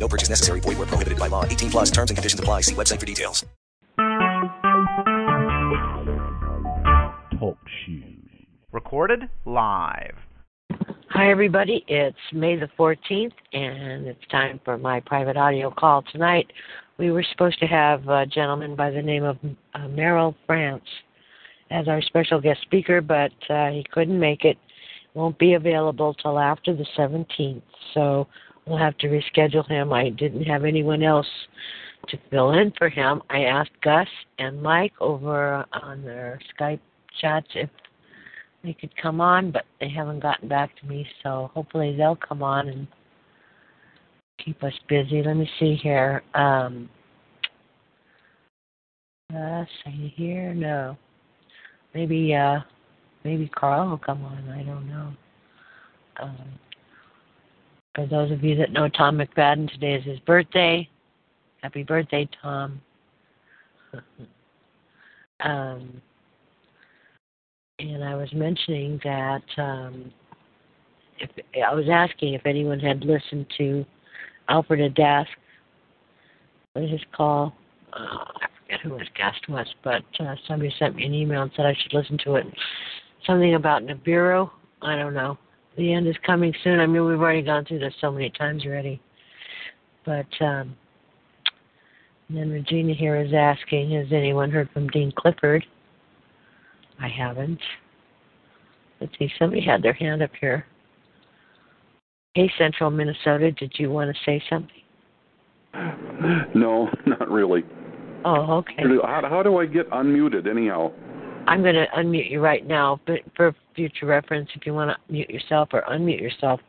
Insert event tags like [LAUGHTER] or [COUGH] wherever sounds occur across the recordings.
No purchase necessary. Void where prohibited by law. 18 plus terms and conditions apply. See website for details. Talk shoes. Recorded live. Hi, everybody. It's May the 14th, and it's time for my private audio call tonight. We were supposed to have a gentleman by the name of uh, Merrill France as our special guest speaker, but uh, he couldn't make it. Won't be available till after the 17th, so we'll have to reschedule him. I didn't have anyone else to fill in for him. I asked Gus and Mike over on their Skype chats if they could come on, but they haven't gotten back to me, so hopefully they'll come on and keep us busy. Let me see here. Um uh say here, no. Maybe uh maybe Carl will come on, I don't know. Um for those of you that know Tom McFadden, today is his birthday. Happy birthday, Tom. [LAUGHS] um and I was mentioning that um, if I was asking if anyone had listened to Alfred Adask, what is his call? Uh, I forget who his guest was, but uh, somebody sent me an email and said I should listen to it. Something about Nibiru. I don't know. The end is coming soon. I mean, we've already gone through this so many times already. But um, then Regina here is asking, has anyone heard from Dean Clifford? I haven't. Let's see, somebody had their hand up here. Hey, Central Minnesota, did you want to say something? No, not really. Oh, okay. How, how do I get unmuted anyhow? I'm going to unmute you right now, but for future reference, if you want to mute yourself or unmute yourself,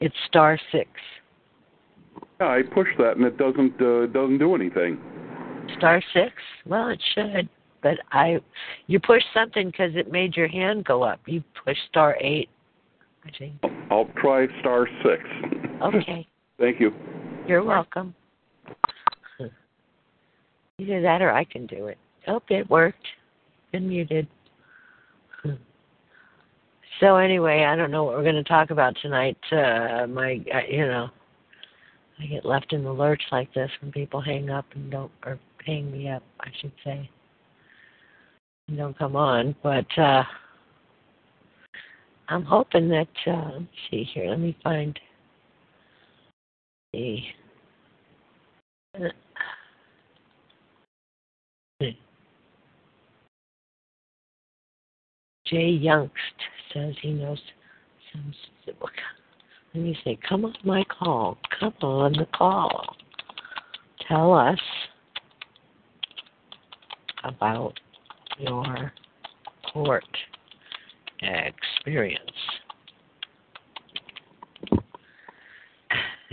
it's star six. Yeah, I push that and it doesn't uh, doesn't do anything. Star six? Well, it should but I, you pushed something because it made your hand go up. You pushed star eight, I think. I'll try star six. Okay. [LAUGHS] Thank you. You're welcome. [LAUGHS] Either that or I can do it. Oh, it worked. Been muted. So anyway, I don't know what we're going to talk about tonight. Uh, my, uh, you know, I get left in the lurch like this when people hang up and don't, or hang me up, I should say and don't come on, but uh, I'm hoping that. Uh, let's see here. Let me find the. Uh, Jay Youngst says he knows some. Let me say, come on my call. Come on the call. Tell us about your court experience. [LAUGHS]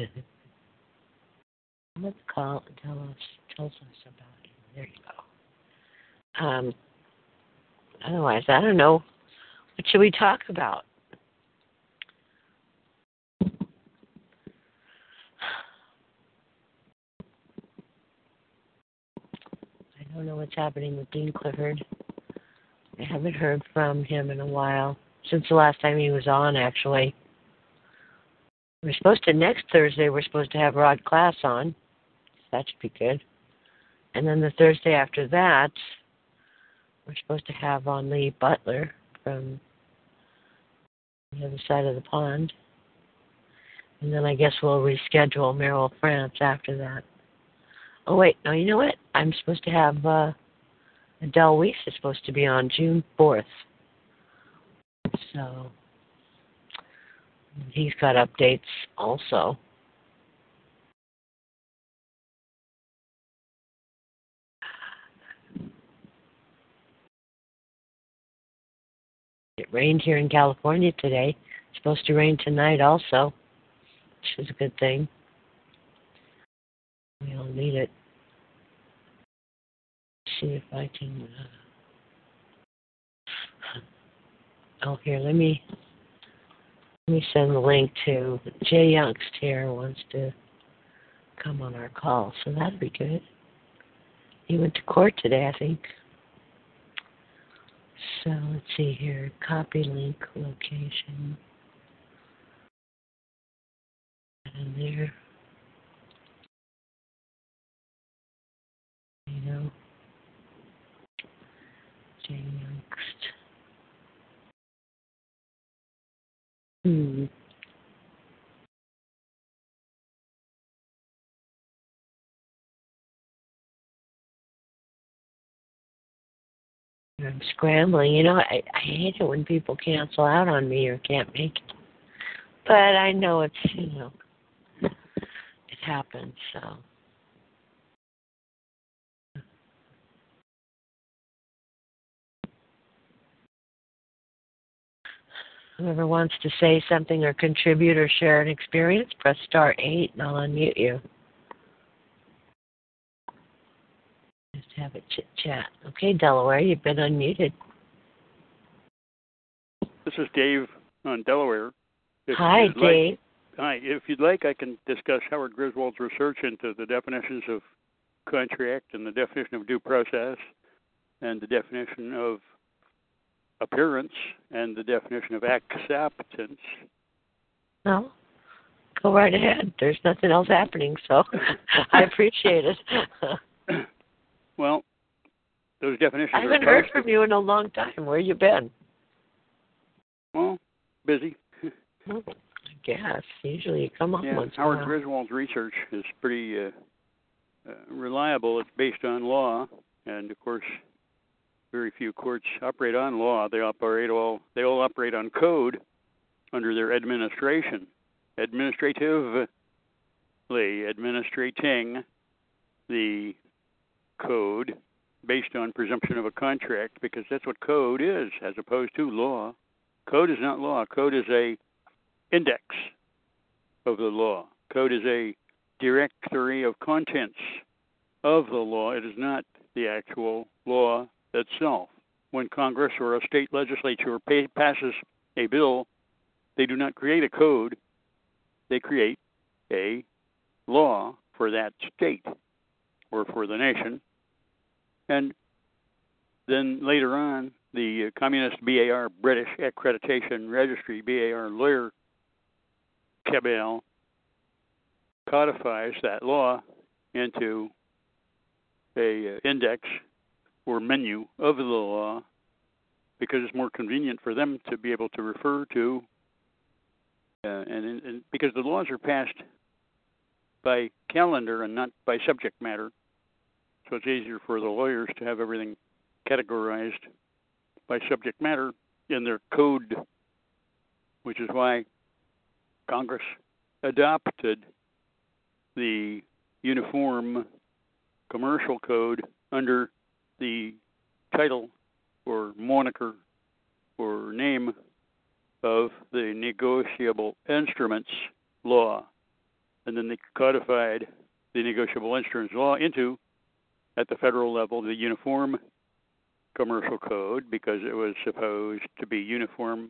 Let's call and tell us tells us about it. There you go. Um, otherwise, I don't know. What should we talk about? I don't know what's happening with Dean Clifford. I haven't heard from him in a while. Since the last time he was on, actually. We're supposed to, next Thursday, we're supposed to have Rod Class on. That should be good. And then the Thursday after that, we're supposed to have on Lee Butler from the other side of the pond. And then I guess we'll reschedule Merrill France after that. Oh, wait, no, you know what? I'm supposed to have. Uh, Adele Weiss is supposed to be on June 4th. So he's got updates also. Rained here in California today. It's supposed to rain tonight also, which is a good thing. We all need it. see if I can. Uh, oh, here, let me let me send the link to Jay Youngst here wants to come on our call, so that'd be good. He went to court today, I think. So let's see here. Copy link location. And there. You know. Youngst. Hmm. I'm scrambling. You know, I, I hate it when people cancel out on me or can't make it. But I know it's, you know, it happens, so. Whoever wants to say something or contribute or share an experience, press star 8 and I'll unmute you. Have a chit chat. Okay, Delaware, you've been unmuted. This is Dave on Delaware. If Hi, you'd like- Dave. hi. If you'd like, I can discuss Howard Griswold's research into the definitions of contract and the definition of due process and the definition of appearance and the definition of acceptance. No, go right ahead. There's nothing else happening, so [LAUGHS] I appreciate it. [COUGHS] [LAUGHS] Well, those definitions I haven't heard from you in a long time. Where you been? Well, busy. [LAUGHS] I guess usually you come on Yeah, once Howard. Griswold's research is pretty uh, uh, reliable. It's based on law, and of course, very few courts operate on law. They operate all they all operate on code under their administration, administratively administrating the code based on presumption of a contract because that's what code is as opposed to law. Code is not law. Code is a index of the law. Code is a directory of contents of the law. It is not the actual law itself. When Congress or a state legislature pay, passes a bill, they do not create a code, they create a law for that state or for the nation. And then later on, the communist BAR, British Accreditation Registry, BAR lawyer cabal codifies that law into a uh, index or menu of the law because it's more convenient for them to be able to refer to uh, and, and because the laws are passed by calendar and not by subject matter so it's easier for the lawyers to have everything categorized by subject matter in their code which is why Congress adopted the Uniform Commercial Code under the title or moniker or name of the Negotiable Instruments Law. And then they codified the Negotiable Instruments Law into, at the federal level, the Uniform Commercial Code because it was supposed to be uniform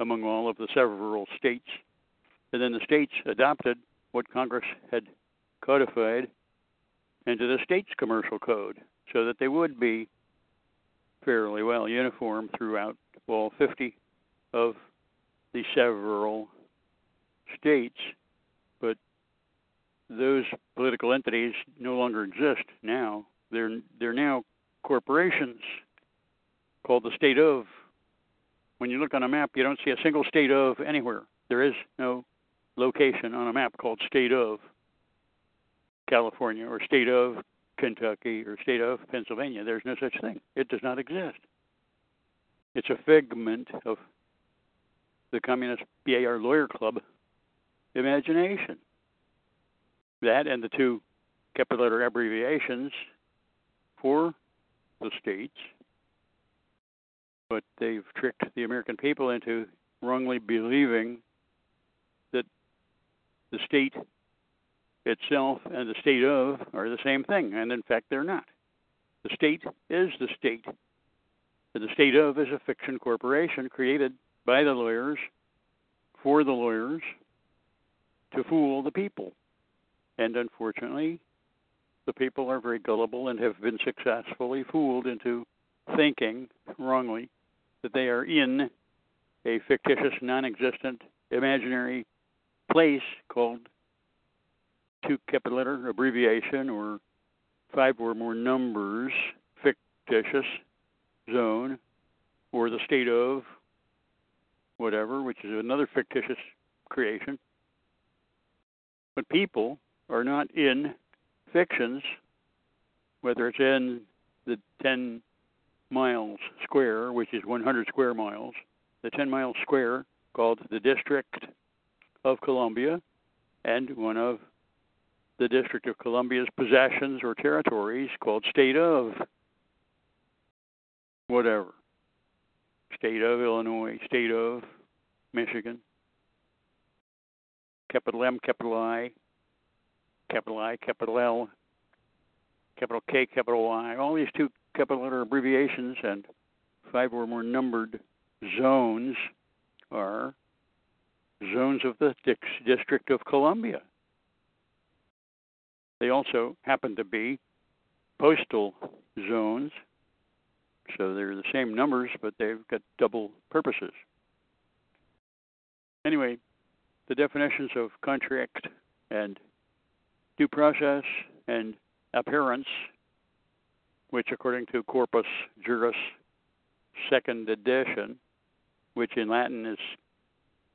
among all of the several states and then the states adopted what Congress had codified into the state's commercial code so that they would be fairly well uniform throughout all 50 of the several states. But those political entities no longer exist now. They're they're now corporations called the state of. When you look on a map, you don't see a single state of anywhere. There is no location on a map called state of California or state of Kentucky or state of Pennsylvania. There's no such thing. It does not exist. It's a figment of the Communist BAR Lawyer Club imagination. That and the two capital letter abbreviations for the states, but they've tricked the American people into wrongly believing that the state itself and the state of are the same thing, and in fact, they're not. The state is the state. And the state of is a fiction corporation created by the lawyers for the lawyers to fool the people. And unfortunately, the people are very gullible and have been successfully fooled into thinking wrongly that they are in a fictitious, non existent, imaginary place called two capital letter abbreviation or five or more numbers fictitious zone or the state of whatever, which is another fictitious creation. But people are not in fictions, whether it's in the 10 miles square, which is 100 square miles, the 10 miles square called the District of Columbia, and one of the District of Columbia's possessions or territories called State of whatever. State of Illinois, State of Michigan, capital M, capital I, capital I, capital L, capital K, capital Y, all these two capital letter abbreviations and five or more numbered zones are zones of the District of Columbia. They also happen to be postal zones, so they're the same numbers, but they've got double purposes. Anyway, the definitions of contract and due process and appearance, which according to Corpus Juris second edition, which in Latin is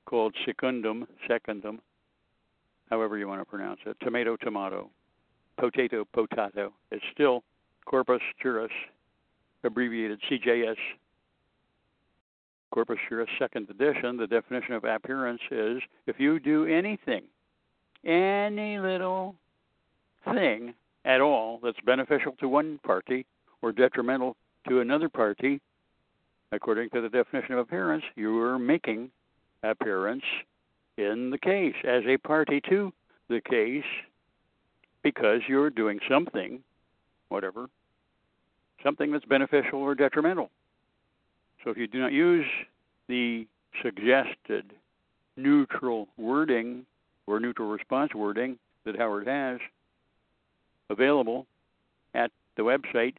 called secundum, secundum, however you want to pronounce it, tomato, tomato, potato, potato. It's still Corpus Juris, abbreviated CJS. Corpus Juris second edition, the definition of appearance is if you do anything, any little thing at all that's beneficial to one party or detrimental to another party, according to the definition of appearance, you are making appearance in the case as a party to the case because you're doing something, whatever, something that's beneficial or detrimental. So if you do not use the suggested neutral wording or neutral response wording that Howard has available at the website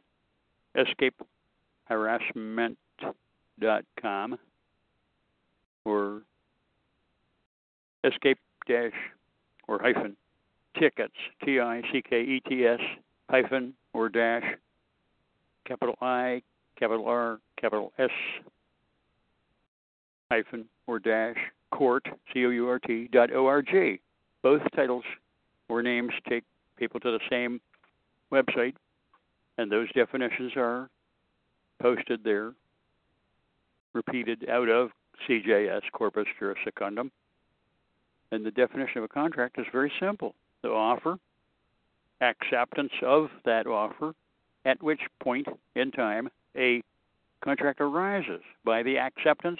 escapeharassment.com or escape dash or hyphen tickets T I C K E T S hyphen or dash capital I capital R capital S hyphen or dash court C O U R T dot O R G. Both titles or names take people to the same website, and those definitions are posted there, repeated out of CJS Corpus Juris Secundum. And the definition of a contract is very simple the offer, acceptance of that offer, at which point in time a contract arises by the acceptance,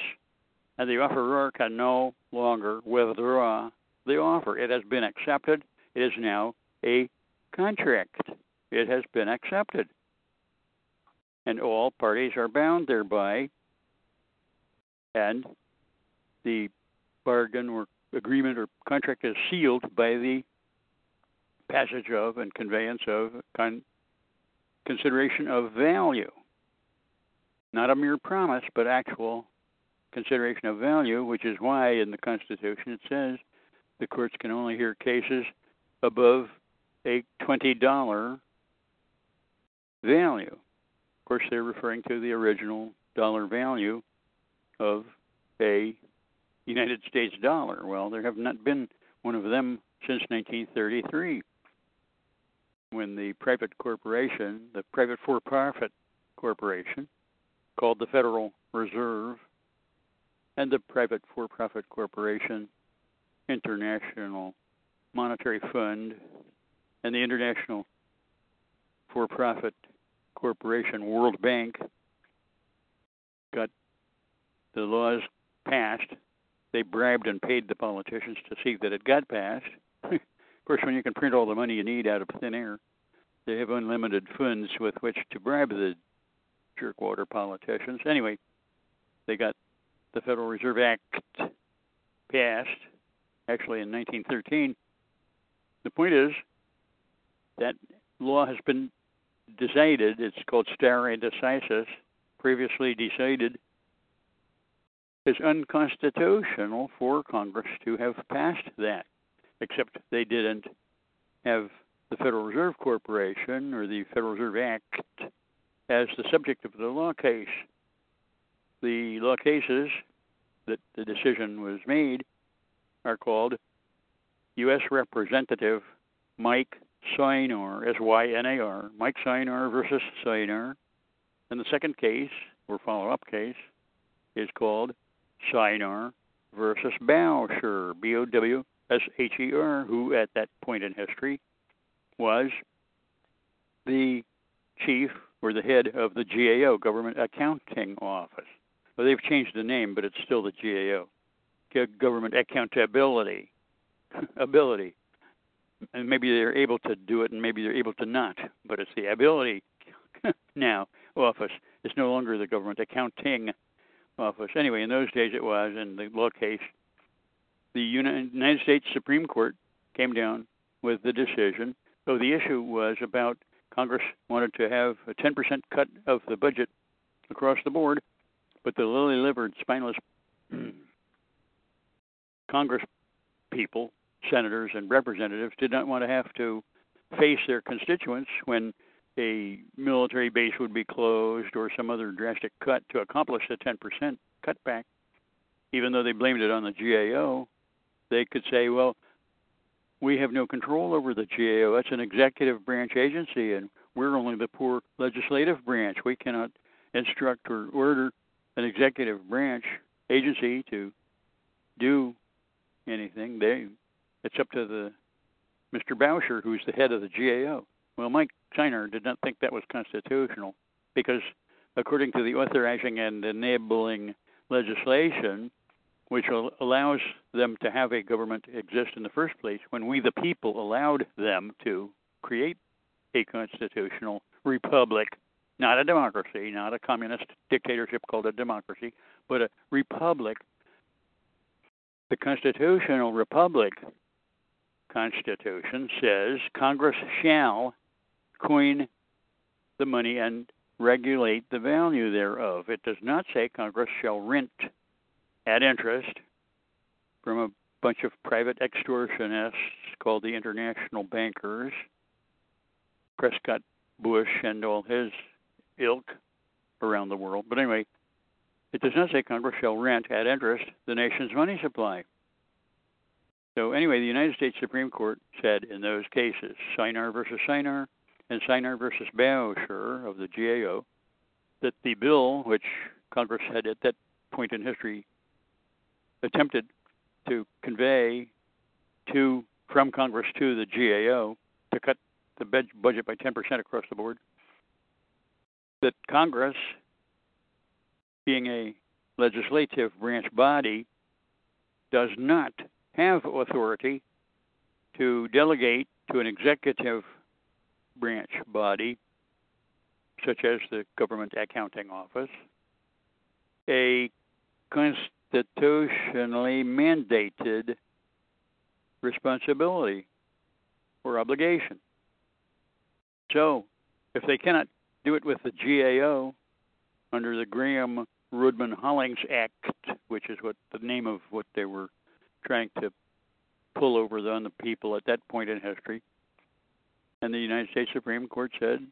and the offeror can no longer withdraw the offer. It has been accepted. It is now a contract. It has been accepted. And all parties are bound thereby, and the bargain or agreement or contract is sealed by the passage of and conveyance of con- consideration of value. Not a mere promise, but actual consideration of value, which is why in the Constitution it says the courts can only hear cases above a $20 value. Of course, they're referring to the original dollar value of a United States dollar. Well, there have not been one of them since 1933 when the private corporation, the private for profit corporation, called the Federal Reserve, and the private for profit corporation, International Monetary Fund, and the International for profit corporation, World Bank, got the laws passed. They bribed and paid the politicians to see that it got passed. [LAUGHS] of course, when you can print all the money you need out of thin air, they have unlimited funds with which to bribe the jerkwater politicians. Anyway, they got the Federal Reserve Act passed, actually in 1913. The point is that law has been decided. It's called stare decisis, previously decided is unconstitutional for Congress to have passed that, except they didn't have the Federal Reserve Corporation or the Federal Reserve Act as the subject of the law case. The law cases that the decision was made are called U.S. Representative Mike Synar, S Y N A R, Mike Synar versus Synar. And the second case, or follow up case, is called Synar versus Bowsher, B O W S H E R, who at that point in history was the chief or the head of the GAO, Government Accounting Office. Well, they've changed the name, but it's still the GAO, Government Accountability [LAUGHS] Ability. And maybe they're able to do it, and maybe they're able to not. But it's the ability [LAUGHS] now office. It's no longer the Government Accounting office. Anyway, in those days it was, in the law case, the United States Supreme Court came down with the decision. So the issue was about Congress wanted to have a 10% cut of the budget across the board, but the lily livered, spineless [CLEARS THROAT] Congress people, senators, and representatives did not want to have to face their constituents when a military base would be closed or some other drastic cut to accomplish the 10% cutback, even though they blamed it on the GAO, they could say, well, we have no control over the GAO. That's an executive branch agency, and we're only the poor legislative branch. We cannot instruct or order an executive branch agency to do anything. They, it's up to the Mr. Bowsher, who's the head of the GAO. Well, Mike Synar did not think that was constitutional because, according to the authorizing and enabling legislation, which allows them to have a government exist in the first place, when we, the people, allowed them to create a constitutional republic, not a democracy, not a communist dictatorship called a democracy, but a republic. The constitutional republic constitution says Congress shall coin the money and regulate the value thereof. It does not say Congress shall rent at interest from a bunch of private extortionists called the international bankers, Prescott Bush and all his ilk around the world. But anyway, it does not say Congress shall rent at interest the nation's money supply. So anyway, the United States Supreme Court said in those cases, Synar versus Synar, and Synar versus Bowsher of the GAO that the bill, which Congress had at that point in history attempted to convey to from Congress to the GAO to cut the budget by 10% across the board, that Congress, being a legislative branch body, does not have authority to delegate to an executive branch body, such as the Government Accounting Office, a constitutionally mandated responsibility or obligation. So, if they cannot do it with the GAO under the Gramm Rudman Hollings Act, which is what the name of what they were trying to pull over on the people at that point in history, and the United States Supreme Court said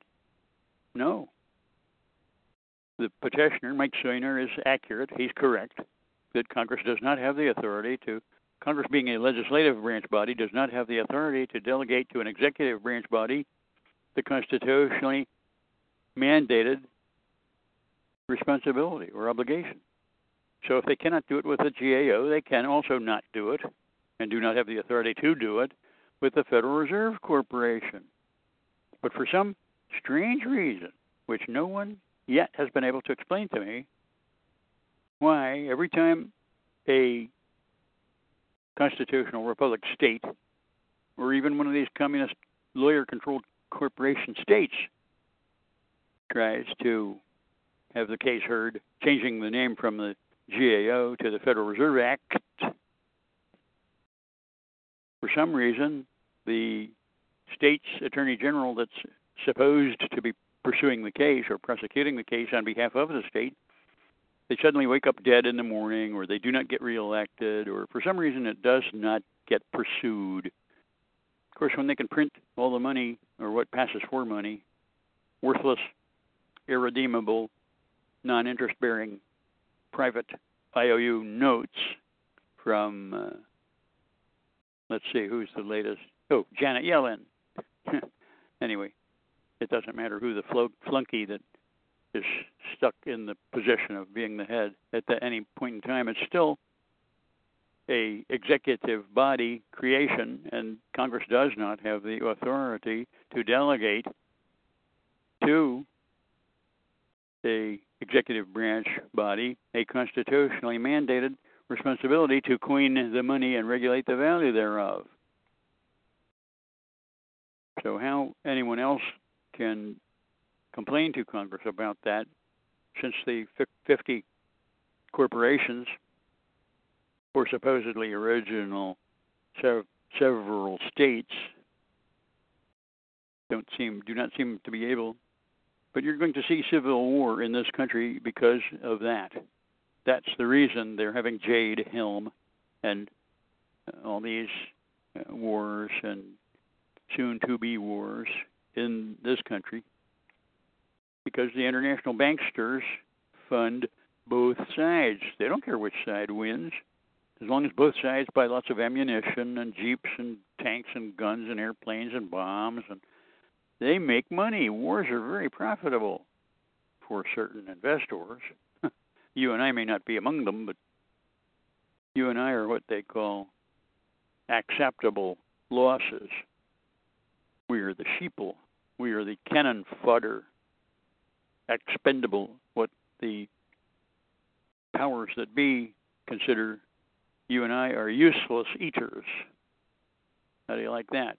no. The petitioner, Mike Synar, is accurate. He's correct that Congress does not have the authority to, Congress being a legislative branch body, does not have the authority to delegate to an executive branch body the constitutionally mandated responsibility or obligation. So if they cannot do it with the GAO, they can also not do it and do not have the authority to do it with the Federal Reserve Corporation. But for some strange reason, which no one yet has been able to explain to me, why every time a constitutional republic state, or even one of these communist lawyer controlled corporation states tries to have the case heard, changing the name from the GAO to the Federal Reserve Act. For some reason, the state's attorney general that's supposed to be pursuing the case or prosecuting the case on behalf of the state, they suddenly wake up dead in the morning, or they do not get reelected, or for some reason it does not get pursued. Of course, when they can print all the money or what passes for money, worthless, irredeemable, non interest bearing private IOU notes from, uh, let's see, who's the latest? Oh, Janet Yellen. [LAUGHS] anyway, it doesn't matter who the flunky that is stuck in the position of being the head at the, any point in time. It's still a executive body creation, and Congress does not have the authority to delegate to the executive branch body a constitutionally mandated responsibility to coin the money and regulate the value thereof. So, how anyone else can complain to Congress about that, since the 50 corporations or supposedly original several states don't seem do not seem to be able but you're going to see civil war in this country because of that that's the reason they're having jade helm and all these uh, wars and soon to be wars in this country because the international banksters fund both sides. They don't care which side wins. As long as both sides buy lots of ammunition and jeeps and tanks and guns and airplanes and bombs and they make money. Wars are very profitable for certain investors. [LAUGHS] you and I may not be among them, but you and I are what they call acceptable losses. We are the sheeple. We are the cannon fodder expendable, what the powers that be consider you and I are useless eaters. How do you like that?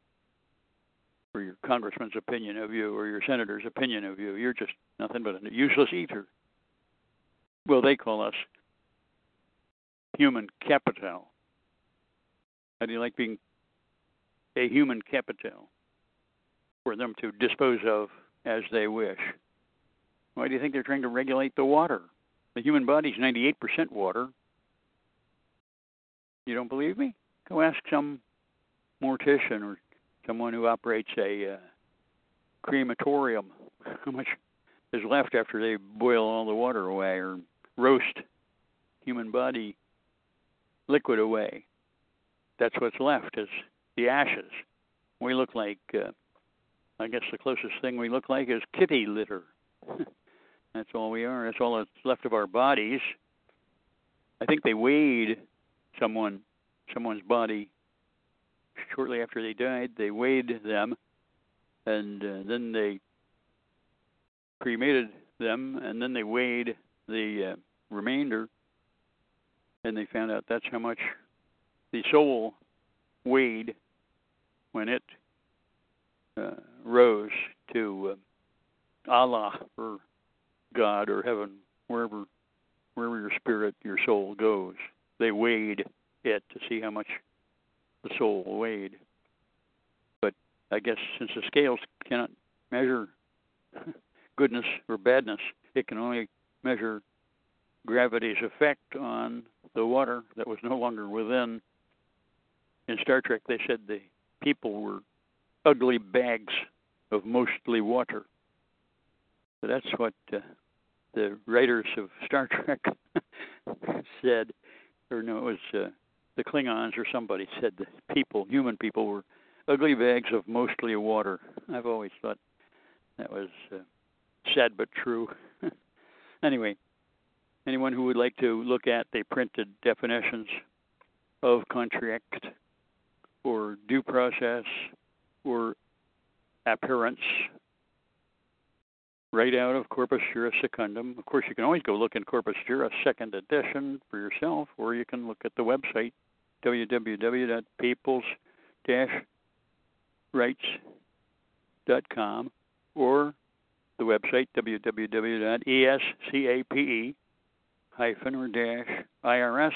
For your congressman's opinion of you or your senator's opinion of you, you're just nothing but a useless eater. Well, they call us human capital. How do you like being a human capital for them to dispose of as they wish? Why do you think they're trying to regulate the water? The human body is 98% water. You don't believe me? Go ask some mortician or someone who operates a uh, crematorium [LAUGHS] how much is left after they boil all the water away or roast human body liquid away. That's what's left is the ashes. We look like, uh, I guess the closest thing we look like is kitty litter. [LAUGHS] That's all we are. That's all that's left of our bodies. I think they weighed someone someone's body shortly after they died. They weighed them, and uh, then they cremated them, and then they weighed the uh, remainder, and they found out that's how much the soul weighed when it uh, rose to uh, Allah or God or heaven, wherever wherever your spirit, your soul goes. They weighed it to see how much the soul weighed. But I guess since the scales cannot measure [LAUGHS] goodness or badness, it can only measure gravity's effect on the water that was no longer within. In Star Trek, they said the people were ugly bags of mostly water. So that's what uh, the writers of Star [LAUGHS] Trek [LAUGHS] said, or no, it was uh, the Klingons or somebody said that people, human people, were ugly bags of mostly water. I've always thought that was uh, sad but true. [LAUGHS] anyway, anyone who would like to look at the printed definitions of contract or due process or appearance right out of Corpus Juris Secundum. Of course, you can always go look in Corpus Juris Second Edition for yourself, or you can look at the website www.peoples-rights www.escape or the website www.escape hyphen or dash irs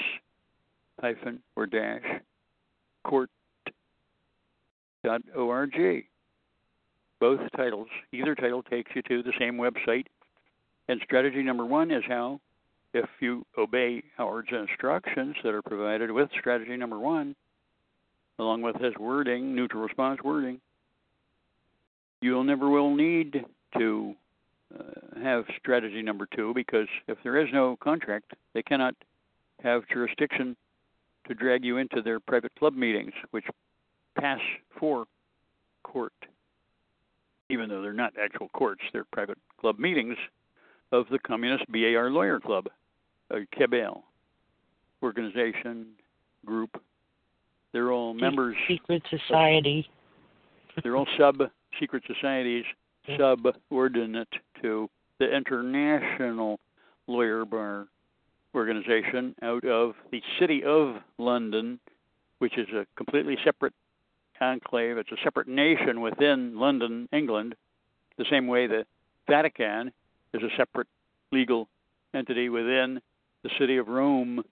hyphen or dash court dot org. Both titles, either title takes you to the same website. And strategy number one is how, if you obey Howard's instructions that are provided with strategy number one, along with his wording, neutral response wording, you'll never will need to uh, have strategy number two because if there is no contract, they cannot have jurisdiction to drag you into their private club meetings, which pass for court, even though they're not actual courts, they're private club meetings of the Communist BAR Lawyer Club, uh, a Cabal organization, group. They're all members. Secret society. They're all sub secret societies subordinate to the International Lawyer Bar organization out of the city of London, which is a completely separate enclave. It's a separate nation within London, England, the same way the Vatican is a separate legal entity within the city of Rome,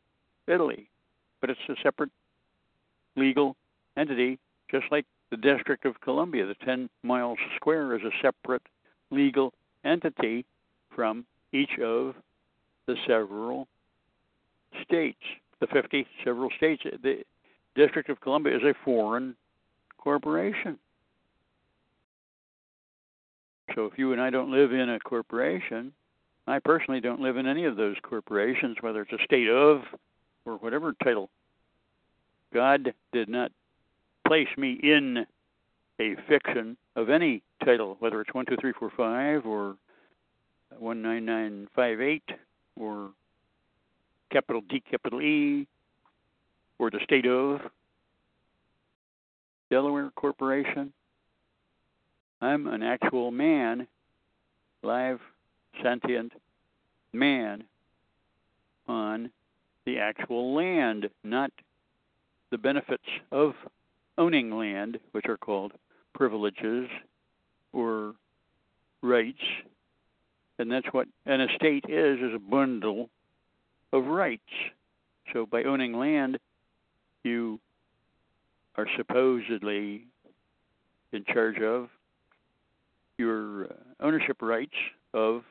Italy. But it's a separate legal entity, just like the District of Columbia, the 10 miles square, is a separate legal entity from each of the several states, the 50 several states. The District of Columbia is a foreign corporation. So if you and I don't live in a corporation, I personally don't live in any of those corporations, whether it's a state of or whatever title. God did not place me in a fiction of any title, whether it's 12345 or 19958 or capital D, capital E, or the state of Delaware Corporation. I'm an actual man, live, sentient man on the actual land, not the benefits of owning land, which are called privileges or rights. And that's what an estate is, is a bundle of rights. So by owning land, you are supposedly in charge of your uh, ownership rights of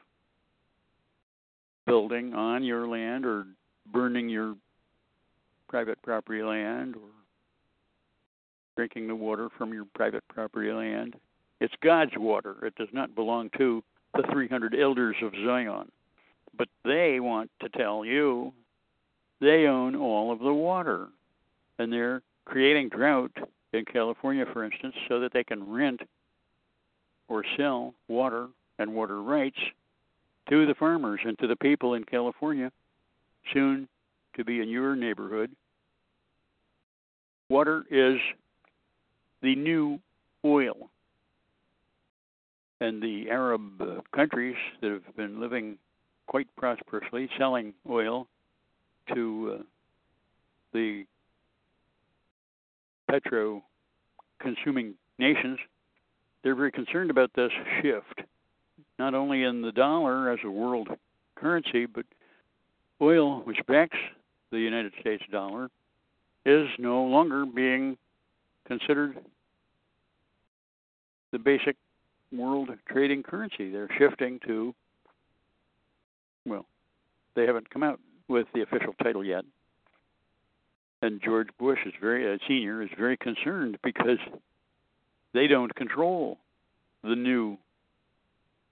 building on your land or burning your private property land or drinking the water from your private property land. It's God's water. It does not belong to the 300 elders of Zion. But they want to tell you they own all of the water. And they're creating drought in California, for instance, so that they can rent or sell water and water rights to the farmers and to the people in California, soon to be in your neighborhood. Water is the new oil. And the Arab countries that have been living quite prosperously, selling oil to uh, the petro consuming nations, they're very concerned about this shift, not only in the dollar as a world currency, but oil, which backs the United States dollar, is no longer being considered the basic world trading currency. They're shifting to, well, they haven't come out with the official title yet. And George Bush is very, uh, senior, is very concerned because they don't control the new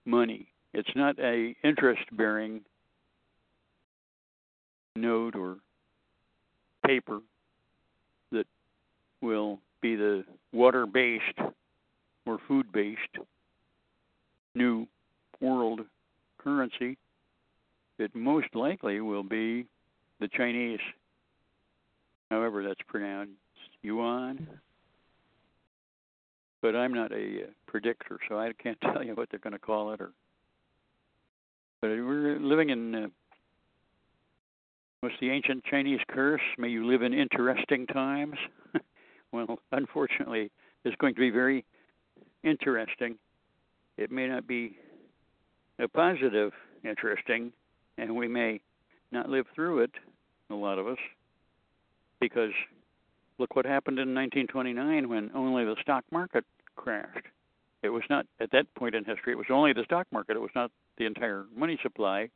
money. It's not a interest-bearing note or paper that will be the water based or food based new world currency, it most likely will be the Chinese, however that's pronounced, yuan. But I'm not a uh, predictor, so I can't [LAUGHS] tell you what they're going to call it. Or, but we're living in uh, what's the ancient Chinese curse? May you live in interesting times. [LAUGHS] well, unfortunately, it's going to be very interesting. It may not be a positive interesting, and we may not live through it, a lot of us, because look what happened in 1929 when only the stock market crashed. It was not at that point in history. It was only the stock market. It was not the entire money supply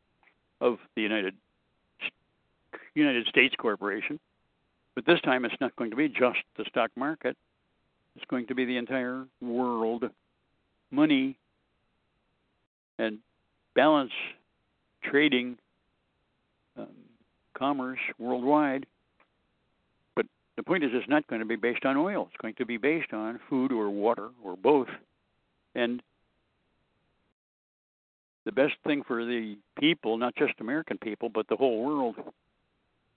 of the United United States Corporation. But this time, it's not going to be just the stock market. It's going to be the entire world money and balance trading um, commerce worldwide. The point is, it's not going to be based on oil. It's going to be based on food or water or both. And the best thing for the people, not just American people, but the whole world,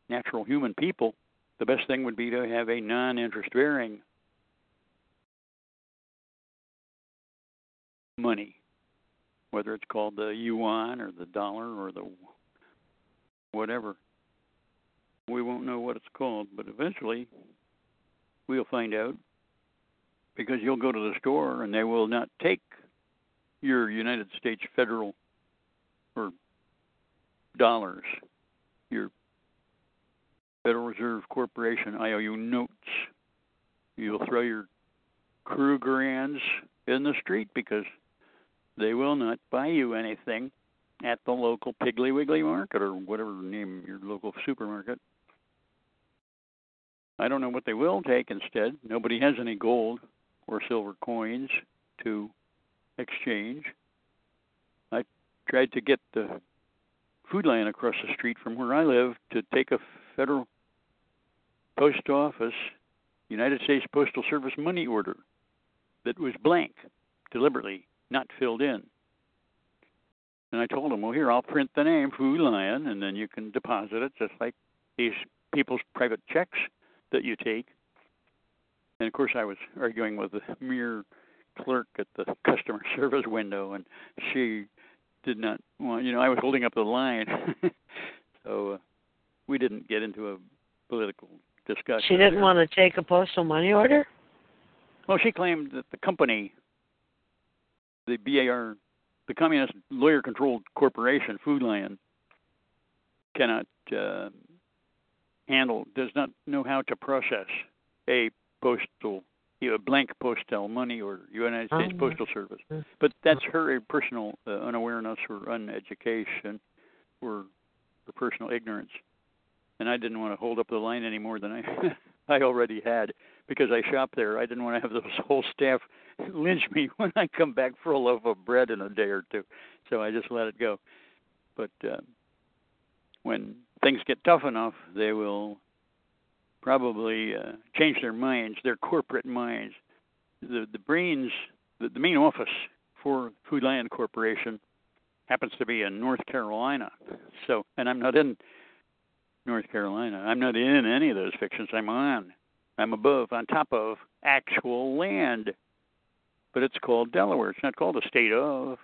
natural human people, the best thing would be to have a non interest bearing money, whether it's called the yuan or the dollar or the whatever. We won't know what it's called, but eventually we'll find out because you'll go to the store and they will not take your United States federal or dollars, your Federal Reserve Corporation IOU notes. You'll throw your Krugerrands in the street because they will not buy you anything at the local Piggly Wiggly market or whatever name your local supermarket. I don't know what they will take instead. Nobody has any gold or silver coins to exchange. I tried to get the Food Lion across the street from where I live to take a federal post office, United States Postal Service money order that was blank, deliberately not filled in. And I told him, well, here, I'll print the name Food Lion, and then you can deposit it just like these people's private checks that you take. And of course, I was arguing with the mere clerk at the [LAUGHS] customer service window, and she did not want, you know, I was holding up the line. [LAUGHS] so uh, we didn't get into a political discussion. She didn't want to take a postal money order? Well, she claimed that the company, the BAR, the communist lawyer controlled corporation, Food Lion, cannot uh, handle, does not know how to process a postal, you know, blank postal money or United States oh. Postal Service. But that's her personal uh, unawareness or uneducation or, or personal ignorance. And I didn't want to hold up the line any more than I [LAUGHS] I already had because I shop there. I didn't want to have the [LAUGHS] whole staff lynch me [LAUGHS] when I come back for a loaf of bread in a day or two. So I just let it go. But uh, when things get tough enough, they will probably uh, change their minds, their corporate minds. The the brains, the, the main office for Food Lion Corporation happens to be in North Carolina. So, and I'm not in North Carolina. I'm not in any of those fictions. I'm on. I'm above, on top of actual land. But it's called Delaware. It's not called the state of.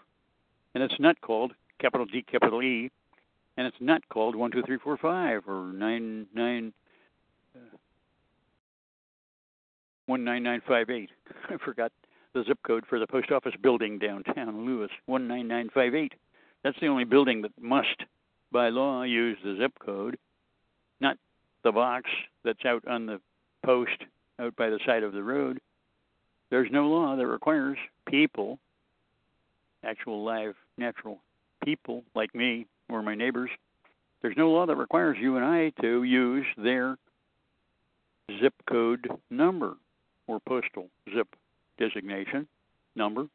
And it's not called capital D, capital E. And it's not called 12345 or 99. Uh, 19958. [LAUGHS] I forgot the zip code for the post office building downtown Lewes, 19958. That's the only building that must, by law, use the zip code not the box that's out on the post out by the side of the road. There's no law that requires people, actual live natural people like me or my neighbors, there's no law that requires you and I to use their zip code number or postal zip designation number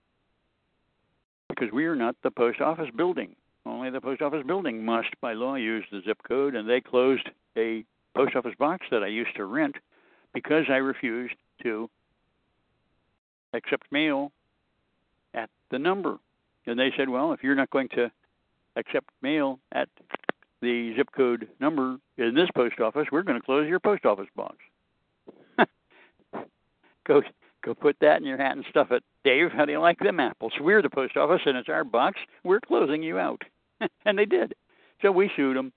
because we are not the post office building. Only the post office building must, by law, use the zip code, and they closed a post office box that I used to rent because I refused to accept mail at the number. And they said, well, if you're not going to accept mail at the zip code number in this post office, we're going to close your post office box. [LAUGHS] go go put that in your hat and stuff it. Dave, how do you like them apples? We're the post office and it's our box. We're closing you out. [LAUGHS] and they did. So we sued them.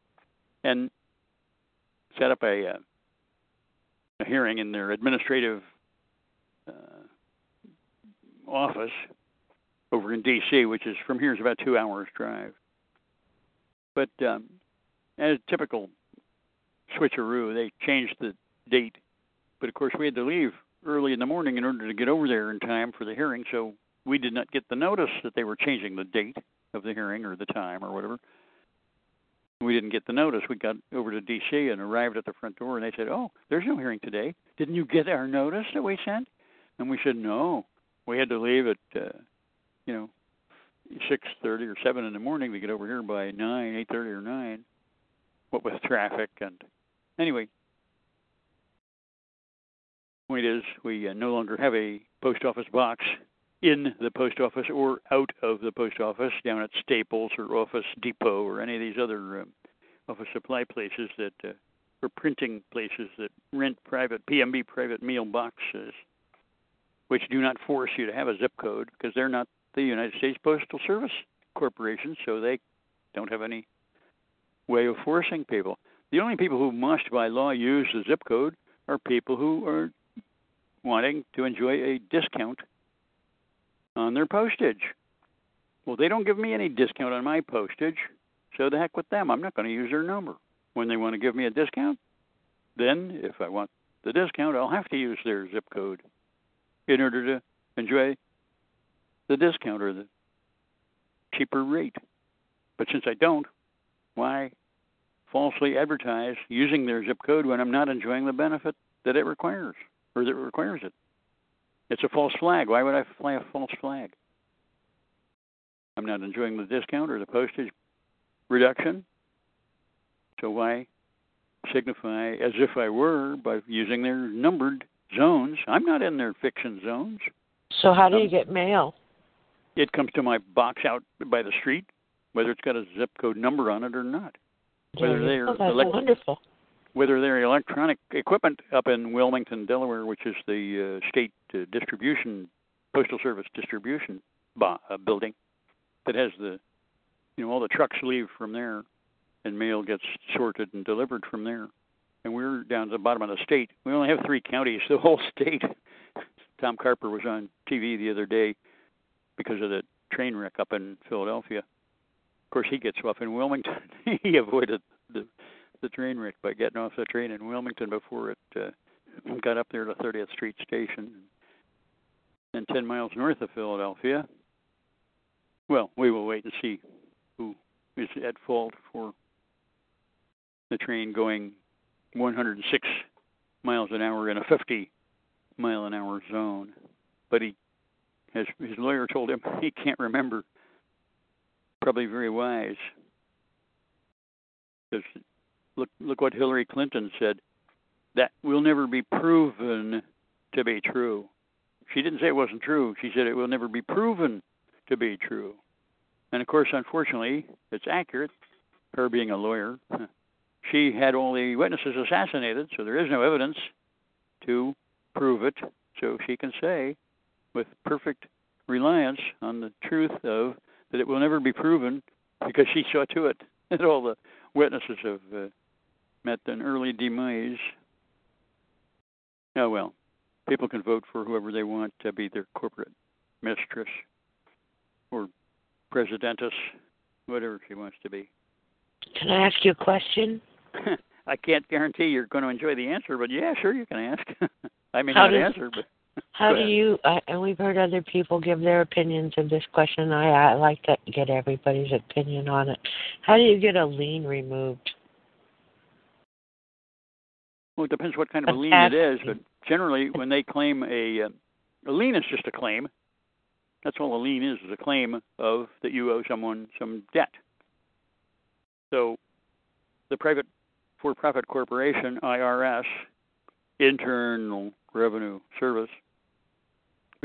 And set up a, uh, a hearing in their administrative uh, office over in D.C., which is from here is about two hours drive. But um, as typical switcheroo, they changed the date. But of course, we had to leave early in the morning in order to get over there in time for the hearing, so we did not get the notice that they were changing the date of the hearing or the time or whatever. We didn't get the notice. We got over to D.C. and arrived at the front door, and they said, "Oh, there's no hearing today. Didn't you get our notice that we sent?" And we said, "No. We had to leave at, uh, you know, six thirty or seven in the morning to get over here by nine, eight thirty or nine. What with [LAUGHS] traffic and anyway, point is we uh, no longer have a post office box in the post office or out of the post office down at Staples or Office Depot or any of these other um, office supply places that uh, or printing places that rent private PMB private mailboxes, which do not force you to have a zip code because they're not the United States Postal Service Corporation, so they don't have any way of forcing people. The only people who must, by law, use the zip code are people who are wanting to enjoy a discount on their postage. Well, they don't give me any discount on my postage, so the heck with them. I'm not going to use their number. When they want to give me a discount, then if I want the discount, I'll have to use their zip code in order to enjoy the discount or the cheaper rate. But since I don't, why falsely advertise using their zip code when I'm not enjoying the benefit that it requires or that requires it? It's a false flag. Why would I fly a false flag? I'm not enjoying the discount or the postage reduction. So why signify as if I were by using their numbered zones? I'm not in their fiction zones. So how do you Um, get mail? It comes to my box out by the street, whether it's got a zip code number on it or not. Whether Yeah, they're oh, elect- wonderful. whether they're electronic equipment up in Wilmington, Delaware, which is the uh, state uh, distribution, postal service distribution bo- uh, building that has the, you know, all the trucks leave from there, and mail gets sorted and delivered from there. And we're down to the bottom of the state. We only have three counties, [LAUGHS] the whole state. Tom Carper was on TV the other day because of the train wreck up in Philadelphia. Of course, he gets off in Wilmington. [LAUGHS] he avoided the the train wreck by getting off the train in Wilmington before it uh, got up there to 30th Street Station, and 10 miles north of Philadelphia. Well, we will wait and see who is at fault for the train going 106 miles an hour in a 50 mile an hour zone. But he has his lawyer told him he can't remember. Probably very wise. Because look look what Hillary Clinton said. That will never be proven to be true. She didn't say it wasn't true. She said it will never be proven to be true. And of course, unfortunately, it's accurate. Her being a lawyer, [LAUGHS] she had all the witnesses assassinated, so there is no evidence to prove it. So she can say, with perfect reliance on the truth of that it will never be proven, because she saw to it [LAUGHS] that all the witnesses have uh, met an early demise. Oh well, people can vote for whoever they want to be their corporate mistress or presidentess, whatever she wants to be. Can I ask you a question? [LAUGHS] I can't guarantee you're going to enjoy the answer, but yeah, sure you can ask. [LAUGHS] I may How not does- answer, but How do you? Uh, and we've heard other people give their opinions of this question. I I like to get everybody's opinion on it. How do you get a lien removed? well, it depends what kind of a lien it is. But generally, when they claim a uh, a lien is just a claim. That's all a lien is: is a claim of that you owe someone some debt. So, the private for-profit corporation (IRS), Internal Revenue Service,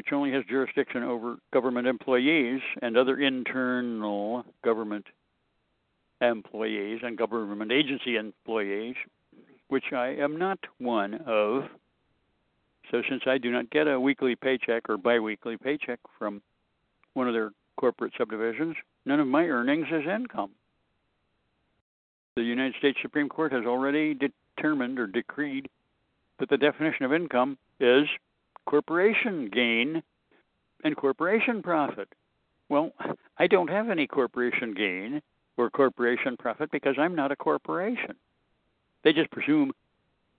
which only has jurisdiction over government employees and other internal government employees and government agency employees, which I am not one of. So, since I do not get a weekly paycheck or biweekly paycheck from one of their corporate subdivisions, none of my earnings is income. The United States Supreme Court has already determined or decreed that the definition of income is corporation gain and corporation profit. Well, I don't have any corporation gain or corporation profit because I'm not a corporation. They just presume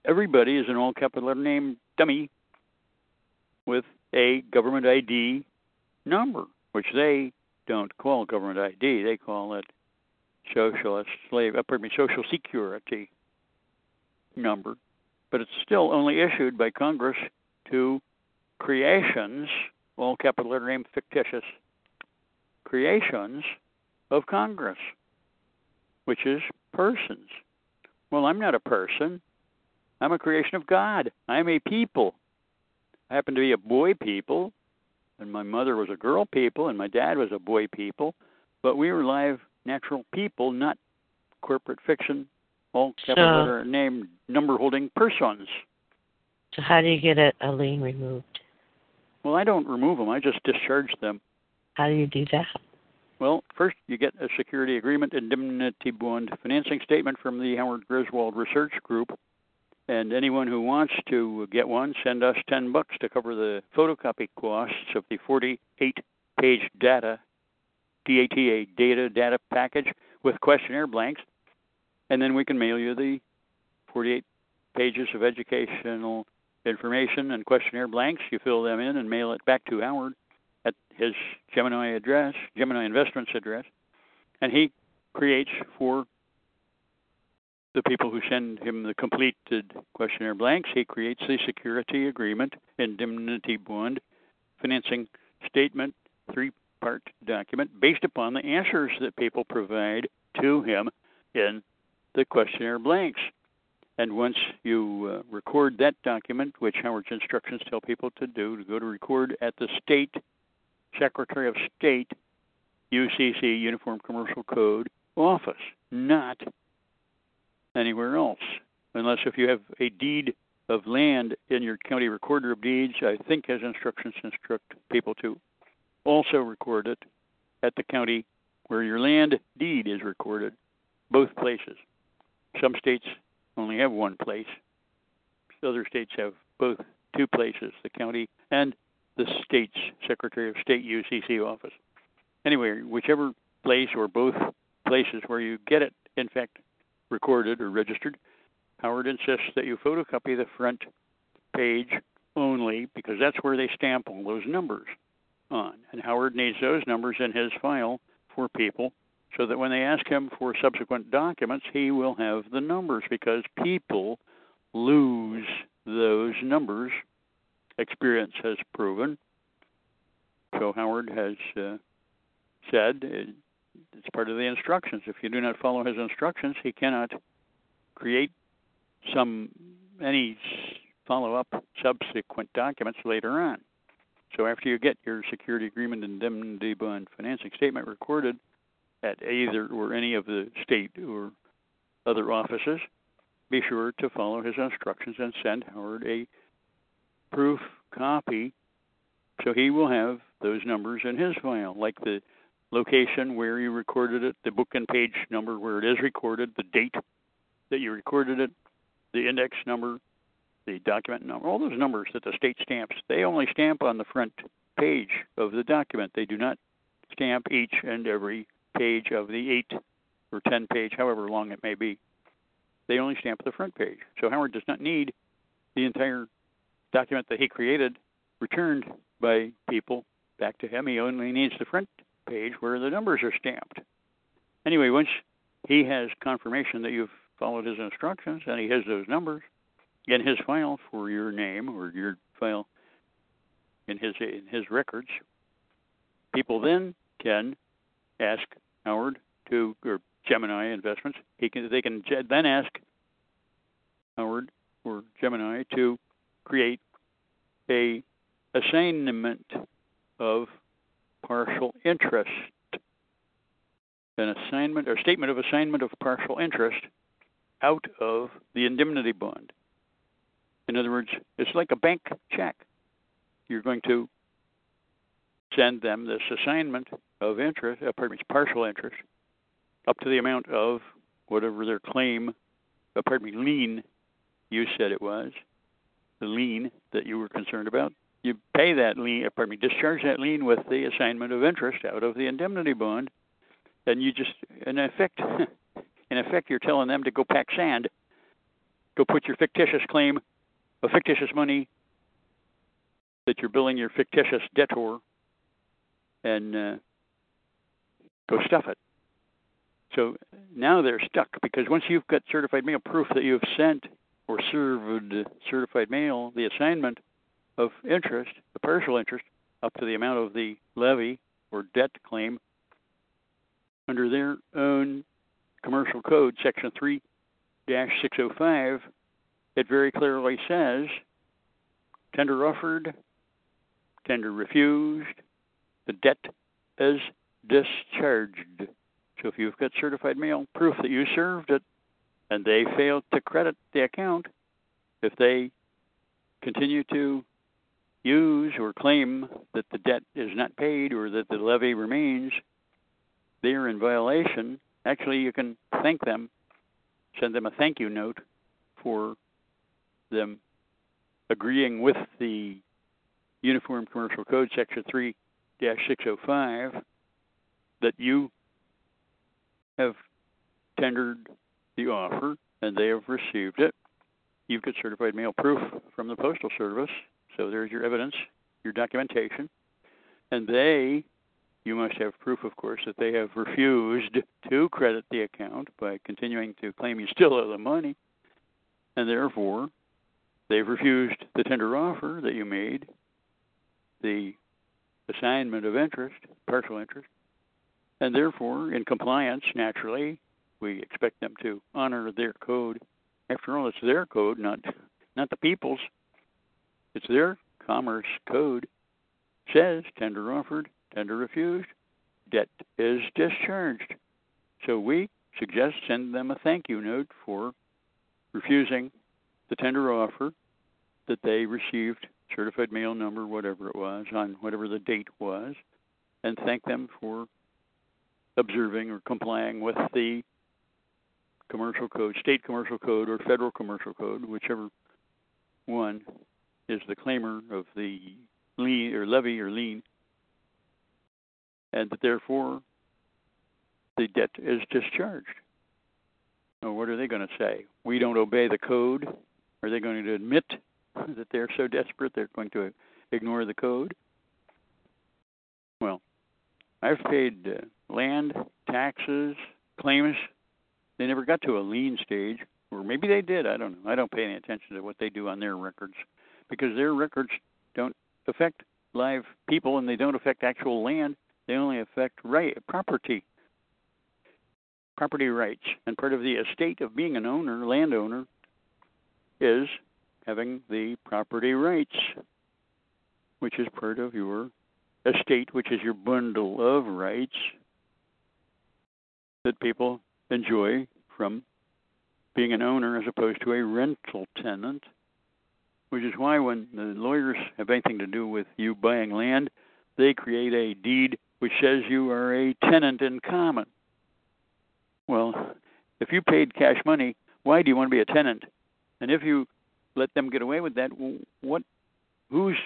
everybody is an all capital letter name dummy with a government ID number, which they don't call government ID. They call it socialist slave, uh, pardon me, social security number. But it's still only issued by Congress to creations, all capital letter name fictitious creations of Congress, which is persons. Well, I'm not a person. I'm a creation of God. I'm a people. I happen to be a boy people, and my mother was a girl people, and my dad was a boy people, but we were live, natural people, not corporate fiction, all capital So- letter name number holding persons. So how do you get a, a lien removed? Well, I don't remove them, I just discharge them. How do you do that? Well, first you get a security agreement indemnity bond financing statement from the Howard Griswold Research Group. And anyone who wants to get one, send us 10 bucks to cover the photocopy costs of the 48 page data, DATA data data package with questionnaire blanks. And then we can mail you the 48 pages of educational information and questionnaire blanks. You fill them in and mail it back to Howard at his Gemini address, Gemini Investments address, and he creates for the people who send him the completed questionnaire blanks, he creates the security agreement, indemnity bond, financing statement, three part document based upon the answers that people provide to him in the questionnaire blanks. And once you uh, record that document, which Howard's instructions tell people to do, to go to record at the state Secretary of State, UCC, Uniform Commercial Code office, not anywhere else. Unless if you have a deed of land in your county recorder of deeds, I think has instructions instruct people to also record it at the county where your land deed is recorded, both places. Some states only have one place. Other states have both two places, the county and the state's Secretary of State UCC office. Anyway, whichever place or both places where you get it, in fact, recorded or registered, Howard insists that you photocopy the front page only because that's where they stamp all those numbers on. And Howard needs those numbers in his file for people so that when they ask him for subsequent documents, he will have the numbers because people lose those numbers. Experience has proven. So Howard has uh, said it, it's part of the instructions. If you do not follow his instructions, he cannot create some any follow-up subsequent documents later on. So after you get your security agreement and indemnity bond financing statement recorded at either or any of the state or other offices, be sure to follow his instructions and send Howard a proof copy so he will have those numbers in his file, like the location where you recorded it, the book and page number where it is recorded, the date that you recorded it, the index number, the document number, all those numbers that the state stamps. They only stamp on the front page of the document. They do not stamp each and every page of the eight or ten page, however long it may be. They only stamp the front page. So Howard does not need the entire document that he created returned by people back to him. He only needs the front page where the numbers are stamped. Anyway, once he has confirmation that you've followed his instructions and he has those numbers in his file for your name or your file in his in his records, people then can ask Howard to or Gemini Investments. He can they can then ask Howard or Gemini to create a assignment of partial interest, an assignment or statement of assignment of partial interest out of the indemnity bond. In other words, it's like a bank check. You're going to send them this assignment of interest, uh, pardon me, partial interest, up to the amount of whatever their claim, uh, pardon me, lien, you said it was, the lien that you were concerned about, you pay that lien, pardon me, discharge that lien with the assignment of interest out of the indemnity bond, and you just, in effect, [LAUGHS] in effect, you're telling them to go pack sand, go put your fictitious claim of fictitious money that you're billing your fictitious debtor, and uh, go stuff it. So now they're stuck because once you've got certified mail proof that you've sent or served certified mail the assignment of interest, the partial interest, up to the amount of the levy or debt claim under their own commercial code, section 3 605, it very clearly says tender offered, tender refused, the debt is discharged. So if you've got certified mail proof that you served it and they fail to credit the account, if they continue to use or claim that the debt is not paid or that the levy remains, they are in violation. Actually, you can thank them, send them a thank you note for them agreeing with the Uniform Commercial Code, Section 3 605, that you have tendered the offer and they have received it. You've got certified mail proof from the Postal Service, so there's your evidence, your documentation. And they, you must have proof, of course, that they have refused to credit the account by continuing to claim you still owe the money. And therefore, they've refused the tender offer that you made, the assignment of interest, partial interest, and therefore, in compliance, naturally, we expect them to honor their code. After all, it's their code, not not the people's. It's their commerce code. It says tender offered, tender refused, debt is discharged. So we suggest send them a thank you note for refusing the tender offer that they received certified mail number, whatever it was, on whatever the date was, and thank them for observing or complying with the commercial code, state commercial code, or federal commercial code, whichever one is the claimer of the lien or levy or lien, and that therefore the debt is discharged. Now, what are they going to say? We don't obey the code. Are they going to admit that they're so desperate they're going to ignore the code? Well, I've paid uh, land, taxes, claims. They never got to a lien stage, or maybe they did. I don't know. I don't pay any attention to what they do on their records because their records don't affect live people and they don't affect actual land. They only affect right property, property rights. And part of the estate of being an owner, landowner, is having the property rights, which is part of your estate, which is your bundle of rights that people enjoy from being an owner as opposed to a rental tenant. Which is why when the lawyers have anything to do with you buying land, they create a deed which says you are a tenant in common. Well, if you paid cash money, why do you want to be a tenant? And if you let them get away with that, what whose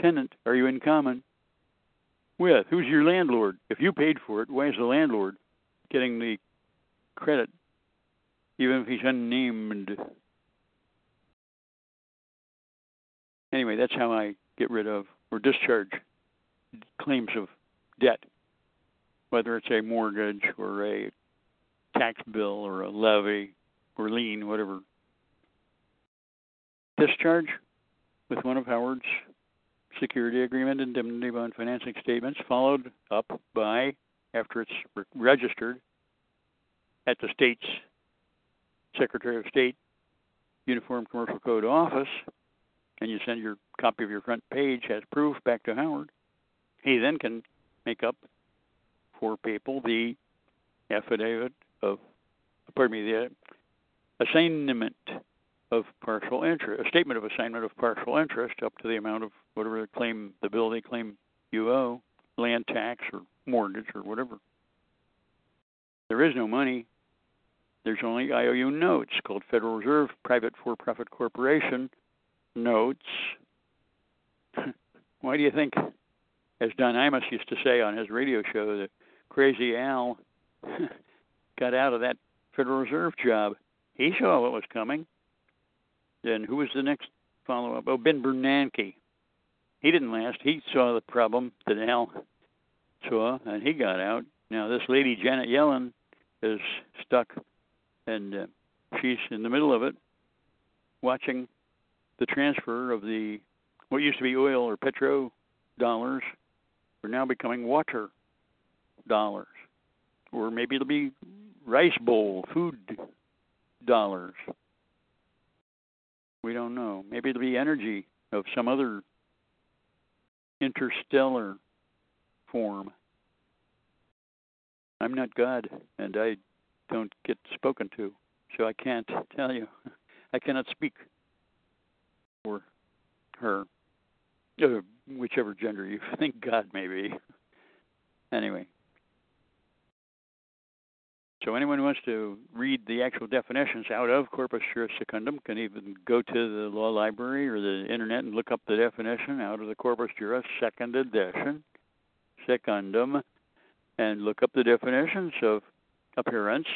tenant are you in common with? Who's your landlord? If you paid for it, why is the landlord getting the credit, even if he's unnamed? Anyway, that's how I get rid of or discharge claims of debt, whether it's a mortgage or a tax bill or a levy or lien, whatever. Discharge with one of Howard's security agreement indemnity bond financing statements, followed up by, after it's re- registered at the state's Secretary of State Uniform Commercial Code office, and you send your copy of your front page as proof back to Howard. He then can make up for people the affidavit of, pardon me, the assignment of partial interest, a statement of assignment of partial interest up to the amount of whatever they claim the bill they claim you owe, land tax or mortgage or whatever. There is no money. There's only IOU notes called Federal Reserve Private For Profit Corporation notes. [LAUGHS] why do you think, as Don Imus used to say on his radio show, that Crazy Al [LAUGHS] got out of that Federal Reserve job? He saw what was coming. Then who was the next follow up? Oh, Ben Bernanke. He didn't last. He saw the problem that Al saw, and he got out. Now this lady Janet Yellen is stuck, and uh, she's in the middle of it, watching the transfer of the what used to be oil or petro dollars are now becoming water dollars, or maybe it'll be rice bowl food dollars. We don't know. Maybe it'll be energy of some other interstellar form. I'm not God, and I don't get spoken to, so I can't [LAUGHS] tell you. I cannot speak for her, uh, whichever gender you [LAUGHS] think God may be. Anyway, so anyone who wants to read the actual definitions out of corpus juris secundum can even go to the law library or the internet and look up the definition out of the corpus juris second edition, secundum, and look up the definitions of appearance,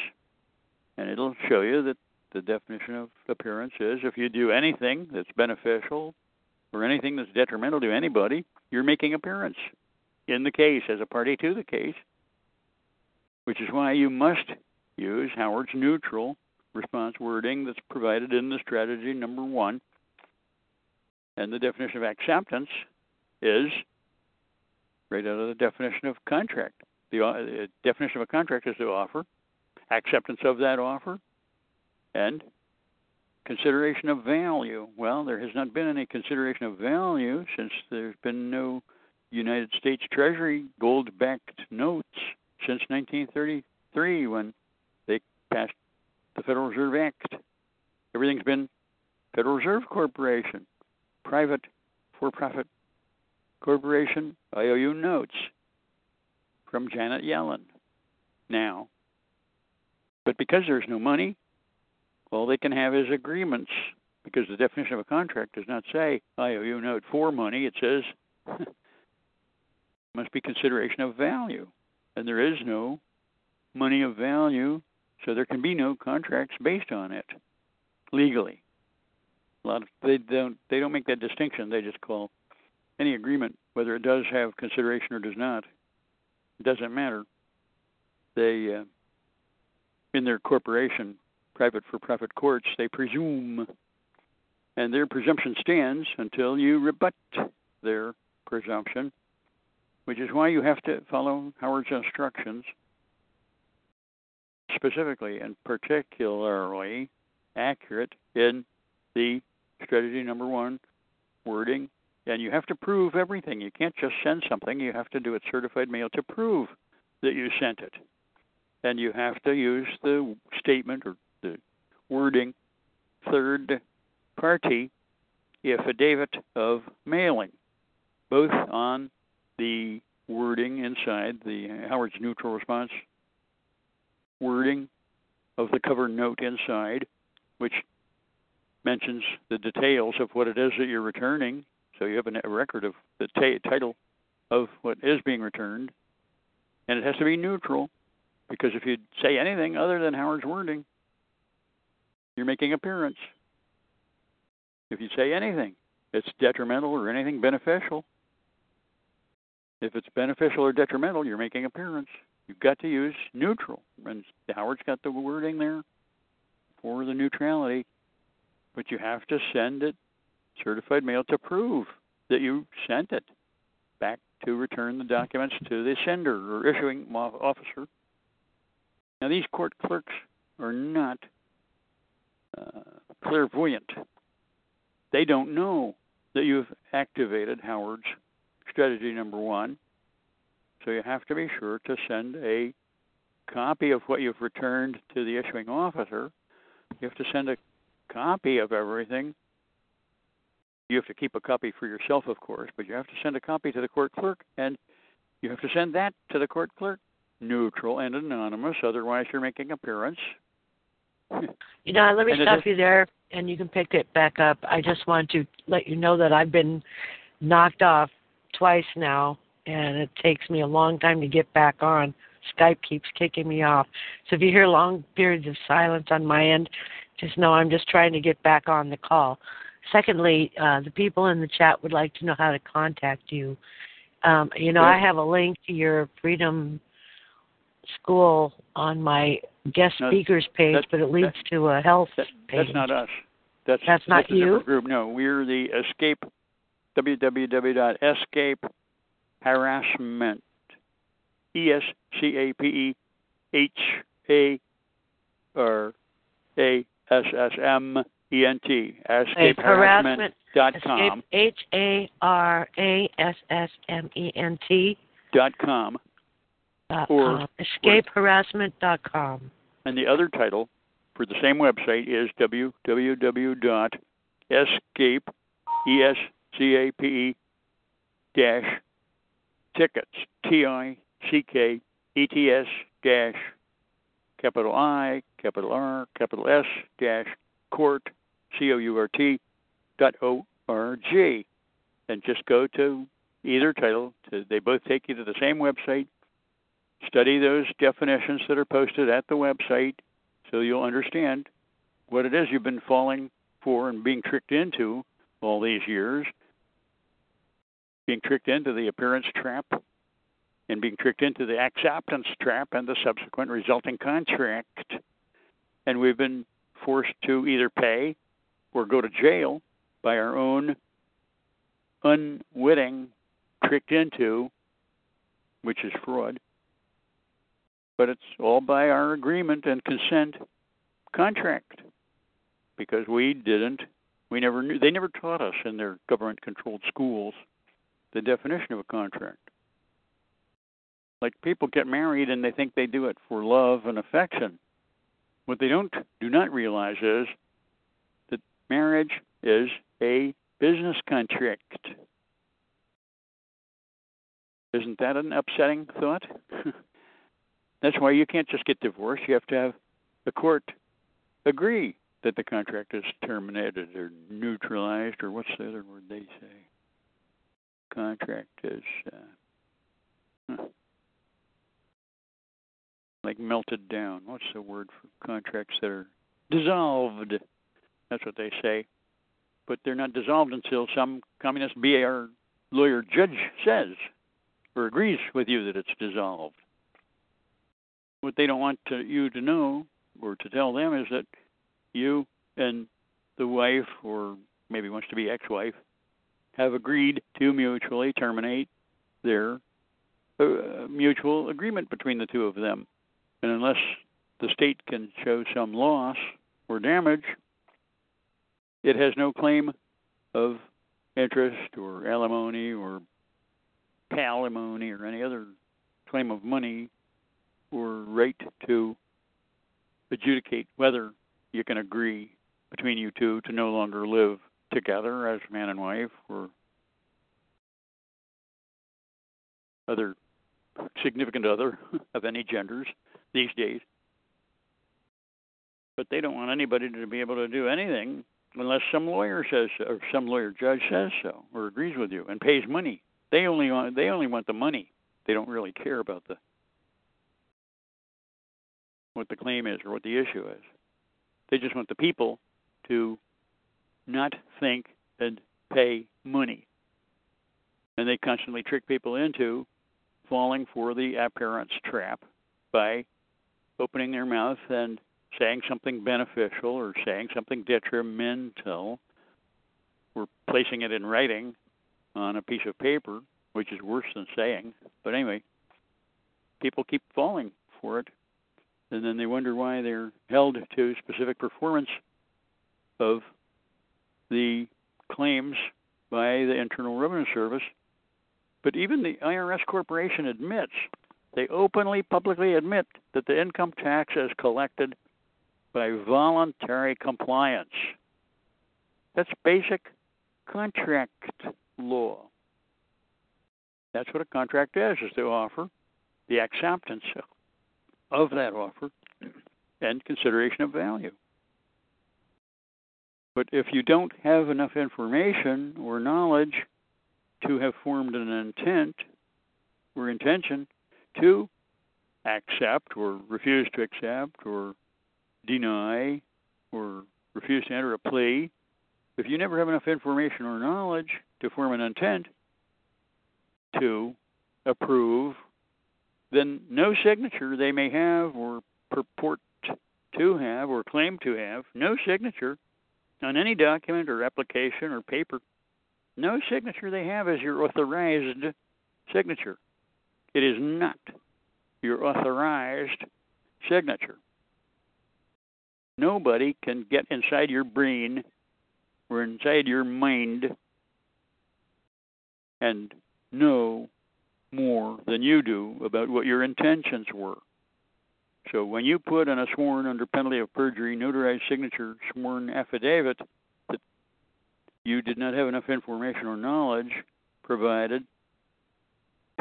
and it'll show you that the definition of appearance is if you do anything that's beneficial or anything that's detrimental to anybody, you're making appearance in the case as a party to the case which is why you must use Howard's neutral response wording that's provided in the strategy number one. And the definition of acceptance is right out of the definition of contract. The uh, definition of a contract is the offer, acceptance of that offer, and consideration of value. Well, there has not been any consideration of value since there's been no United States Treasury gold backed notes since 1933 when they passed the Federal Reserve Act. Everything's been Federal Reserve Corporation, private for profit corporation, IOU notes from Janet Yellen now. But because there's no money, all they can have is agreements because the definition of a contract does not say IOU note for money. It says [LAUGHS] must be consideration of value and there is no money of value, so there can be no contracts based on it legally. A lot of they don't they don't make that distinction. They just call any agreement, whether it does have consideration or does not, it doesn't matter. They uh, in their corporation, private for profit courts, they presume, and their presumption stands until you rebut their presumption which is why you have to follow Howard's instructions specifically and particularly accurate in the strategy number one wording. And you have to prove everything. You can't just send something, you have to do it certified mail to prove that you sent it. And you have to use the statement or the wording third party affidavit of mailing, both on the wording inside the Howard's neutral response wording of the cover note inside, which mentions the details of what it is that you're returning. So you have a record of the title of what is being returned, and it has to be neutral because if you say anything other than Howard's wording, you're making appearance. If you say anything, it's detrimental or anything beneficial, if it's beneficial or detrimental, you're making appearance. You've got to use neutral. And Howard's got the wording there for the neutrality, but you have to send it certified mail to prove that you sent it back to return the documents to the sender or issuing officer. Now, these court clerks are not uh, clairvoyant. They don't know that you've activated Howard's strategy number one. So you have to be sure to send a copy of what you've returned to the issuing officer. You have to send a copy of everything. You have to keep a copy for yourself, of course, but you have to send a copy to the court clerk, and you have to send that to the court clerk, neutral and anonymous. Otherwise, you're making appearance. You know, let me stop you there, and you can pick it back up. I just want to let you know that I've been knocked off twice now, and it takes me a long time to get back on. Skype keeps kicking me off. So if you hear long periods of silence on my end, just know I'm just trying to get back on the call. Secondly, uh, the people in the chat would like to know how to contact you. Um, you know, I have a link to your Freedom School on my guest No, speakers page, but it leads to a health That, page. that's not us. That's That's not different you? Group. No, we're the Escape. www.escape harassment. E S C A P E H A R A S S M E N T. Escape harassment. dot com H A R A S S M E N T dot com. dot Or- com. Uh, Escapeharassment dot com. And the other title for the same website is www.escape, E S C A P E dash tickets, T I C K E T S dash capital I, capital R, capital S dash court, C O U R T dot O R G. And just go to either title. They both take you to the same website. Study those definitions that are posted at the website so you'll understand what it is you've been falling for and being tricked into all these years. Being tricked into the appearance trap and being tricked into the acceptance trap and the subsequent resulting contract. And we've been forced to either pay or go to jail by our own unwitting, tricked into, which is fraud. But it's all by our agreement and consent contract because we didn't, we never knew, they never taught us in their government controlled schools the definition of a contract. Like people get married and they think they do it for love and affection. What they don't do not realize is that marriage is a business contract. Isn't that an upsetting thought? [LAUGHS] That's why you can't just get divorced. You have to have the court agree that the contract is terminated or neutralized, or what's the other word they say? Contract is uh, like melted down. What's the word for contracts that are dissolved? That's what they say. But they're not dissolved until some communist BAR lawyer judge says or agrees with you that it's dissolved. What they don't want to, you to know or to tell them is that you and the wife, or maybe wants to be ex wife, have agreed to mutually terminate their uh, mutual agreement between the two of them. And unless the state can show some loss or damage, it has no claim of interest or alimony or palimony or any other claim of money or right to adjudicate whether you can agree between you two to no longer live together as man and wife or other significant other [LAUGHS] of any genders these days. But they don't want anybody to be able to do anything unless some lawyer says or some lawyer judge says so or agrees with you and pays money. They only want they only want the money. They don't really care about the what the claim is or what the issue is. They just want the people to not think and pay money. And they constantly trick people into falling for the appearance trap by opening their mouth and saying something beneficial or saying something detrimental or placing it in writing on a piece of paper, which is worse than saying. But anyway, people keep falling for it and then they wonder why they're held to specific performance of the claims by the Internal Revenue Service. But even the IRS Corporation admits, they openly, publicly admit that the income tax is collected by voluntary compliance. That's basic contract law. That's what a contract is, is to offer the acceptance of that offer and consideration of value. But if you don't have enough information or knowledge to have formed an intent or intention to accept or refuse to accept or deny or refuse to enter a plea, if you never have enough information or knowledge to form an intent to approve, then no signature they may have or purport to have or claim to have, no signature on any document or application or paper, no signature they have is your authorized signature. It is not your authorized signature. Nobody can get inside your brain or inside your mind and know more than you do about what your intentions were. So when you put in a sworn under penalty of perjury notarized signature sworn affidavit that you did not have enough information or knowledge provided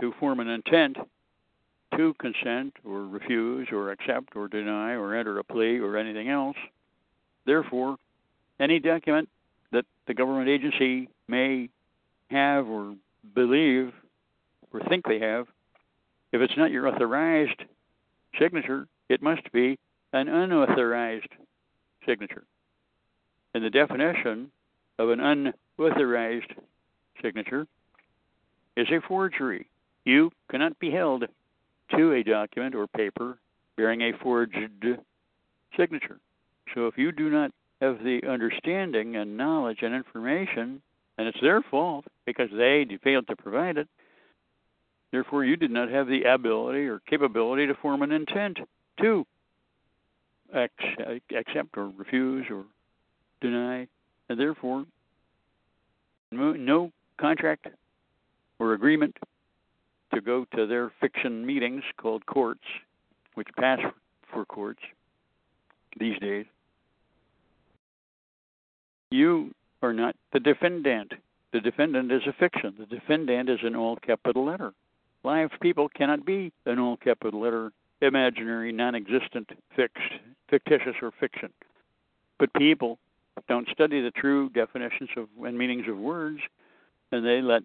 to form an intent to consent or refuse or accept or deny or enter a plea or anything else. Therefore, any document that the government agency may have or believe or think they have, if it's not your authorized signature, it must be an unauthorized signature. And the definition of an unauthorized signature is a forgery. You cannot be held to a document or paper bearing a forged signature. So if you do not have the understanding and knowledge and information, and it's their fault because they failed to provide it, therefore you did not have the ability or capability to form an intent to accept or refuse or deny, and therefore no contract or agreement to go to their fiction meetings called courts, which pass for courts these days. You are not the defendant. The defendant is a fiction. The defendant is an all capital letter. Live people cannot be an all capital letter, imaginary, non existent, fixed, fictitious, or fiction. But people don't study the true definitions of and meanings of words, and they let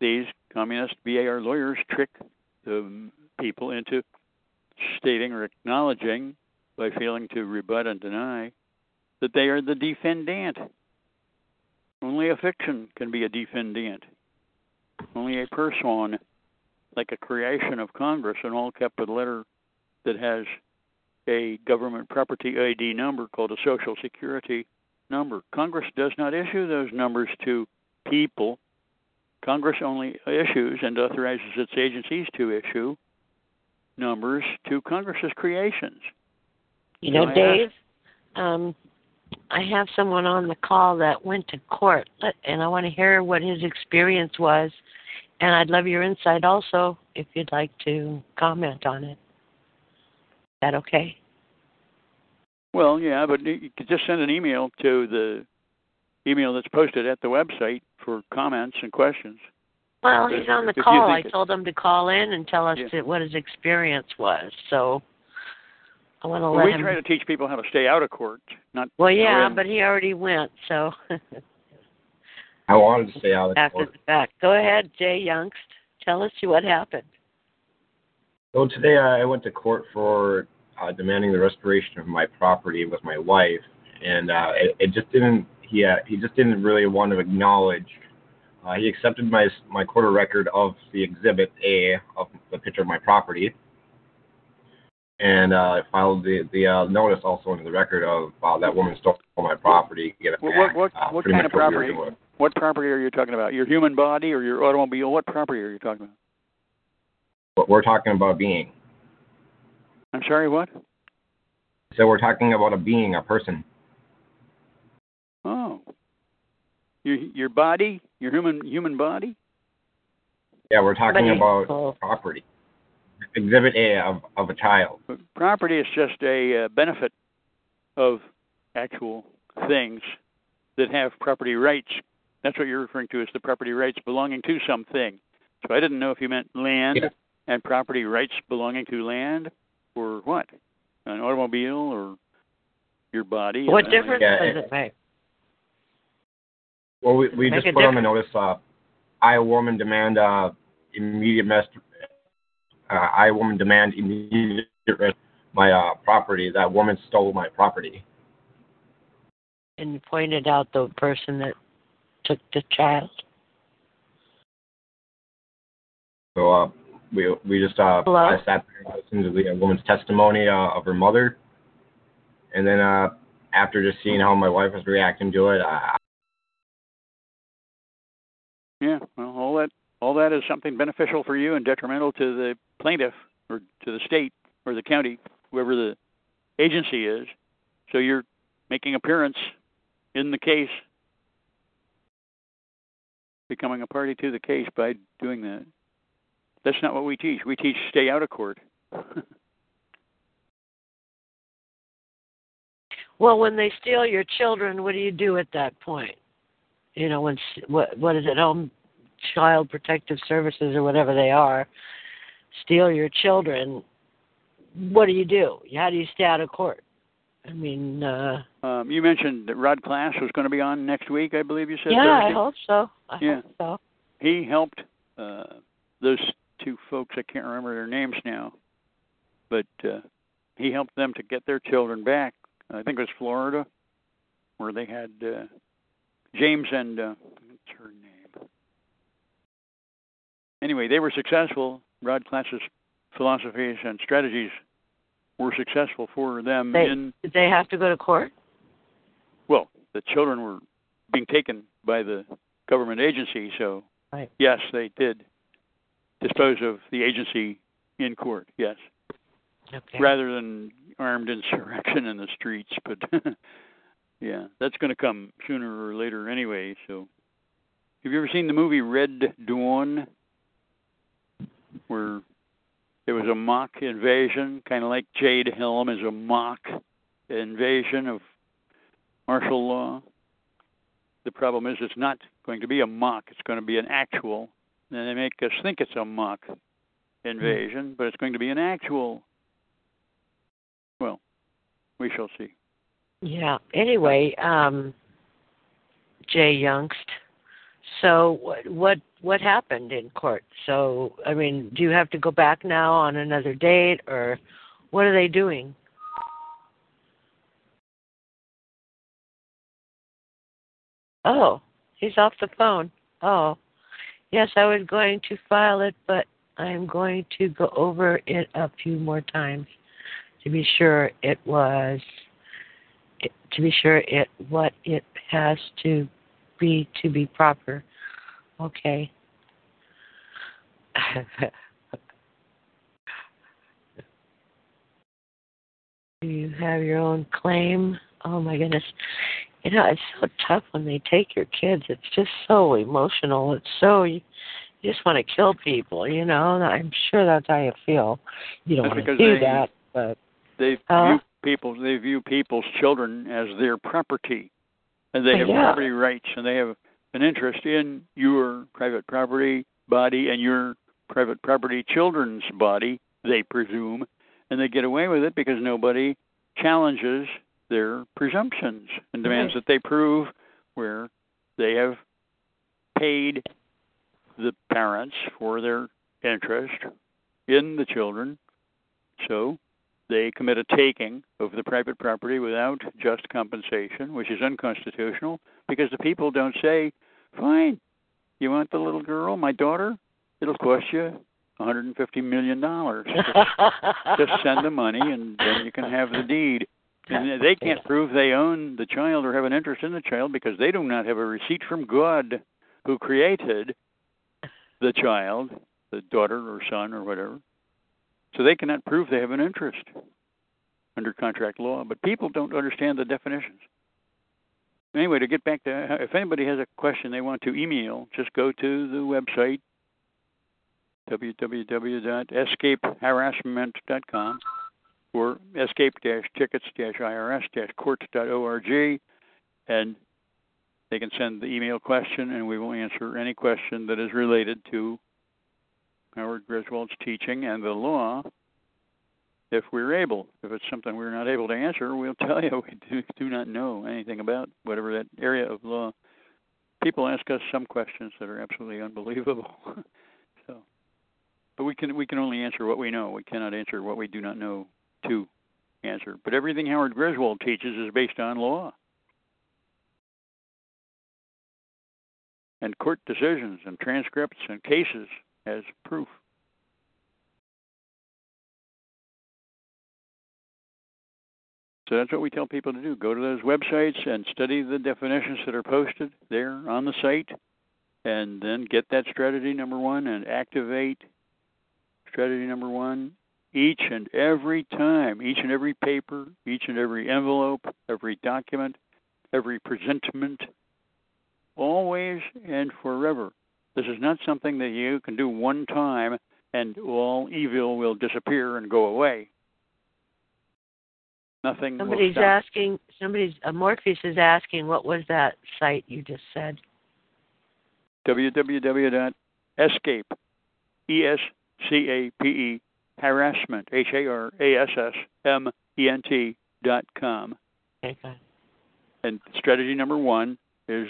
these communist BAR lawyers trick the people into stating or acknowledging by failing to rebut and deny that they are the defendant. Only a fiction can be a defendant. Only a person, like a creation of Congress, an all capital letter that has a government property ID number called a Social Security number. Congress does not issue those numbers to people Congress only issues and authorizes its agencies to issue numbers to Congress's creations. You know, Dave, um, I have someone on the call that went to court, and I want to hear what his experience was. And I'd love your insight also if you'd like to comment on it. Is that okay? Well, yeah, but you could just send an email to the email that's posted at the website for comments and questions. Well, he's on the call. I told him to call in and tell us yeah. what his experience was. So I want to well, let we him. We try to teach people how to stay out of court, not. Well, yeah, but he already went, so. I wanted to stay out of After court. the fact, go ahead, Jay Youngst. Tell us what happened. So today I went to court for uh, demanding the restoration of my property with my wife, and uh, it, it just didn't he uh, he just didn't really want to acknowledge. Uh, he accepted my my quarter record of the exhibit A of the picture of my property, and uh, filed the the uh, notice also into the record of uh, that woman stole my property. Get it what back. what what, uh, what kind of much what we were property? What property are you talking about? Your human body or your automobile? What property are you talking about? What we're talking about being. I'm sorry, what? So we're talking about a being, a person. Oh, your your body, your human human body. Yeah, we're talking Somebody- about oh. property. Exhibit A of, of a child. But property is just a uh, benefit of actual things that have property rights. That's what you're referring to as the property rights belonging to something. So I didn't know if you meant land Yeah. And property rights belonging to land, or what? An automobile or your body? What Uh, difference Yeah, does it- it make? Well, we, we just a put on the notice. Uh, I woman demand uh, immediate mest- uh, I woman demand immediate rest my uh, property. That woman stole my property. And you pointed out the person that took the child. So uh, we we just uh, Hello? I sat there and listened to the uh, woman's testimony uh, of her mother, and then uh, after just seeing how my wife was reacting to it, I, Yeah, well, all that all that is something beneficial for you and detrimental to the plaintiff or to the state or the county, whoever the agency is. So you're making appearance in the case, becoming a party to the case by doing that. That's not what we teach. We teach stay out of court. [LAUGHS] Well, when they steal your children, what do you do at that point? You know, when what what is it? Home Child Protective Services or whatever they are steal your children. What do you do? How do you stay out of court? I mean, uh um, you mentioned that Rod Class was going to be on next week. I believe you said. yeah, I hope so. I Yeah. hope so. he helped uh those two folks i can't remember their names now but uh he helped them to get their children back i think it was florida where they had uh james and uh what's her name anyway they were successful rod class's philosophies and strategies were successful for them They- in Did they have to go to court? well the children were being taken by the government agency so Right. yes they did dispose of the agency in court yes. Okay. rather than armed insurrection in the streets but [LAUGHS] yeah that's going to come sooner or later anyway so. Have you ever seen the movie red dawn? Where it was a mock invasion kind of like jade helm is a mock invasion of martial law. The problem is it's not going to be a mock it's going to be an actual and they make us think it's a mock invasion but it's going to be an actual well we shall see Yeah. Anyway, um Jay Youngst. So what what what happened in court? So I mean, do you have to go back now on another date or what are they doing? Oh, he's off the phone. Oh. Yes, I was going to file it, but I'm going to go over it a few more times to be sure it was to be sure it what it has to be to be proper. Okay. [LAUGHS] Do you have your own claim? Oh my goodness. You know, it's so tough when they take your kids. It's just so emotional. It's so you, you just want to kill people, you know. And I'm sure that's how you feel. You don't That's want to do they- that, but they Huh? view uh-huh. people they view people's children as their property and they have Yeah. property rights and they have an interest in your private property body and your private property children's body they presume and they get away with it because nobody challenges their presumptions and demands that they prove where they have paid the parents for their interest in the children so they commit a taking of the private property without just compensation, which is unconstitutional because the people don't say, fine, you want the little girl, my daughter? It'll cost you $150 million. Just send the money and then you can have the deed. And they can't prove they own the child or have an interest in the child because they do not have a receipt from God who created the child, the daughter or son or whatever. So they cannot prove they have an interest under contract law. But people don't understand the definitions. Anyway, to get back to if anybody has a question they want to email, just go to the website www.escapeharassment.com or escape-tickets-irs-court.org and they can send the email question and we will answer any question that is related to Howard Griswold's teaching and the law if we're able. If it's something we're not able to answer, we'll tell you [LAUGHS] we do, do not know anything about whatever that area of law people ask us some questions that are absolutely unbelievable. [LAUGHS] so, but we can we can only answer what we know. We cannot answer what we do not know to answer. But everything Howard Griswold teaches is based on law. And court decisions and transcripts and cases as proof. So that's what we tell people to do. Go to those websites and study the definitions that are posted there on the site, and then get that strategy number one and activate strategy number one each and every time, each and every paper, each and every envelope, every document, every presentment, always and forever. This is not something that you can do one time and all evil will disappear and go away. Nothing. Somebody's asking. Somebody's uh, Morpheus is asking. What was that site you just said? www.escape, e s c a p e harassment h a r a s s m e n t dot com. Okay. And strategy number one is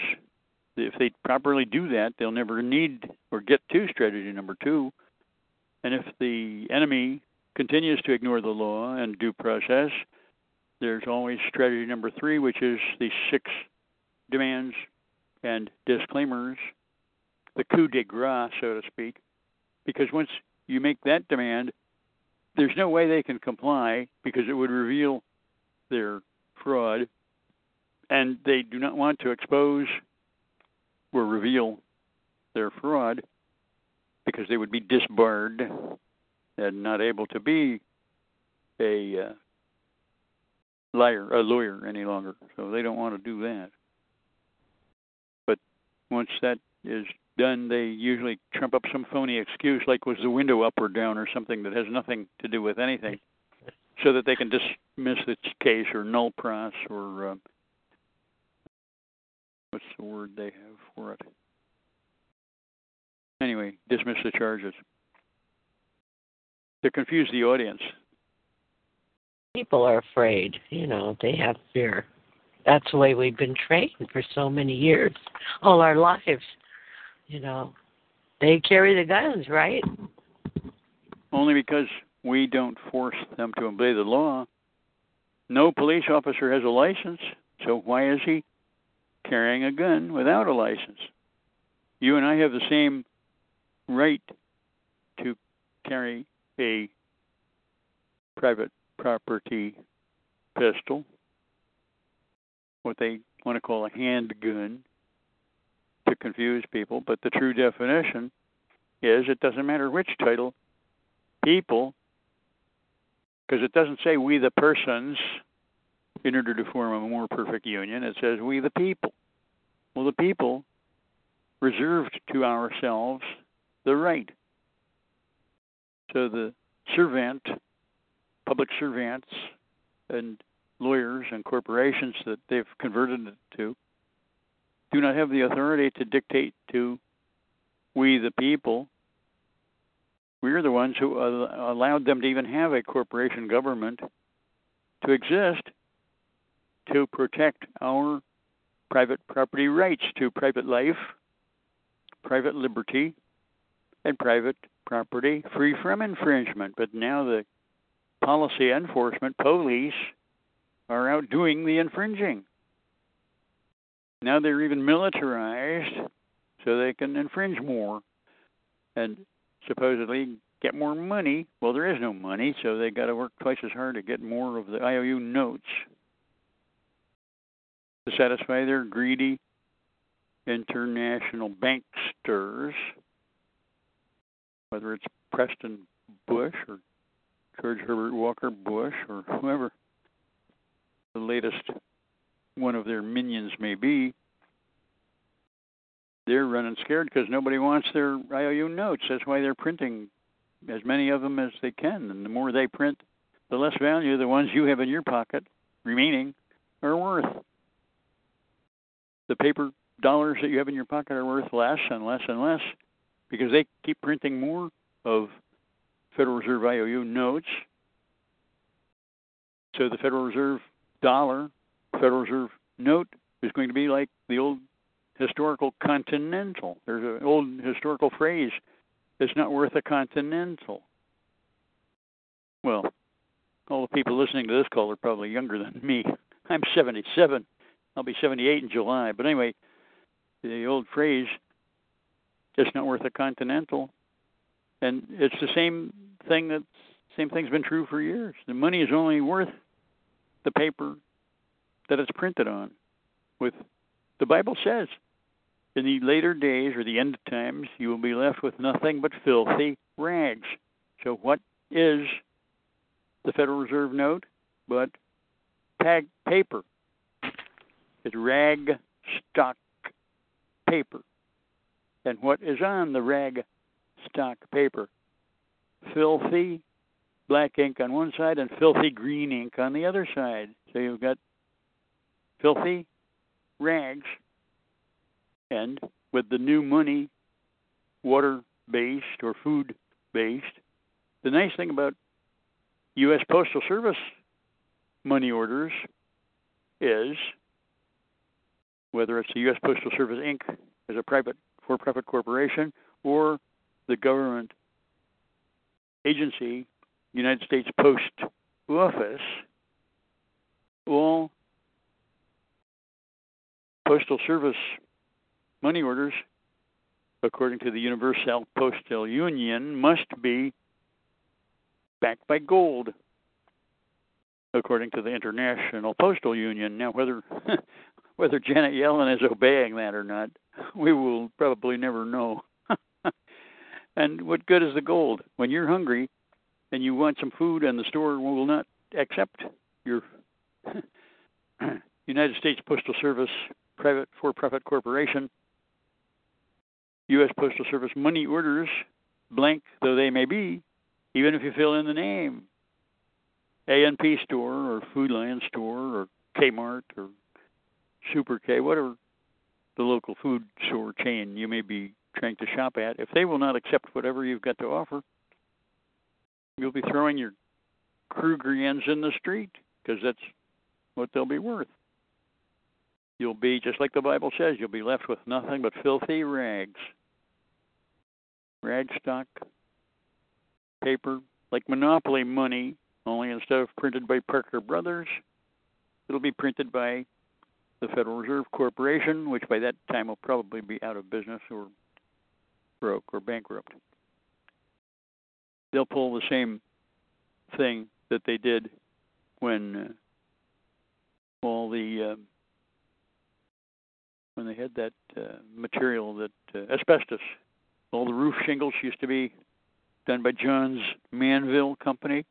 if they properly do that, they'll never need or get to strategy number two. And if the enemy continues to ignore the law and due process, there's always strategy number three, which is the six demands and disclaimers, the coup de grace, so to speak. Because once you make that demand, there's no way they can comply because it would reveal their fraud, and they do not want to expose or reveal their fraud because they would be disbarred and not able to be a uh, liar, a lawyer any longer. So they don't want to do that. But once that is done, they usually trump up some phony excuse, like was the window up or down or something that has nothing to do with anything, so that they can dismiss the case or nolle pros or uh, what's the word they have for it? Anyway, dismiss the charges to confuse the audience. People are afraid. You know, they have fear. That's the way we've been trained for so many years, all our lives. You know, they carry the guns, right? Only because we don't force them to obey the law. No police officer has a license, so why is he carrying a gun without a license? You and I have the same right to carry a private property pistol, what they want to call a handgun, to confuse people. But the true definition is it doesn't matter which title, people, because it doesn't say we the persons in order to form a more perfect union. It says we the people. Well, the people reserved to ourselves the right. So the servant, public servants, and lawyers and corporations that they've converted it to do not have the authority to dictate to we the people. We're the ones who allowed them to even have a corporation government to exist to protect our private property rights to private life, private liberty, and private property free from infringement. But now the policy enforcement police are out doing the infringing. Now they're even militarized so they can infringe more and supposedly get more money. Well, there is no money, so they got to work twice as hard to get more of the IOU notes to satisfy their greedy international banksters, whether it's Prescott Bush or George Herbert Walker Bush or whoever the latest one of their minions may be. They're running scared because nobody wants their IOU notes. That's why they're printing as many of them as they can. And the more they print, the less value the ones you have in your pocket remaining are worth the paper dollars that you have in your pocket are worth less and less and less because they keep printing more of Federal Reserve IOU notes. So the Federal Reserve dollar, Federal Reserve note is going to be like the old historical continental. There's an old historical phrase, it's not worth a continental. Well, all the people listening to this call are probably younger than me. I'm 77. I'll be 78 in July. But anyway, the old phrase, it's not worth a continental. And it's the same thing that same thing's been true for years. The money is only worth the paper that it's printed on. With the Bible says, in the later days or the end times, you will be left with nothing but filthy rags. So, what is the Federal Reserve note but tag paper? It's rag stock paper. And what is on the rag stock paper? Filthy black ink on one side and filthy green ink on the other side. So you've got filthy rags and with the new money water based or food based the nice thing about US Postal Service money orders is whether it's the US Postal Service Inc. as a private for profit corporation or the government agency, United States Post Office, all Postal Service money orders, according to the Universal Postal Union, must be backed by gold, according to the International Postal Union. Now, whether [LAUGHS] whether Janet Yellen is obeying that or not, we will probably never know. [LAUGHS] and what good is the gold when you're hungry and you want some food and the store will not accept your [CLEARS THROAT] United States Postal Service private for-profit corporation U.S. Postal Service money orders, blank though they may be, even if you fill in the name, A&P store or Food Lion store or Kmart or Super K, whatever the local food store chain you may be trying to shop at, if they will not accept whatever you've got to offer, you'll be throwing your Krugerrands in the street because that's what they'll be worth. You'll be, just like the Bible says, you'll be left with nothing but filthy rags ragstock paper, like Monopoly money, only instead of printed by Parker Brothers, it'll be printed by the Federal Reserve Corporation, which by that time will probably be out of business or broke or bankrupt. They'll pull the same thing that they did when uh, all the uh, when they had that uh, material that uh, asbestos all the roof shingles used to be done by Johns Manville Company,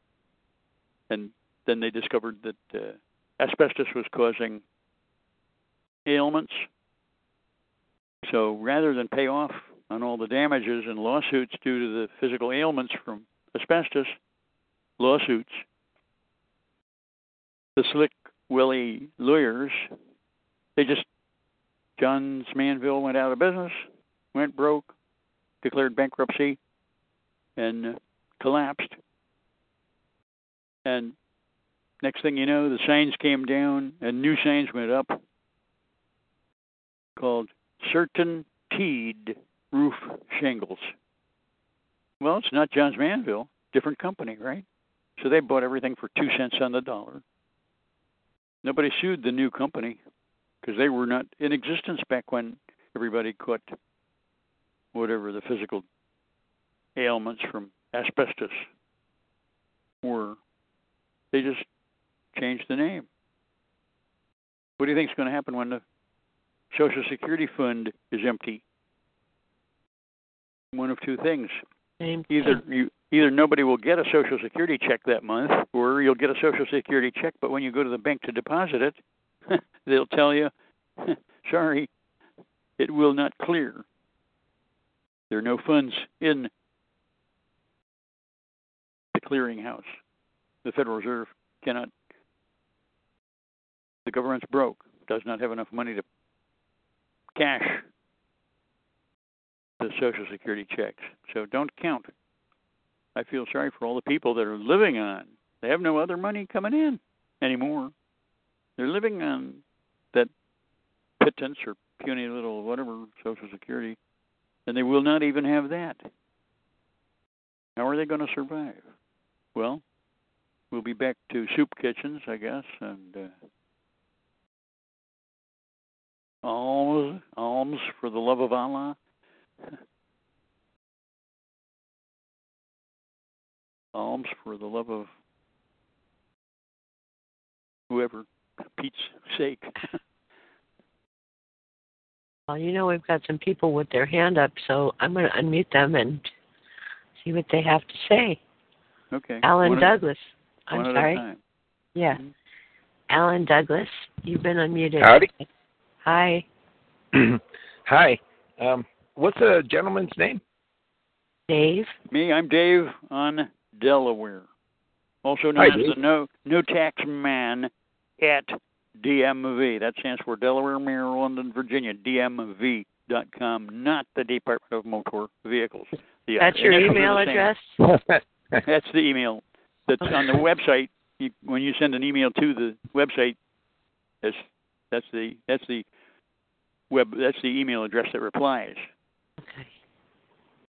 and then they discovered that uh, asbestos was causing ailments. So rather than pay off on all the damages and lawsuits due to the physical ailments from asbestos, lawsuits, the slick willy lawyers, they just Johns Manville went out of business, went broke, declared bankruptcy and uh, collapsed. And next thing you know, the signs came down and new signs went up called Certain Teed Roof Shingles. Well, it's not Johns Manville, different company, right? So they bought everything for two cents on the dollar. Nobody sued the new company because they were not in existence back when everybody caught whatever the physical ailments from asbestos were. They just changed the name. What do you think is going to happen when the Social Security fund is empty? One of two things. Either you either nobody will get a social security check that month or you'll get a social security check but when you go to the bank to deposit it [LAUGHS] they'll tell you [LAUGHS] sorry it will not clear there are no funds in the clearinghouse. The Federal Reserve cannot, the government's broke, does not have enough money to cash the Social Security checks. So don't count. I feel sorry for all the people that are living on. They have no other money coming in anymore. They're living on that pittance or puny little whatever Social Security, and they will not even have that. How are they going to survive? Well, we'll be back to soup kitchens, I guess, and uh, alms, alms for the love of Allah. [LAUGHS] alms for the love of whoever, Pete's shake. [LAUGHS] Well, you know, we've got some people with their hand up, so I'm going to unmute them and see what they have to say. okay. Alan One at- Douglas. I'm one at a sorry. time. Yeah. Alan Douglas, you've been unmuted. Howdy. Hi. [CLEARS THROAT] Hi. Um, what's the gentleman's name? Dave. Me, I'm Dave on Delaware, also known Hi, as Dave. the No No Tax Man at DMV. That stands for Delaware, Maryland, and Virginia. DMV dot com, not the Department of Motor Vehicles. The That's your initials are email address? [LAUGHS] That's the email that's on the website. You, when you send an email to the website, that's that's the that's the web that's the email address that replies. Okay.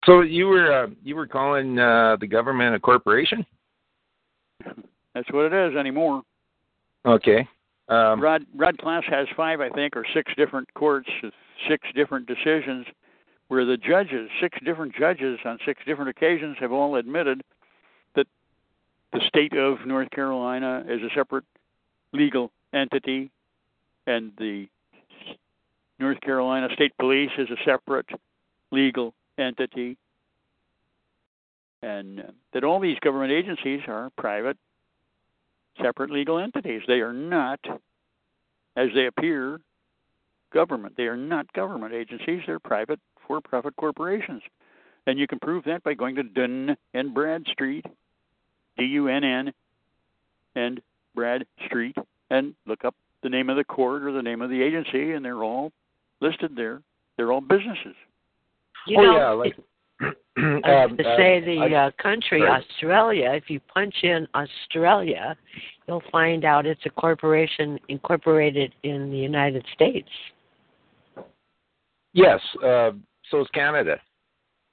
so you were uh, you were calling uh, the government a corporation? [LAUGHS] That's what it is anymore. Okay. Um, Rod Rod Class has five, I think, or six different courts, six different decisions, where the judges, six different judges on six different occasions, have all admitted that the state of North Carolina is a separate legal entity, and the North Carolina State Police is a separate legal entity, and that all these government agencies are private separate legal entities. They are not, as they appear, government. They are not government agencies. They're private for-profit corporations, and you can prove that by going to Dun and Bradstreet, D-U-N-N, and Brad Street, and look up the name of the court or the name of the agency, and they're all listed there. They're all businesses. You oh know, yeah, like [CLEARS THROAT] Um, to uh, say the I- uh, country right. Australia. If you punch in Australia, you'll find out it's a corporation incorporated in the United States. yes. Uh, so is Canada.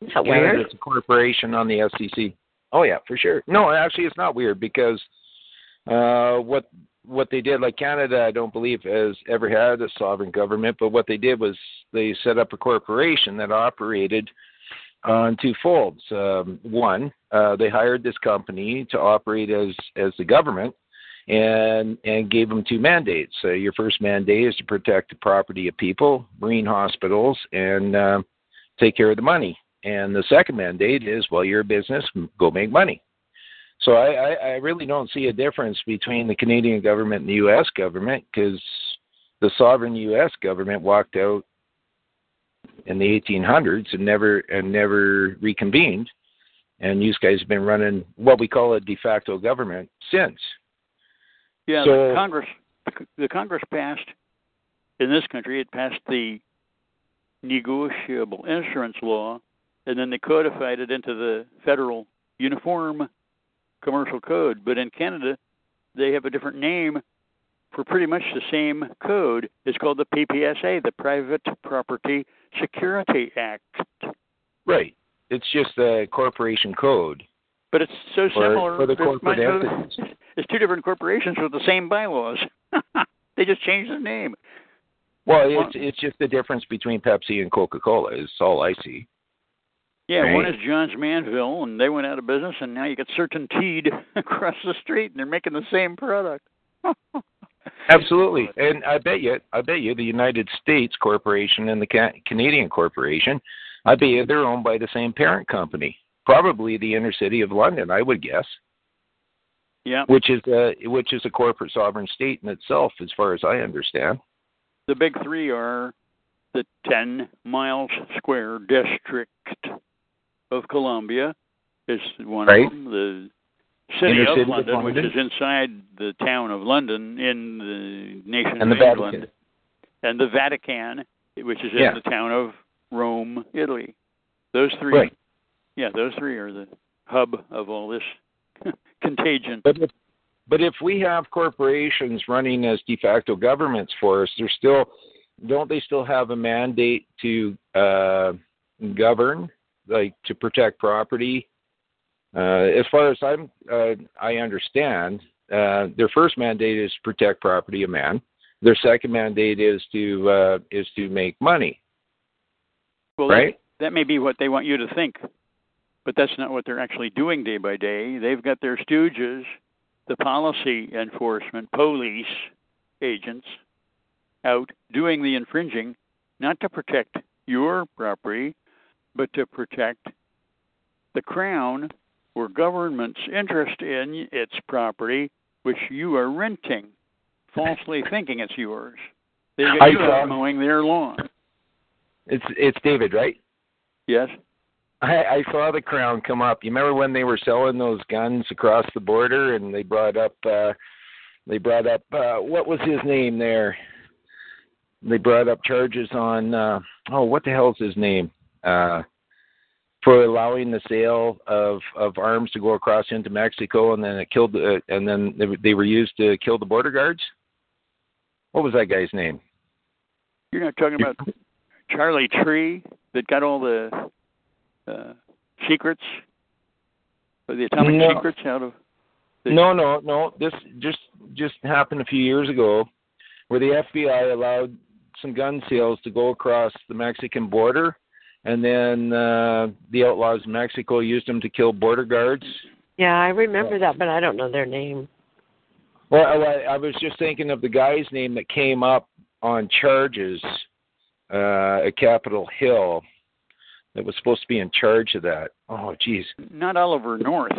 Is that weird? Canada's a corporation on the SEC. Oh yeah, for sure. No, actually, it's not weird because uh, what what they did, like Canada, I don't believe has ever had a sovereign government, but what they did was they set up a corporation that operated on two folds. Um, one, uh, they hired this company to operate as as the government, and and gave them two mandates. So your first mandate is to protect the property of people, marine hospitals, and uh, take care of the money. And the second mandate is, well, you're a business, go make money. So I, I, I really don't see a difference between the Canadian government and the U.S. government because the sovereign U.S. government walked out in the 1800s and never and never reconvened, and you guys have been running what we call a de facto government since. Yeah, So- the Congress the Congress passed in this country it passed the negotiable insurance law and then they codified it into the federal uniform commercial code. But in Canada they have a different name for pretty much the same code. It's called the PPSA, the Private Property Security Act. Right. It's just a corporation code. But it's so For- similar. for the corporate might- entities. [LAUGHS] It's two different corporations with the same bylaws. [LAUGHS] they just changed the name. Well, Well- it's it's just the difference between Pepsi and Coca Cola is all I see. Yeah, one is John's Manville, and they went out of business, and now you get Certain Teed [LAUGHS] across the street, and they're making the same product. Absolutely, and I bet you, I bet you, the United States corporation and the Ca- Canadian corporation, I bet you they're owned by the same parent company, probably the inner city of London, I would guess, Yeah, which is a which is a corporate sovereign state in itself, as far as I understand. the big three are the 10 miles square district of Columbia is one Right. of them. The city, of, city of London, which is inside the town of London in the nation And of the England, Vatican. and the Vatican, which is in Yeah. the town of Rome, Italy. Those three, Right. yeah, those three are the hub of all this [LAUGHS] contagion. But if, but if we have corporations running as de facto governments for us, they're still don't they still have a mandate to uh, govern, like to protect property? Uh, as far as I'm, uh, I understand, uh, their first mandate is to protect property of man. Their second mandate is to uh, is to make money. Well, right? That, that may be what they want you to think, but that's not what they're actually doing day by day. They've got their stooges, the policy enforcement police agents, out doing the infringing, not to protect your property, but to protect the crown or government's interest in its property, which you are renting, falsely [LAUGHS] thinking it's yours. They I got you out mowing their lawn. It's it's David, right? Yes. I, I saw the crown come up. You remember when they were selling those guns across the border, and they brought up uh, they brought up uh, what was his name there? They brought up charges on uh, oh what the hell's his name uh, for allowing the sale of of arms to go across into Mexico, and then it killed uh, and then they, were- they were used to kill the border guards. What was that guy's name? You're not talking about Charlie Tree that got all the uh, secrets, or the atomic No. secrets out of. The, No, no, no. This just just happened a few years ago, where the FBI allowed some gun sales to go across the Mexican border, and then uh, the outlaws in Mexico used them to kill border guards. Yeah, I remember that, but I don't know their name. Well, I, I was just thinking of the guy's name that came up on charges uh, at Capitol Hill. That was supposed to be in charge of that. Oh, geez. not Oliver North.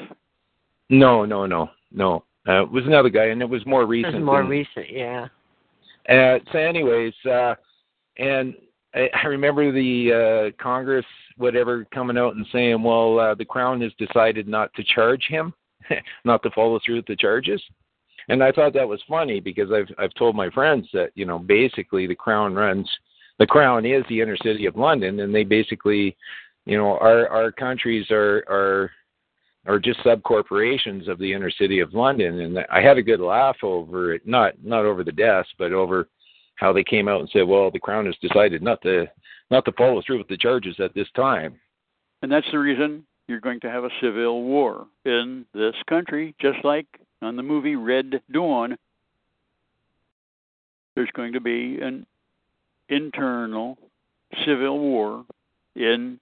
No, no, no, no. Uh, it was another guy, and it was more It recent. was more than- recent, yeah. Uh, so, anyways, uh, and I, remember the uh, Congress, whatever, coming out and saying, "Well, uh, the Crown has decided not to charge him, [LAUGHS] not to follow through with the charges." And I thought that was funny because I've I've told my friends that you know basically the Crown runs, the Crown is the inner city of London, and they basically, you know, our our countries are are are just sub corporations of the inner city of London. And I had a good laugh over it, not not over the deaths, but over how they came out and said, "Well, the Crown has decided not to not to follow through with the charges at this time." And that's the reason you're going to have a civil war in this country, just like on the movie Red Dawn. There's going to be an internal civil war in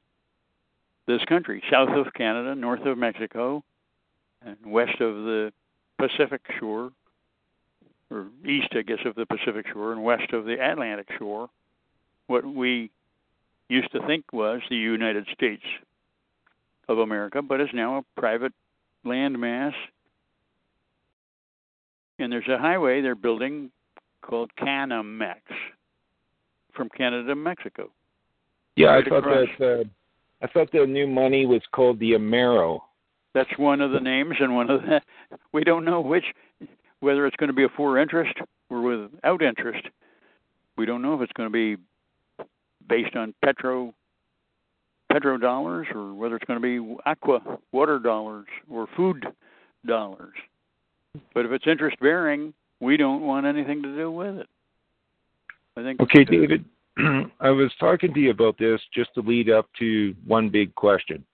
this country, south of Canada, north of Mexico, and west of the Pacific shore, or east, I guess, of the Pacific shore, and west of the Atlantic shore. What we used to think was the United States of America, but is now a private landmass. And there's a highway they're building called Canamex from Canada to Mexico. Yeah, I thought across. that uh, I thought the new money was called the Amero. That's one of the names, and one of the [LAUGHS] we don't know which, whether it's going to be a for interest or without interest. We don't know if it's going to be based on petro petro dollars or whether it's going to be aqua water dollars or food dollars. But if it's interest bearing, we don't want anything to do with it. I think. Okay, David, [CLEARS THROAT] I was talking to you about this just to lead up to one big question.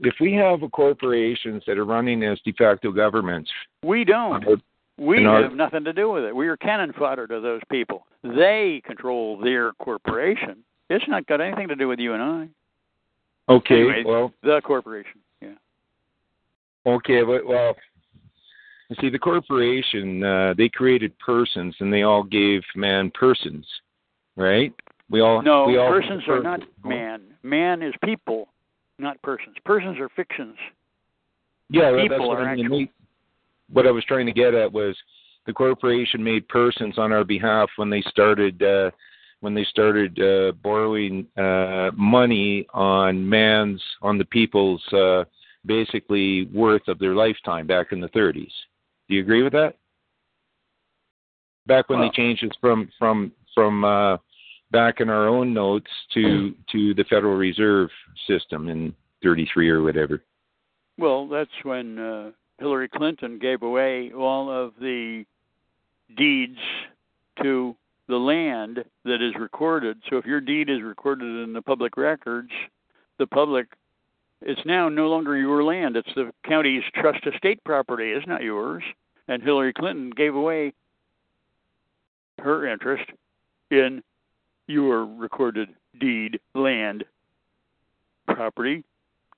If we have corporations that are running as de facto governments, We don't. We And our- have nothing to do with it. We are cannon fodder to those people. They control their corporation. It's not got anything to do with you and I. okay, Anyway. well, The corporation. Yeah. Okay, but well, you see, the corporation uh, they created persons, and they all gave man persons, right? We all No, we all persons are not man. Man is people, not persons. Persons are fictions. Yeah, people that's what are I mean. actual. What I was trying to get at was the corporation made persons on our behalf when they started uh, when they started uh, borrowing uh, money on man's on the people's uh, basically worth of their lifetime back in the 30s. Do you agree with that? Back when Well- they changed it from from from uh, back in our own notes to to the Federal Reserve system in 33 or whatever. Well, that's when uh, Hillary Clinton gave away all of the deeds to the land that is recorded. So if your deed is recorded in the public records, the public it's now no longer your land. It's the county's trust estate property. It's not yours. And Hillary Clinton gave away her interest in your recorded deed land property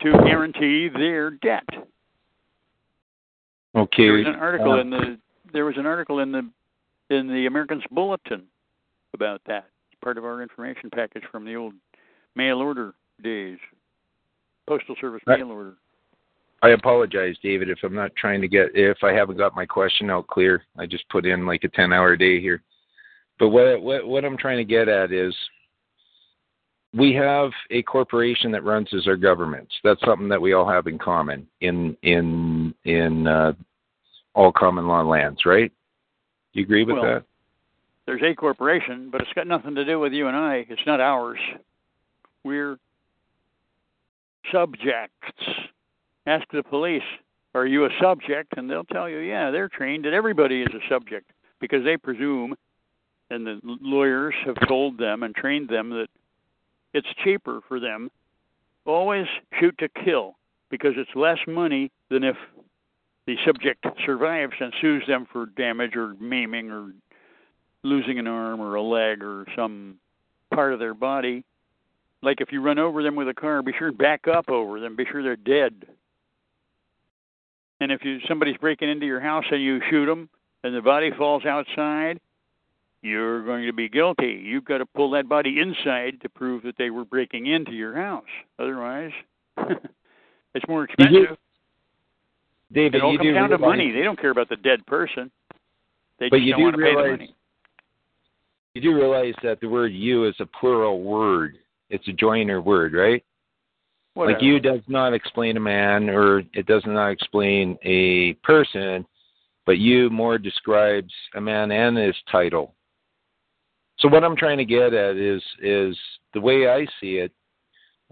to guarantee their debt. Okay. There was an article uh, in the there was an article in the in the Americans Bulletin about that. It's part of our information package from the old mail order days. Postal Service Right. mail order. I apologize, David, if I'm not trying to get if I haven't got my question out clear. I just put in like a 10-hour day here. But what what what I'm trying to get at is we have a corporation that runs as our governments. That's something that we all have in common in in in uh, all common law lands, right? Do you agree with Well, that? There's a corporation, but it's got nothing to do with you and I. It's not ours. We're subjects. Ask the police, are you a subject? And they'll tell you, yeah, they're trained that everybody is a subject because they presume, and the lawyers have told them and trained them that it's cheaper for them always shoot to kill because it's less money than if the subject survives and sues them for damage or maiming or losing an arm or a leg or some part of their body. Like if you run over them with a car, be sure to back up over them. Be sure they're dead. And if you somebody's breaking into your house and you shoot them and the body falls outside, you're going to be guilty. You've got to pull that body inside to prove that they were breaking into your house. Otherwise, [LAUGHS] it's more You expensive. David, It all comes do down to money. They don't care about the dead person. They But just you do want to pay the realize- money. You do realize that the word "you" is a plural word. It's a joiner word, right? Whatever. Like you does not explain a man or it does not explain a person, but you more describes a man and his title. So what I'm trying to get at is is the way I see it.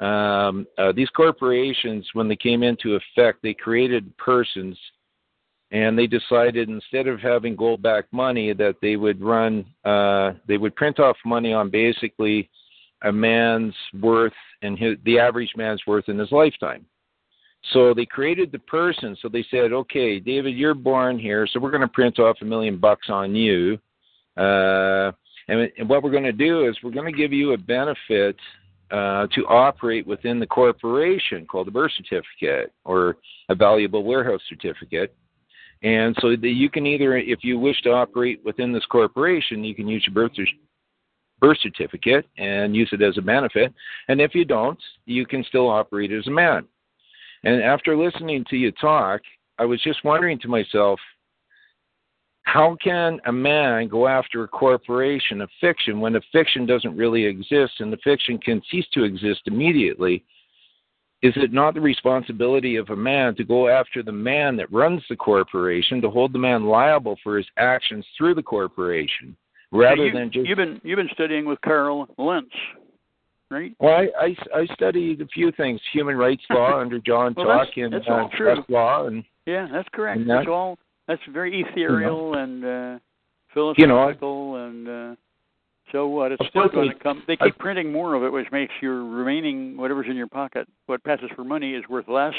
Um, uh, these corporations, when they came into effect, they created persons, and they decided instead of having gold-backed money, that they would run, uh, they would print off money on basically a man's worth and his, the average man's worth in his lifetime. So they created the person. So they said, okay, David, you're born here, so we're going to print off a million bucks on you. Uh, and, and what we're going to do is we're going to give you a benefit uh, to operate within the corporation called a birth certificate or a valuable warehouse certificate. And so that you can either, if you wish to operate within this corporation, you can use your birth birth certificate and use it as a benefit. And if you don't, you can still operate as a man. And after listening to you talk, I was just wondering to myself, how can a man go after a corporation of fiction when the fiction doesn't really exist and the fiction can cease to exist immediately? Is it not the responsibility of a man to go after the man that runs the corporation, to hold the man liable for his actions through the corporation? rather you, than just you've been you've been studying with Karl Lentz, right? well I, I, I studied a few things human rights law under john Well, Talk and that's uh, trust law and Yeah, that's correct. And that's that- all. That's very ethereal and uh, You know, philosophical, and uh, so what? It's still going to come. They I- keep printing more of it, which makes your remaining whatever's in your pocket, what passes for money, is worth less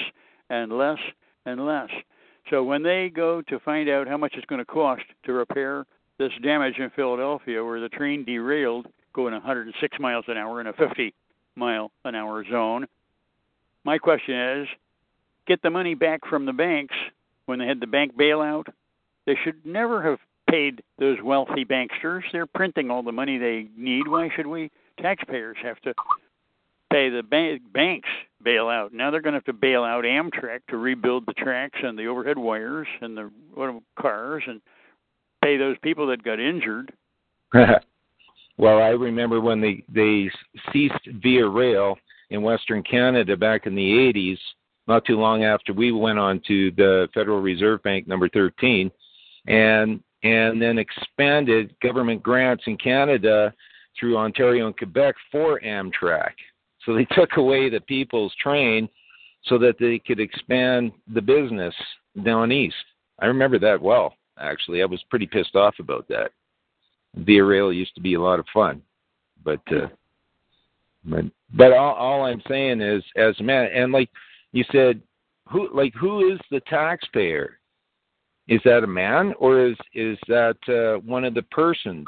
and less and less. So when they go to find out how much it's going to cost to repair this damage in Philadelphia, where the train derailed going 106 miles an hour in a 50 mile an hour zone, my question is, get the money back from the banks when they had the bank bailout. They should never have paid those wealthy banksters. They're printing all the money they need. Why should we taxpayers have to pay the bank, banks bailout? Now they're going to have to bail out Amtrak to rebuild the tracks and the overhead wires and the cars and pay those people that got injured. [LAUGHS] well, I remember when they they ceased via rail in Western Canada back in the 80s, not too long after we went on to the Federal Reserve Bank number 13, and and then expanded government grants in Canada through Ontario and Quebec for Amtrak. So they [LAUGHS] took away the people's train so that they could expand the business down east. I remember that well, actually. I was pretty pissed off about that. Via rail used to be a lot of fun, but uh, but but all, all I'm saying is, as a man, and like you said, who like who is the taxpayer? Is that a man or is is that uh, one of the persons?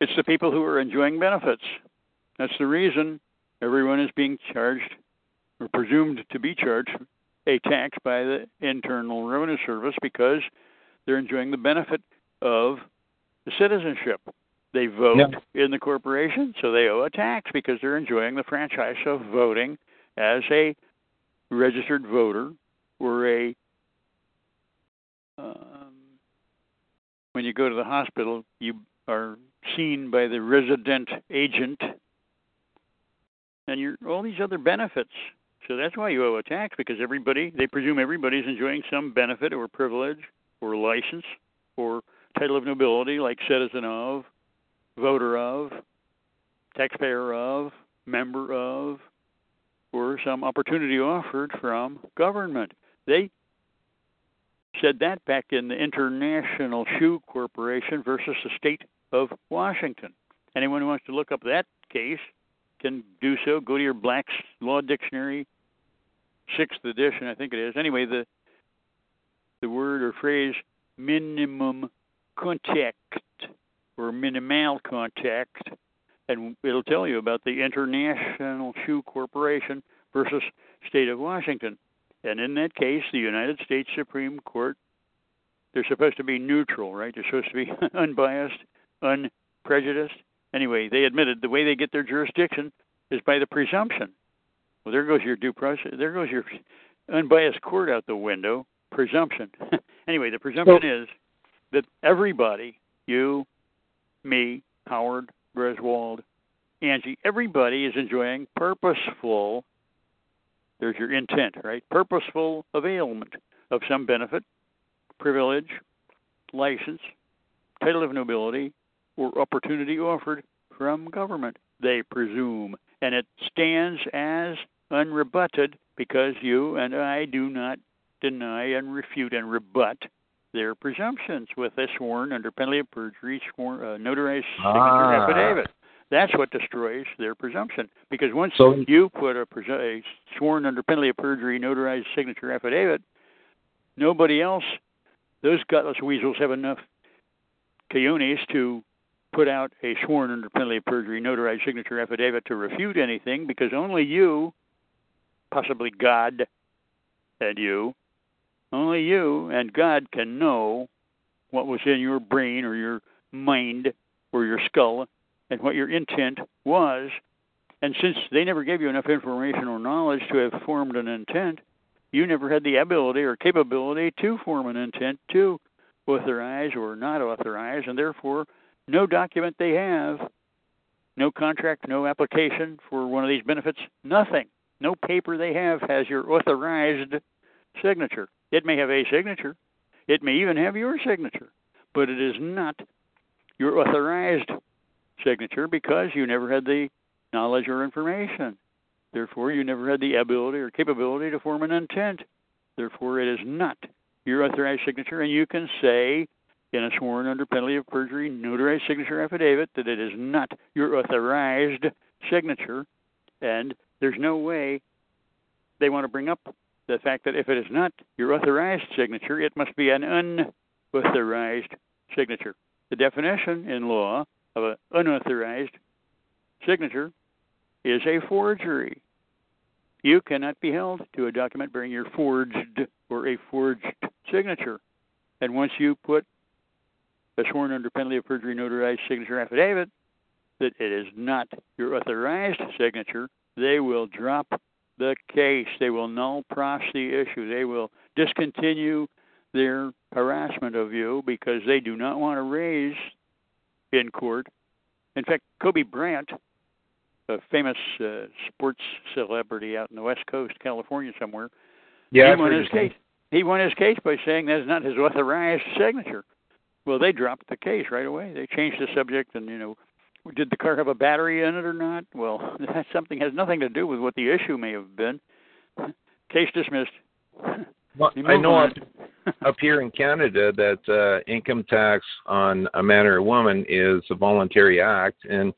It's the people who are enjoying benefits. That's the reason everyone is being charged or presumed to be charged a tax by the Internal Revenue Service because they're enjoying the benefit of the citizenship. They vote in the corporation, so they owe a tax because they're enjoying the franchise of voting as a registered voter or a um, when you go to the hospital, you are seen by the resident agent, and you're all these other benefits. So that's why you owe a tax because everybody they presume everybody's enjoying some benefit or privilege or license or title of nobility like citizen of, voter of, taxpayer of, member of, or some opportunity offered from government. They said that back in the International Shoe Corporation versus the state of Washington. Anyone who wants to look up that case can do so. Go to your Black's Law Dictionary, sixth edition, I think it is. Anyway, the the word or phrase minimum contact or minimal contact, and it'll tell you about the International Shoe Corporation versus State of Washington. And in that case, the United States Supreme Court, they're supposed to be neutral, right? They're supposed to be [LAUGHS] unbiased, unprejudiced. Anyway, they admitted the way they get their jurisdiction is by the presumption. Well, there goes your due process. There goes your unbiased court out the window. Presumption. [LAUGHS] anyway, the presumption well, is that everybody, you, me, Howard, Griswold, Angie, everybody is enjoying purposeful there's your intent, right? Purposeful availment of some benefit, privilege, license, title of nobility, or opportunity offered from government, they presume. And it stands as unrebutted because you and I do not deny and refute and rebut their presumptions with a sworn under penalty of perjury, sworn, uh, notarized signature ah. affidavit. That's what destroys their presumption. Because once so, you put a, a sworn under penalty of perjury, notarized signature affidavit, nobody else, those gutless weasels have enough coyones to put out a sworn under penalty of perjury, notarized signature affidavit to refute anything because only you, possibly God and you, only you and God can know what was in your brain or your mind or your skull and what your intent was. And since they never gave you enough information or knowledge to have formed an intent, you never had the ability or capability to form an intent to authorize or not authorize, and therefore, no document they have, no contract, no application for one of these benefits, nothing. No paper they have has your authorized signature. It may have a signature, it may even have your signature, but it is not your authorized signature because you never had the knowledge or information. Therefore, you never had the ability or capability to form an intent. Therefore, it is not your authorized signature, and you can say in a sworn under penalty of perjury notarized signature affidavit that it is not your authorized signature, and there's no way they want to bring up the fact that if it is not your authorized signature, it must be an unauthorized signature. The definition in law of an unauthorized signature is a forgery. You cannot be held to a document bearing your forged or a forged signature. And once you put a sworn under penalty of perjury notarized signature affidavit that it is not your authorized signature, they will drop the case. They will nolle pros the issue. They will discontinue their harassment of you because they do not want to raise in court. In fact, Kobe Bryant, a famous uh, sports celebrity out in the West Coast, California somewhere, yeah, he won his case. He won his case by saying that's not his authorized signature. Well, they dropped the case right away. They changed the subject, and you know, did the car have a battery in it or not? Well, [LAUGHS] that something has nothing to do with what the issue may have been. [LAUGHS] Case dismissed. [LAUGHS] Well, I know up, up here in Canada that uh, income tax on a man or a woman is a voluntary act, and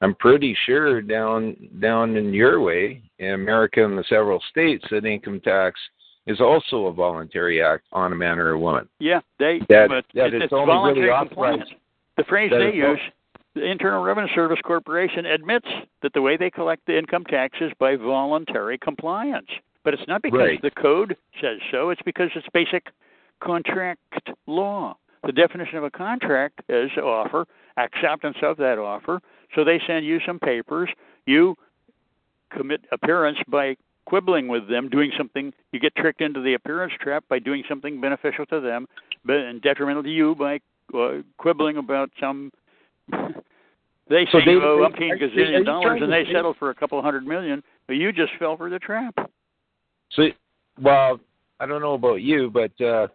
I'm pretty sure down down in your way, in America and the several states, that income tax is also a voluntary act on a man or a woman. Yeah, they That- but that it- it's it's only really authorized- The phrase they use, the Internal Revenue Service Corporation admits that the way they collect the income tax is by voluntary compliance. But it's not because Right. the code says so, it's because it's basic contract law. The definition of a contract is offer, acceptance of that offer. So they send you some papers, you commit appearance by quibbling with them, doing something. You get tricked into the appearance trap by doing something beneficial to them, but and detrimental to you by uh, quibbling about some. They So say they- you owe umpteen gazillion dollars, and they settle for a couple hundred million, but you just fell for the trap. So, well, I don't know about you, but uh,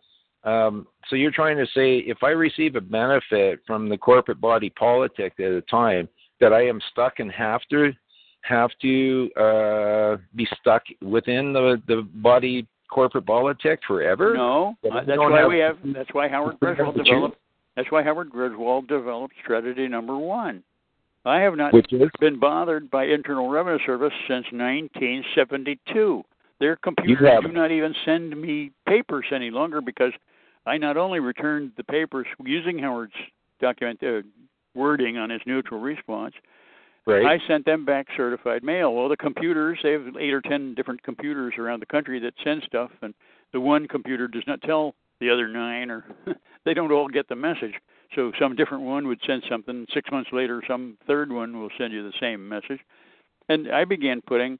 um, so you're trying to say if I receive a benefit from the corporate body politic at a time, that I am stuck and have to have to uh, be stuck within the the body corporate politic forever? No, that's why have- we have. That's why Howard you [LAUGHS] don't have Griswold to choose. developed. That's why Howard Griswold developed strategy number one. I have not been bothered by Internal Revenue Service since 1972. Their computers do not even send me papers any longer because I not only returned the papers using Howard's document uh, wording on his neutral response, right. I sent them back certified mail. Well, the computers, they have eight or ten different computers around the country that send stuff, and the one computer does not tell the other nine, or [LAUGHS] they don't all get the message. So some different one would send something. Six months later, some third one will send you the same message. And I began putting,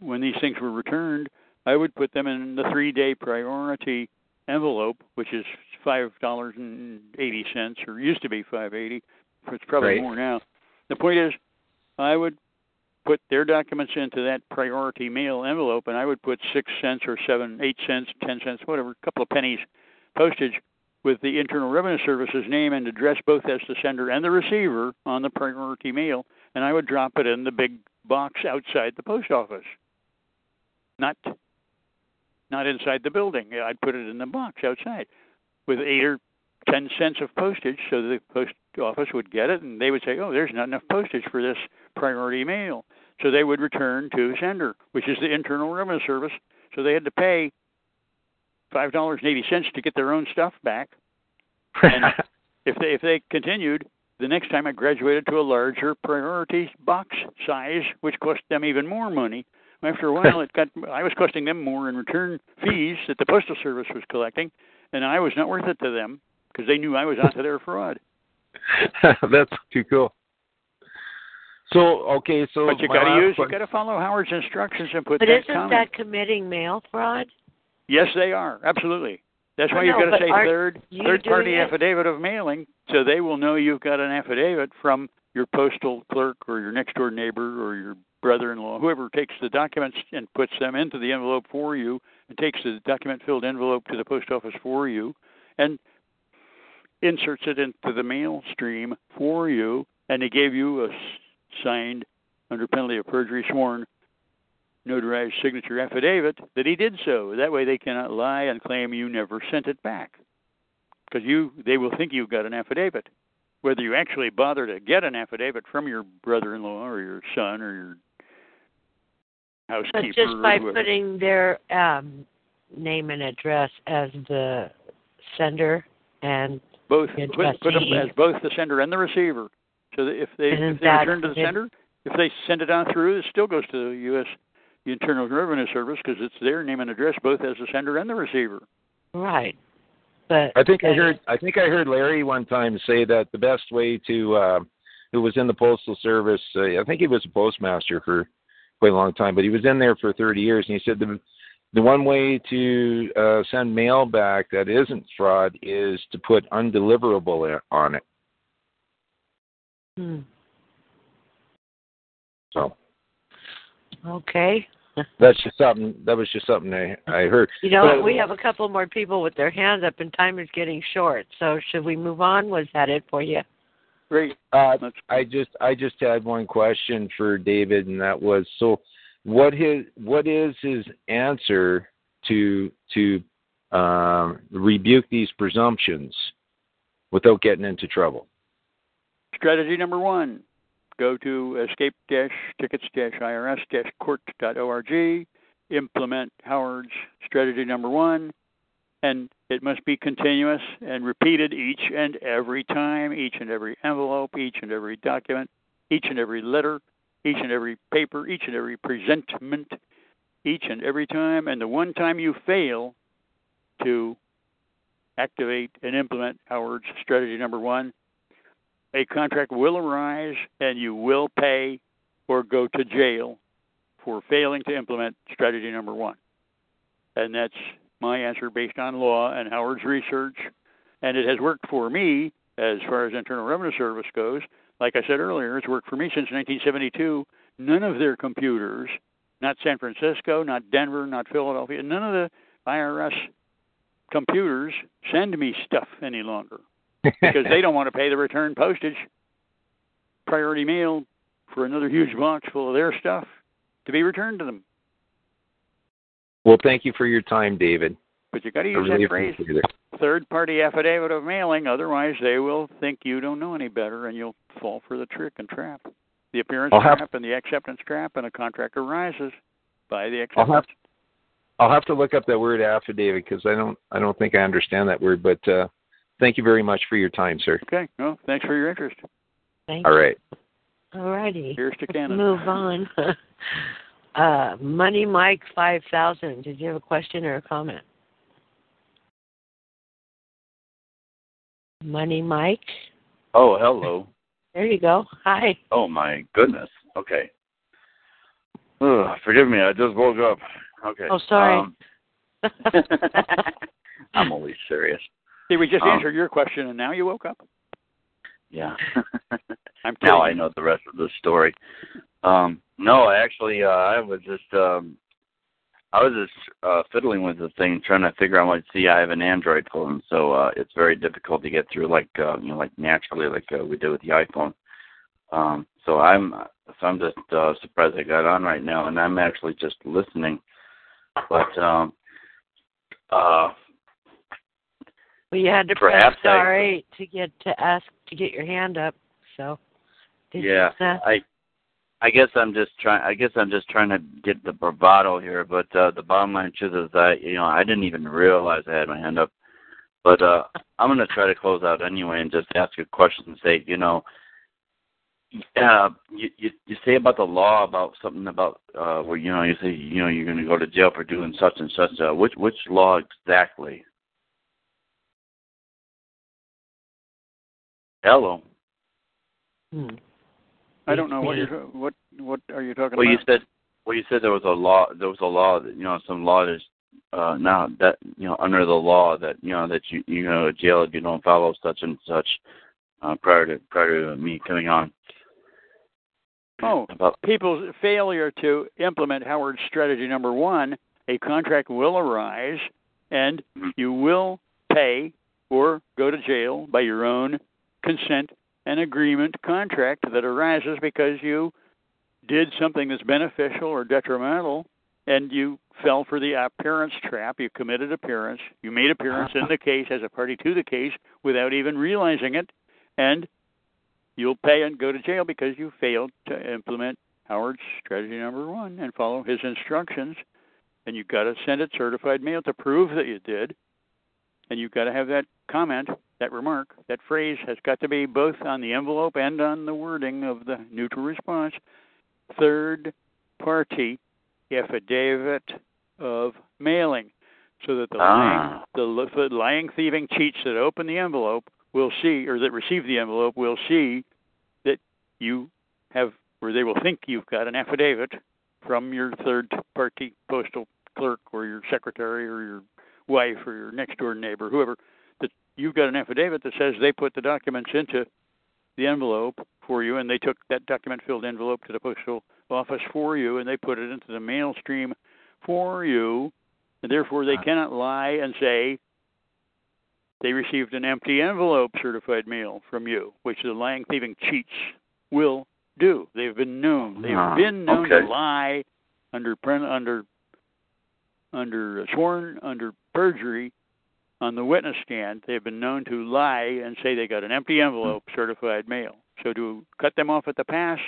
when these things were returned, I would put them in the three-day priority envelope, which is five dollars and eighty cents, or used to be five eighty. It's probably Right. more now. The point is, I would put their documents into that priority mail envelope, and I would put six cents or seven, eight cents, ten cents, whatever, a couple of pennies postage with the Internal Revenue Service's name and address both as the sender and the receiver on the priority mail, and I would drop it in the big box outside the post office. Not not inside the building. I'd put it in the box outside with eight or ten cents of postage so the post office would get it and they would say, Oh, there's not enough postage for this priority mail. So they would return to sender, which is the Internal Revenue Service. So they had to pay five dollars and eighty cents to get their own stuff back. And [LAUGHS] if they if they continued, the next time I graduated to a larger priority box size, which cost them even more money. After a [LAUGHS] while, it got I was costing them more in return fees that the postal service was collecting, and I was not worth it to them because they knew I was onto their fraud. [LAUGHS] That's too cool. So okay, so But you got to use you got to follow Howard's instructions and put But that isn't comment. that committing mail fraud? Yes, they are absolutely. That's why you've got to say third third party it? affidavit of mailing, so they will know you've got an affidavit from your postal clerk or your next door neighbor or your brother-in-law, whoever takes the documents and puts them into the envelope for you, and takes the document-filled envelope to the post office for you, and inserts it into the mail stream for you, and they gave you a signed, under penalty of perjury, sworn notarized signature affidavit that he did so. That way they cannot lie and claim you never sent it back. Because you they will think you've got an affidavit. Whether you actually bother to get an affidavit from your brother in law or your son or your But housekeeper just by putting their um, name and address as the sender and both put, put them as both the sender and the receiver. So that if they Isn't if they return to the it- sender, if they send it on through, it still goes to the U.S. Internal Revenue Service because it's their name and address both as the sender and the receiver. right. But I think I heard I think I heard Larry one time say that the best way to uh who was in the postal service uh, I think he was a postmaster for quite a long time but he was in there for 30 years and he said the the one way to uh send mail back that isn't fraud is to put undeliverable on it. Hmm. So Okay. [LAUGHS] that's just something that was just something I I heard. You know, But- we have a couple more people with their hands up, and time is getting short. So, should we move on? Was that it for you? Great. Uh, I just I just had one question for David, and that was so what his what is his answer to to um, rebuke these presumptions without getting into trouble? Strategy number one go to escape tickets irs court.org, implement Howard's strategy number one, and it must be continuous and repeated each and every time, each and every envelope, each and every document, each and every letter, each and every paper, each and every presentment, each and every time. And the one time you fail to activate and implement Howard's strategy number one, a contract will arise and you will pay or go to jail for failing to implement strategy number one. And that's my answer based on law and Howard's research. And it has worked for me as far as Internal Revenue Service goes. Like I said earlier, it's worked for me since 1972. None of their computers, not San Francisco, not Denver, not Philadelphia, none of the IRS computers send me stuff any longer because they don't want to pay the return postage, priority mail for another huge box full of their stuff to be returned to them. Well, thank you for your time, David. But you got to use really that phrase, third-party affidavit of mailing. Otherwise, they will think you don't know any better, and you'll fall for the trick and trap, the appearance I'll trap have, and the acceptance trap, and a contract arises by the acceptance. I'll have, I'll have to look up that word affidavit because I don't, I don't think I understand that word. But uh, thank you very much for your time, sir. Okay. Well, thanks for your interest. Thank All you. right. All righty. Here's to Let's Canada. move on. [LAUGHS] uh, Money Mike 5000. Did you have a question or a comment? Money Mike. Oh, hello. [LAUGHS] There you go. Hi. Oh my goodness. Okay. Ugh, forgive me. I just woke up. Okay. Oh, sorry. Um, [LAUGHS] I'm only serious. See, we just Um, answered your question, and now you woke up. Yeah. [LAUGHS] I'm now. I know the rest of the story. Um, no, actually, uh, I was just um, I was just uh, fiddling with the thing, trying to figure out what. See, I have an Android phone, so uh, it's very difficult to get through, like uh, you know, like naturally, like uh, we did with the iPhone. Um, so I'm so I'm just uh, surprised I got on right now, and I'm actually just listening. But um, uh, Well, you had to Perhaps press star I- eight to get to ask to get your hand up. So. Did yeah, I I guess I'm just trying. I guess I'm just trying to get the bravado here. But uh, the bottom line truth is that you know I didn't even realize I had my hand up. But uh, I'm gonna try to close out anyway and just ask a question and say, you know, uh, you, you you say about the law about something about uh, where you know you say you know you're gonna go to jail for doing such and such. Uh, which which law exactly? Hello. hmm. I don't know what you're what what are you talking Well, you about? said well, you said there was a law. There was a law that you know some law that's uh, now that you know under the law that you know that you you know to jail if you don't follow such and such uh, prior to prior to me coming on. Oh, About people's failure to implement Howard's strategy number one, a contract will arise and Mhm. you will pay or go to jail by your own consent and agreement contract that arises because you did something that's beneficial or detrimental and you fell for the appearance trap. You committed appearance. You made appearance in the case as a party to the case without even realizing it. And you'll pay and go to jail because you failed to implement Howard's strategy number one and follow his instructions. And you've got to send it certified mail to prove that you did. And you've got to have that comment, that remark, that phrase has got to be both on the envelope and on the wording of the neutral response. Third party affidavit of mailing, so that the lying, ah the, the lying, thieving cheats that open the envelope will see, or that receive the envelope will see that you have, or they will think you've got an affidavit from your third party postal clerk or your secretary or your wife or your next door neighbor, whoever, that you've got an affidavit that says they put the documents into the envelope for you and they took that document filled envelope to the postal office for you and they put it into the mail stream for you and therefore they cannot lie and say they received an empty envelope certified mail from you, which the lying thieving cheats will do. They've been known. They've Ah, been known okay. to lie under under under sworn under perjury on the witness stand, they've been known to lie and say they got an empty envelope certified mail. So to cut them off at the pass,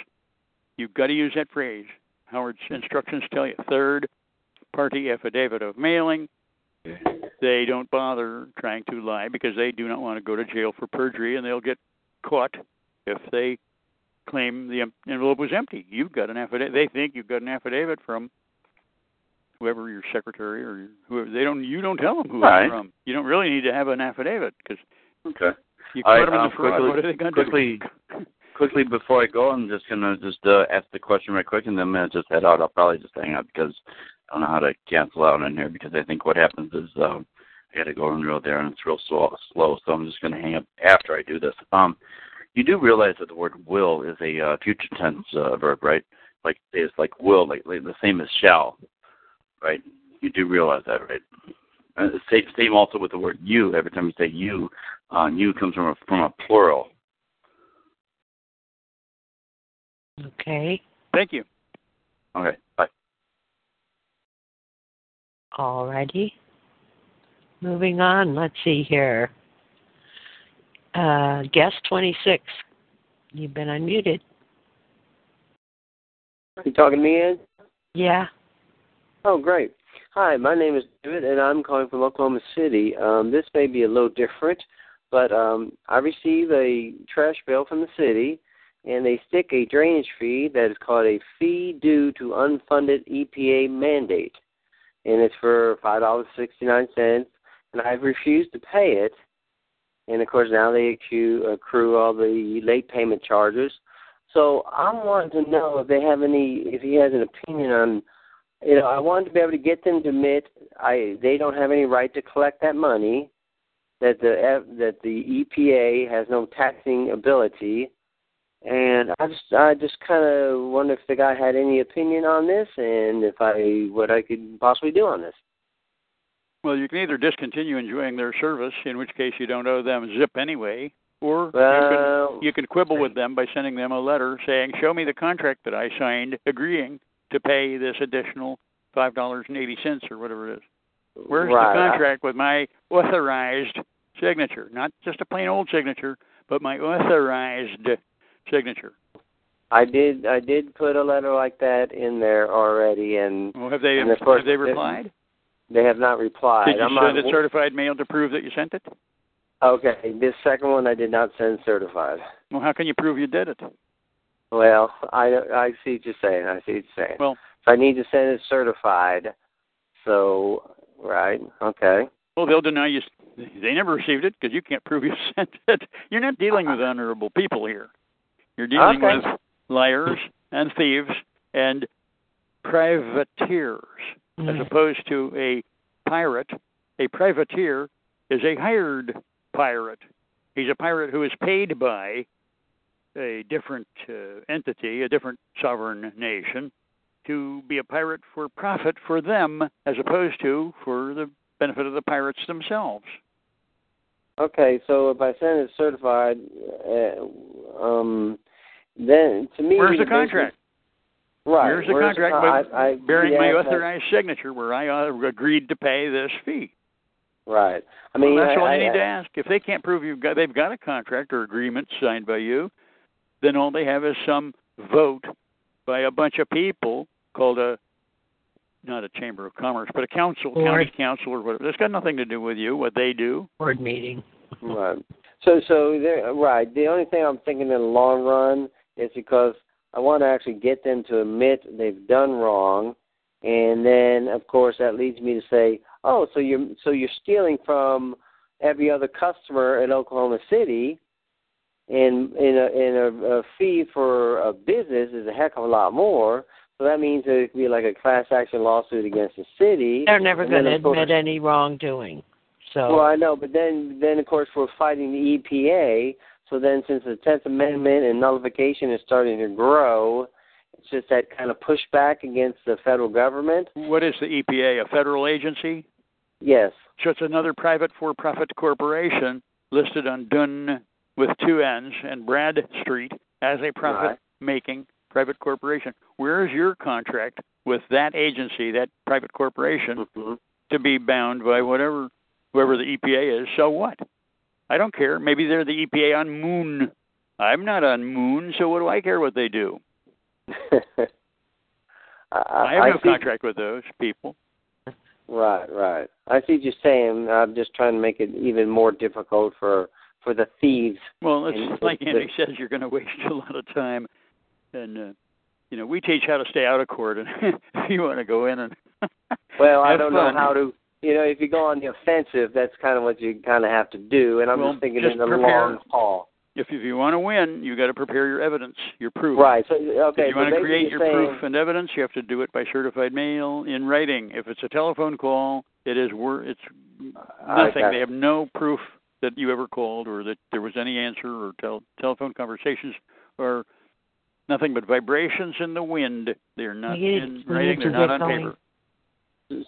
you've got to use that phrase. Howard's instructions tell you third party affidavit of mailing. They don't bother trying to lie because they do not want to go to jail for perjury and they'll get caught if they claim the envelope was empty. You've got an affidavit. They think you've got an affidavit from whoever your secretary or whoever. They don't. You don't tell them who Right. it's from. You don't really need to have an affidavit because Okay. you caught right, them in um, the fraud. quickly- what are they going to quickly, quickly before I go, I'm just gonna just uh, ask the question right quick, and then I'm gonna just head out. I'll probably just hang up because I don't know how to cancel out in here because I think what happens is um, I got to go and real there, and it's real slow, slow. So I'm just gonna hang up after I do this. Um, you do realize that the word will is a uh, future tense uh, verb, right? Like it's like will, like, like the same as shall, right? You do realize that, right? Uh, same, same also with the word you. Every time you say you, uh, you comes from a, from a plural. Okay. Thank you. Okay, bye. All righty. Moving on. Let's see here. Uh, guest 26. You've been unmuted. Are you talking to me, Ed? Yeah. Oh, great. Hi, my name is David, and I'm calling from Oklahoma City. Um, this may be a little different, but um, I receive a trash bill from the city, and they stick a drainage fee that is called a fee due to unfunded EPA mandate, and it's for five dollars sixty nine cents, and I've refused to pay it, and of course now they accrue, accrue all the late payment charges. So I'm wanting to know if they have any, if he has an opinion on you know, I wanted to be able to get them to admit I they don't have any right to collect that money, that the that the EPA has no taxing ability, and I just I just kind of wonder if the guy had any opinion on this and if I what I could possibly do on this. Well, you can either discontinue enjoying their service, in which case you don't owe them zip anyway, or Well, you can you can quibble with them by sending them a letter saying, "Show me the contract that I signed agreeing to pay this additional five dollars and eighty cents or whatever it is." Where's right. the contract with my authorized signature? Not just a plain old signature, but my authorized signature. I did I did put a letter like that in there already, and Well, have they And of course, have they they- replied? they have not replied. Did you I'm send not, it certified mail to prove that you sent it? Okay, this second one I did not send certified. Well, how can you prove you did it? Well, I I see what you're saying. I see what you're saying. Well, so I need to send it certified. So right, okay. Well, they'll deny you. They never received it because you can't prove you [LAUGHS] sent it. You're not dealing with honorable people here. You're dealing Okay. with liars and thieves and privateers, as mm. opposed to a pirate. A privateer is a hired pirate. He's a pirate who is paid by a different uh, entity, a different sovereign nation, to be a pirate for profit for them, as opposed to for the benefit of the pirates themselves. Okay, so if I send it certified, uh, um, then to me, Where's the contract? right. Here's the where's contract I, with I, bearing my yeah, that- authorized signature where I uh, agreed to pay this fee. Right. I mean, well, that's I, all I, you need I, to ask. If they can't prove you've got they've got a contract or agreement signed by you, then all they have is some vote by a bunch of people called a not a chamber of commerce, but a council, Board. county council or whatever. That's got nothing to do with you. What they do. Board meeting. Right. So, so there, right. The only thing I'm thinking in the long run is because I want to actually get them to admit they've done wrong, and then of course that leads me to say, oh, so you're so you're stealing from every other customer in Oklahoma City, and in a in a, a fee for a business is a heck of a lot more. So that means that it could be like a class action lawsuit against the city. They're never going to of course- admit any wrongdoing. So well, I know, but then, then of course, we're fighting the EPA. So then, since the Tenth Amendment and nullification is starting to grow, it's just that kind of pushback against the federal government. What is the EPA? A federal agency? Yes. So it's another private for-profit corporation listed on Dunn with two N's and Brad Street as a profit-making private corporation. Where is your contract with that agency, that private corporation, Mm-hmm. to be bound by whatever whoever the EPA is, so what? I don't care. Maybe they're the EPA on Moon. I'm not on Moon, so what do I care what they do? [LAUGHS] I, I have I no see- contract with those people. Right, right. I see what you're saying. I'm just trying to make it even more difficult for for the thieves. Well, it's And like Andy says, you're going to waste a lot of time, and uh, you know we teach how to stay out of court, and [LAUGHS] if you want to go in and [LAUGHS] Well, I don't fun, know how to. You know, if you go on the offensive, that's kind of what you kind of have to do. And I'm Well, just thinking just in the prepare. long haul. If if you want to win, you got to prepare your evidence, your proof. Right. So okay. if you so want to create your saying, proof and evidence, you have to do it by certified mail in writing. If it's a telephone call, it is wor- it's nothing. They have no proof that you ever called or that there was any answer or tel- telephone conversations or nothing but vibrations in the wind. They're not We in writing. They're not on going. paper.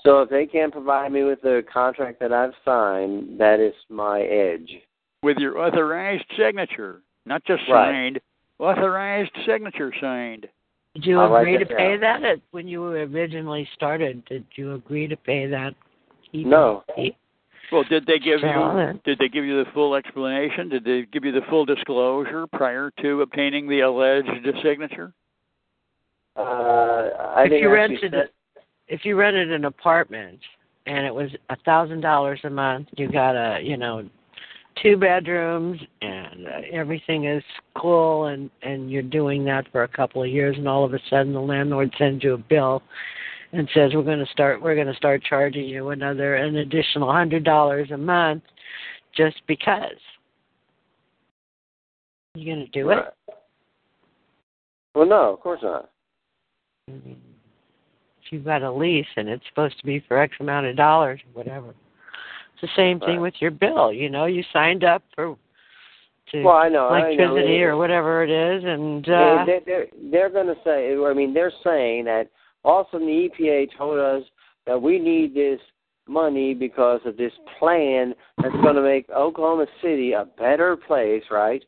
So if they can't provide me with the contract that I've signed, that is my edge. With your authorized signature, not just signed, Right. signed, authorized signature signed. Did you I'll write agree to that pay down. that when you originally started? Did you agree to pay that? No. Well, did they give you did they give you the full explanation? Did they give you the full disclosure prior to obtaining the alleged signature? Uh, I if you actually rented set- it, if you rented an apartment and it was a thousand dollars a month, you got a you know two bedrooms and uh, everything is cool and and you're doing that for a couple of years and all of a sudden the landlord sends you a bill and says we're going to start we're going to start charging you another an additional hundred dollars a month just because you going to do it Right. Well, no, of course not. If you've got a lease and it's supposed to be for X amount of dollars or whatever. It's the same thing Right. with your bill. You know, you signed up for to Well, I know, I know. electricity or whatever it is, and uh, they, they're they're going to say. I mean, they're saying that also the EPA told us that we need this money because of this plan that's going to make Oklahoma City a better place, right?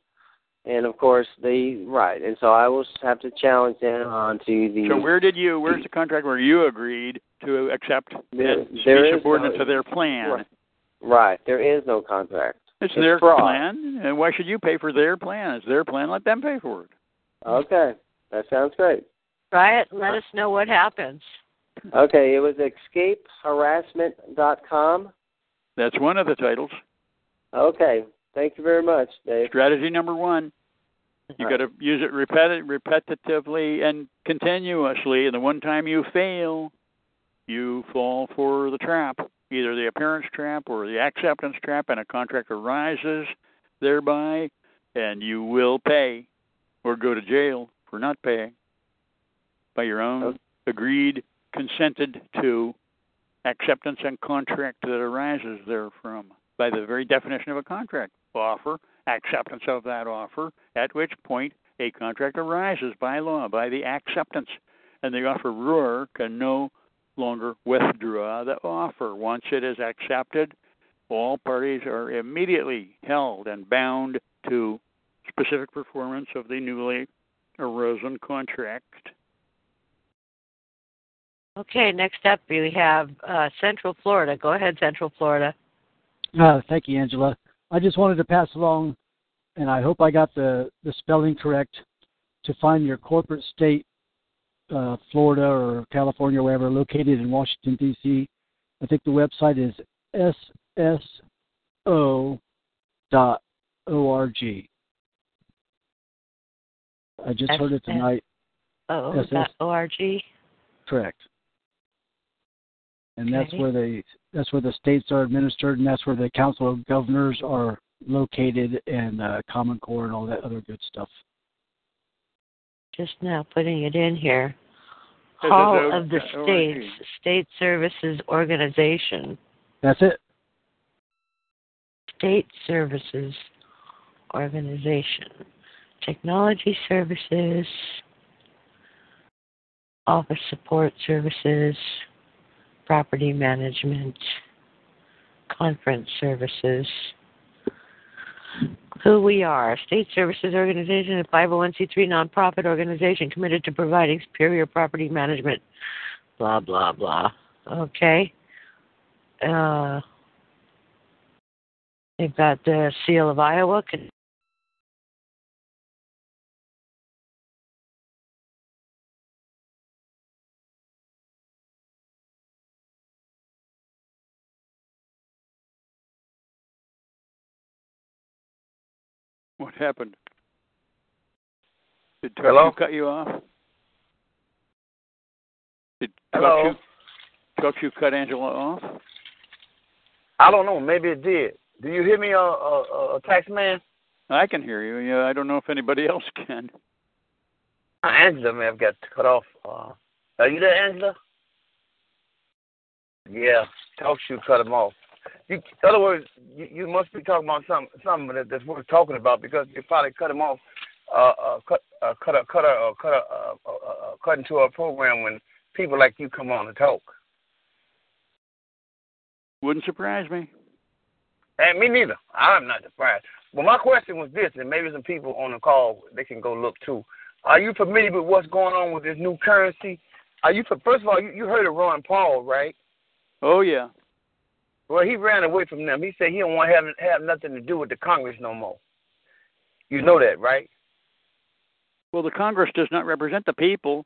And of course, they right. And so I will have to challenge them onto the. So where did you? Where's the contract where you agreed to accept There- and there be subordinate no- to their plan? Right. Right. There is no contract. It's, It's their fraud. plan, and why should you pay for their plan? It's their plan. Let them pay for it. Okay, that sounds great. Try it. and Let us know what happens. Okay, it was escapeharassment.com. That's one of the titles. Okay, thank you very much, Dave. Strategy number one. You All got to use it repeti- repetitively and continuously. And the one time you fail, you fall for the trap, either the appearance trap or the acceptance trap, and a contract arises thereby, and you will pay or go to jail for not paying by your own Okay. agreed, consented to acceptance and contract that arises therefrom by the very definition of a contract offer, acceptance of that offer, at which point a contract arises by law, by the acceptance, and the offeror can no longer withdraw the offer. Once it is accepted, all parties are immediately held and bound to specific performance of the newly arisen contract. Okay, next up we have uh, Central Florida. Go ahead, Central Florida. Uh, thank you, Angela. I just wanted to pass along, and I hope I got the, the spelling correct, to find your corporate state, uh, Florida or California, or wherever, located in Washington, D.C. I think the website is sso dot org. I just heard it tonight. Oh, SS. dot org. Correct. And that's Okay. where they that's where the states are administered, and that's where the council of governors are located, and uh, Common Core and all that other good stuff. Just now putting it in here. Is it Hall the- of the uh, States ORG? State Services Organization. That's it. State Services Organization. Technology Services, Office Support Services, Property Management, Conference Services. Who we are, State Services Organization, a 501c3 nonprofit organization committed to providing superior property management, blah, blah, blah. Okay. Uh, They've got the seal of Iowa. What happened? Did Hello? TalkShoe cut you off? Did Hello? TalkShoe, TalkShoe cut Angela off? I don't know. Maybe it did. Do you hear me, uh, uh, uh tax man? I can hear you. Yeah, I don't know if anybody [LAUGHS] else can. Uh, Angela may have got cut off. Uh, are you there, Angela? Yeah, talk shoe cut him off. You, in other words, you, you must be talking about something, something that, that's worth talking about because you probably cut him off, uh, uh, cut, uh, cut a, cut a, uh, cut a, uh, uh, uh, cut into a program when people like you come on and talk. Wouldn't surprise me. And me neither. I'm not surprised. But my question was this, and maybe some people on the call they can go look too. Are you familiar with what's going on with this new currency? Are you first of all you, you heard of Ron Paul, right? Oh yeah. Well, he ran away from them. He said he don't want to have have nothing to do with the Congress no more. You know that, right? Well, the Congress does not represent the people.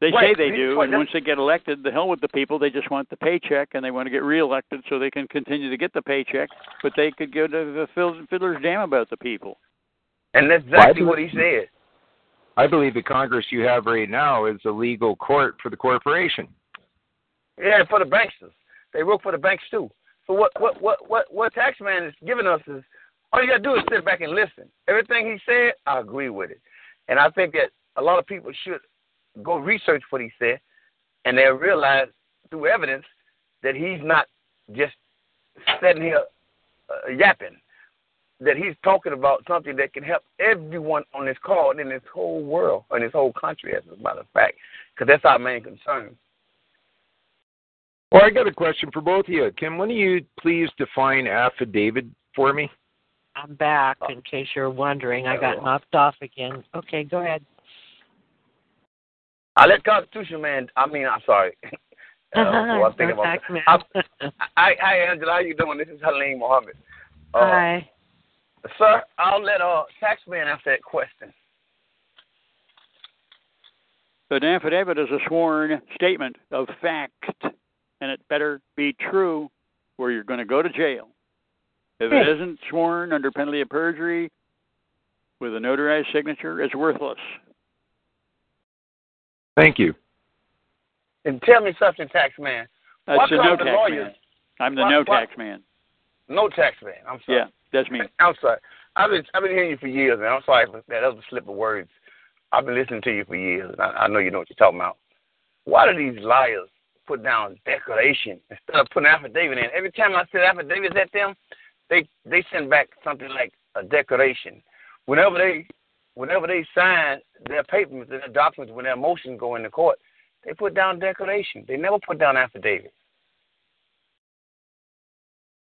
They Right, say they do, and once they get elected, the hell with the people. They just want the paycheck, and they want to get reelected so they can continue to get the paycheck. But they could go to the fiddler's fiddler's jam about the people. And that's exactly what he said. I believe the Congress you have right now is a legal court for the corporation. Yeah, for the banksters. They work for the banks too. So what what what what what taxman is giving us is all you gotta do is sit back and listen. Everything he said, I agree with it. And I think that a lot of people should go research what he said and they'll realize through evidence that he's not just sitting here uh, yapping. That he's talking about something that can help everyone on this call and in this whole world, in this whole country, as a matter of fact, because that's our main concern. Well, I got a question for both of you. Can one of you please define affidavit for me? I'm back in case you're wondering. I got knocked off again. Okay, go ahead. I let Constitution man. I mean, I'm sorry. [LAUGHS] Uh, [LAUGHS] well, I'm thinking about. tax man. I, I, hi, Angela. How you doing? This is Alim Mohammed. Uh, Hi. Sir, I'll let uh taxman answer that question. An affidavit is a sworn statement of fact, and it better be true, or you're going to go to jail. If it isn't sworn under penalty of perjury with a notarized signature, it's worthless. Thank you. And tell me something, taxman. That's Why the come no the tax lawyers- man. I'm the why- no why- tax man. No taxman. I'm sorry. Yeah, that's me. [LAUGHS] I'm sorry. I've been I've been hearing you for years, and I'm sorry for that other slip of words. I've been listening to you for years, and I, I know you know what you're talking about. Why do these liars put down declaration instead of putting affidavit in? Every time I send affidavits at them, they they send back something like a declaration. Whenever they whenever they sign their papers and their documents, when their motions go into court, they put down declaration. They never put down affidavit.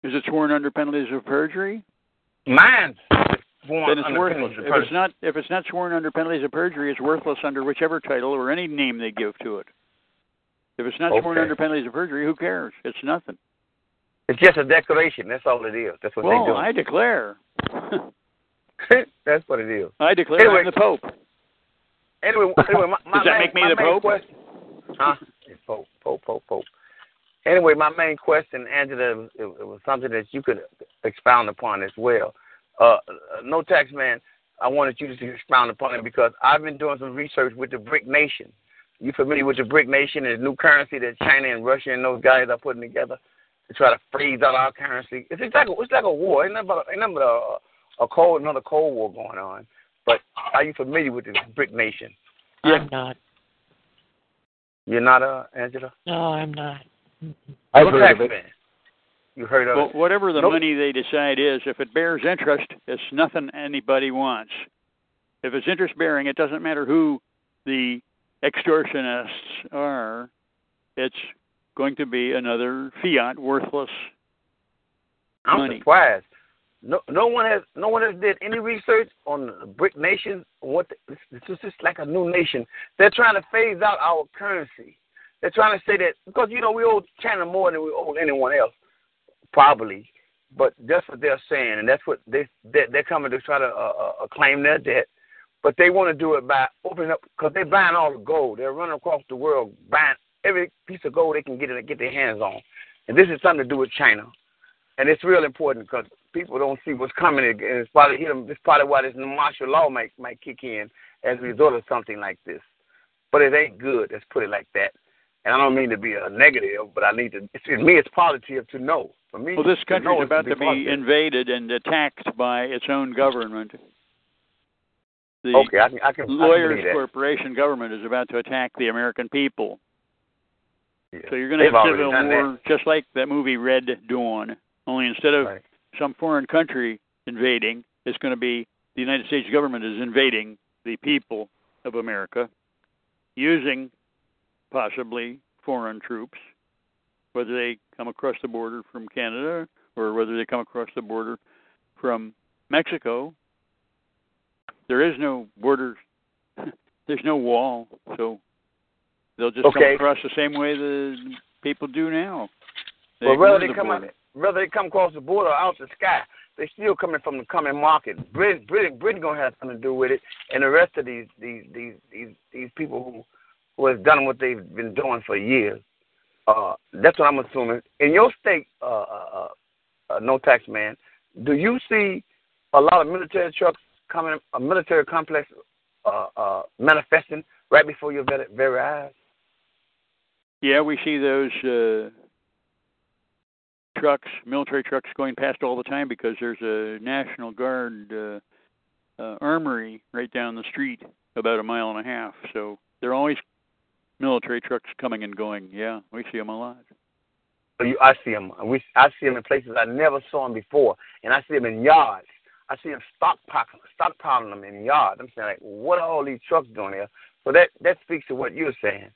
Is it sworn under penalties of perjury? Mine. then it's worthless. If it's not if it's not sworn under penalties of perjury, it's worthless under whichever title or any name they give to it. If it's not sworn under penalties of perjury, who cares? It's nothing. It's just a declaration. That's all it is. That's what well, they do. I declare. [LAUGHS] That's what it is. I declare Anyway. I'm the Pope. Anyway, anyway, my, [LAUGHS] my Does that main, make me the Pope? Question, huh? Pope, Pope, Pope, Pope. Anyway, my main question, Angela, it, it was something that you could expound upon as well. Uh, no tax man, I wanted you to expound upon it because I've been doing some research with the BRIC Nation. You familiar with the BRIC Nation and the new currency that China and Russia and those guys are putting together to try to freeze out our currency? It's like a, it's like a war. Ain't nothing but, ain't nothing but a, a cold another cold war going on. But are you familiar with the BRIC Nation? I'm not. You're not, uh, Angela? No, I'm not. I've No heard of it. man. You heard of Well, it? whatever the Nope. money they decide is, if it bears interest, it's nothing anybody wants. If it's interest bearing, it doesn't matter who the extortionists are. It's going to be another fiat worthless I'm money. surprised. No, no one has, no one has did any research on the BRIC nation. What the, it's just like a new nation. They're trying to phase out our currency. They're trying to say that because you know we owe China more than we owe anyone else, probably. but that's what they're saying, and that's what they they're, they're coming to try to uh, uh, claim their debt. But they want to do it by opening up because they're buying all the gold. They're running across the world buying every piece of gold they can get and get their hands on. And this is something to do with China, and it's real important because people don't see what's coming, and it's probably it's probably why this martial law might might kick in as a result of something like this. But it ain't good. Let's put it like that. And I don't mean to be a negative, but I need to. For me, it's positive to know. For me, well, this country is about to be, positive. invaded and attacked by its own government. The okay, I can, I can, Lawyers I. Corporation government is about to attack the American people. Yeah. So you're going to They've have civil war, just like that movie Red Dawn. Only instead of Right. some foreign country invading, it's going to be the United States government is invading the people of America, using possibly foreign troops, whether they come across the border from Canada or whether they come across the border from Mexico. There is no border. [LAUGHS] There's no wall, so they'll just come across the same way the people do now. They But ignore whether they the come border. out, whether they come across the border or out the sky, they're still coming from the coming market. Britain, Britain, Britain gonna have something to do with it, and the rest of these these these these, these people who who has done what they've been doing for years. Uh, that's what I'm assuming. In your state, uh, uh, uh, no tax man, do you see a lot of military trucks coming, a military complex uh, uh, manifesting right before your very, very eyes? Yeah, we see those uh, trucks, military trucks, going past all the time because there's a National Guard uh, uh, armory right down the street, about a mile and a half. So there are always military trucks coming and going. Yeah, we see them a lot. I see them. We, I see them in places I never saw them before, and I see them in yards. I see them stockpiling, stockpiling them in yards. I'm saying, like, what are all these trucks doing here? So that that speaks to what you're saying,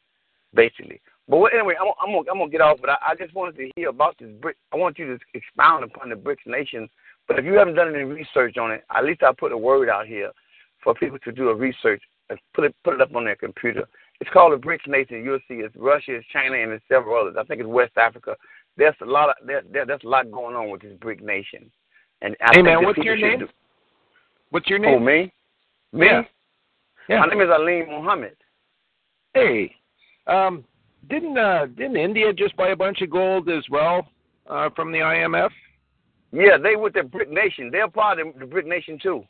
basically. But what, anyway, I'm, I'm gonna I'm gonna get off. But I, I just wanted to hear about this brick. I want you to expound upon the BRICS nation. But if you haven't done any research on it, at least I'll put a word out here for people to do a research and put it put it up on their computer. It's called the BRICS nation. You'll see it's Russia, it's China, and it's several others. I think it's West Africa. There's a lot of there, there there's a lot going on with this BRIC nation. And I Hey, man, what's your name? do- What's your name? Oh, me? Me? Yeah. Yeah. My name is Alim Mohammed. Hey, um, didn't uh, didn't India just buy a bunch of gold as well uh, from the IMF? Yeah, they with the BRIC nation. They're part of the BRIC nation too.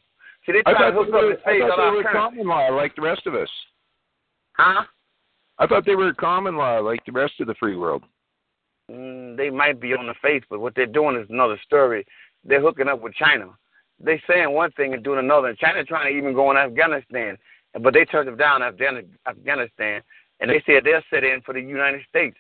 See, they try to hook up were, and I phase thought out they our currency. common law like the rest of us. Huh? I thought they were common law like the rest of the free world. Mm, they might be on the face, but what they're doing is another story. They're hooking up with China. They're saying one thing and doing another. And China trying to even go in Afghanistan, but they turned them down Afghan- Afghanistan, and they said they'll sit in for the United States.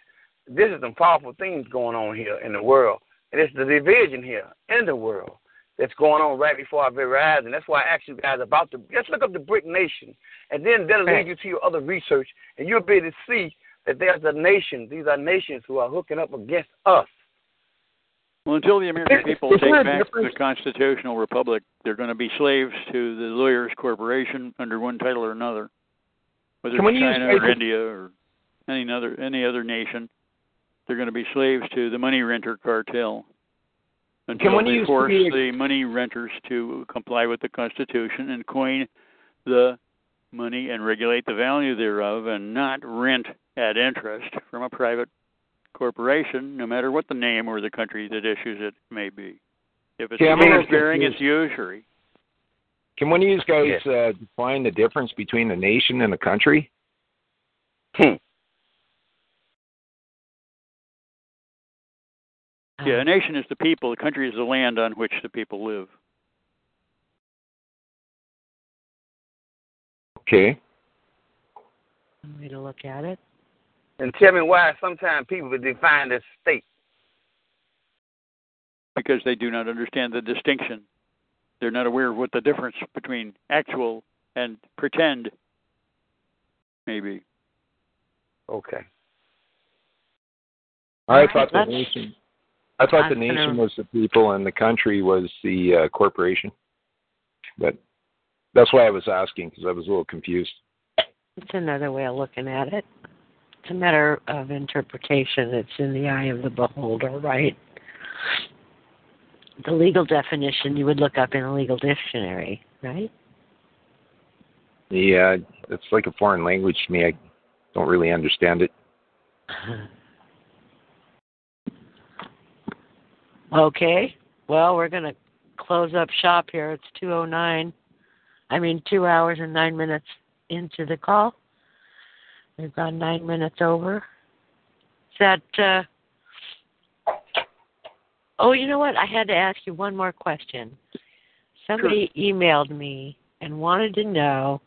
This is some powerful things going on here in the world, and it's the division here in the world that's going on right before our very eyes. And that's why I asked you guys about the. Let's look up the BRIC nation, and then that'll lead you to your other research, and you'll be able to see that there's a nation. These are nations who are hooking up against us. Well, until the American people take back the constitutional republic, they're going to be slaves to the Lawyers Corporation under one title or another, whether Can it's China or India or any other any other nation. They're going to be slaves to the money renter cartel until one they force the money renters to comply with the Constitution and coin the money and regulate the value thereof and not rent at interest from a private corporation, no matter what the name or the country that issues it may be. If it's See, I'm a little interest bearing, it's usury. Can one of you guys uh, define the difference between a nation and a country? Hmm. Yeah, a nation is the people, the country is the land on which the people live. Okay. One way to look at it. And tell me why sometimes people define this state. because they do not understand the distinction. They're not aware of what the difference between actual and pretend may be. Okay. I thought the nation. I thought the nation was the people and the country was the uh, corporation. But that's why I was asking because I was a little confused. It's another way of looking at it. It's a matter of interpretation. It's in the eye of the beholder, right? the legal definition you would look up in a legal dictionary, right? Yeah, it's like a foreign language to me. I don't really understand it. [LAUGHS] Okay. Well, we're going to close up shop here. It's 209. I mean, 2 hours and 9 minutes into the call. We've gone 9 minutes over. Is that uh Oh, you know what? I had to ask you one more question. Somebody emailed me and wanted to know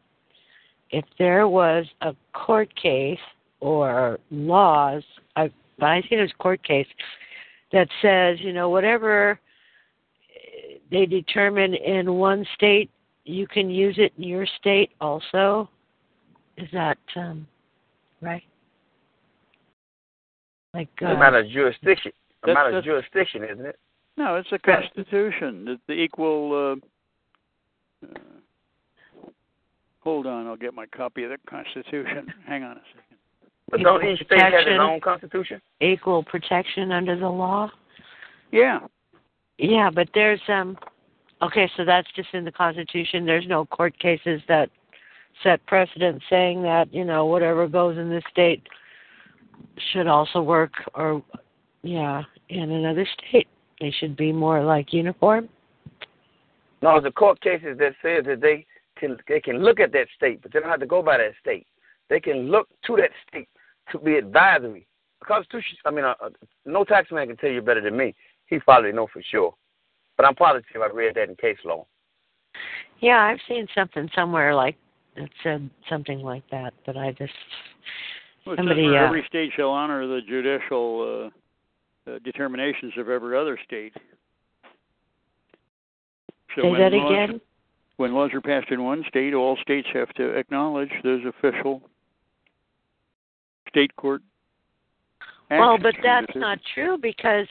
if there was a court case or laws, I, I think it was court case, that says, you know, whatever they determine in one state, you can use it in your state also. Is that um, right? Like uh, a matter of jurisdiction. A That's- matter of jurisdiction, isn't it? No, it's the Constitution. It's the equal. Uh, uh, hold on, I'll get my copy of the Constitution. [LAUGHS] Hang on a second. But don't Equal each state have its protection. own constitution? equal protection under the law. Yeah, Yeah, but there's um okay, so that's just in the Constitution. There's no court cases that set precedent saying that, you know, whatever goes in this state should also work or yeah, in another state. They should be more like uniform. No, the court cases that says that they can they can look at that state, but they don't have to go by that state. They can look to that state to be advisory. The Constitution, I mean, uh, uh, no tax man can tell you better than me. He probably know for sure, but I'm positive I read that in case law. Yeah, I've seen something somewhere like that said something like that, but I just Well, somebody uh, every state shall honor the judicial uh, uh, determinations of every other state. So say that laws- again. When laws are passed in one state, all states have to acknowledge those official state court. Well, but that's [LAUGHS] not true because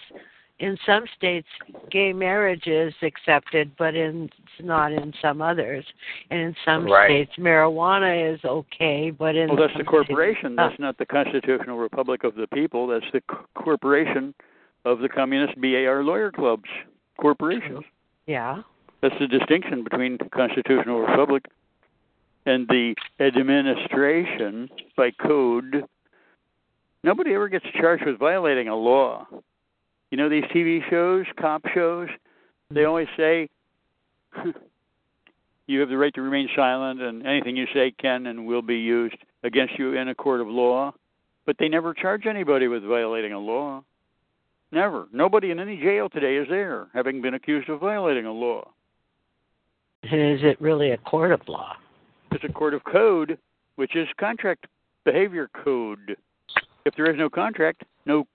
in some states gay marriage is accepted, but in not in some others. And in some Right. states marijuana is okay, but in Well, that's the corporation. states- That's not the constitutional republic of the people. That's the c- corporation of the communist BAR lawyer clubs. Corporations. yeah. That's the distinction between the constitutional republic and the administration by code. Nobody ever gets charged with violating a law. You know these TV shows, cop shows, they mm-hmm. always say [LAUGHS] you have the right to remain silent and anything you say can and will be used against you in a court of law. But they never charge anybody with violating a law. Never. Nobody in any jail today is there having been accused of violating a law. And is it really a court of law? It's a court of code, which is contract behavior code. If there is no contract, no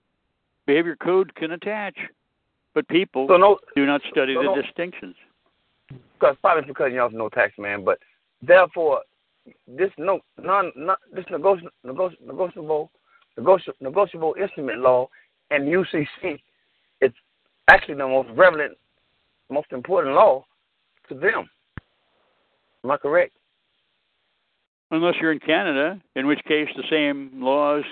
behavior code can attach. But people So no, do not study so the no- distinctions. because probably because you also no tax man, but therefore this no non, non this negoti- negoti- negotiable negotiable instrument law and UCC it's actually the most relevant, most important law to them. Am I correct? Unless you're in Canada, in which case the same laws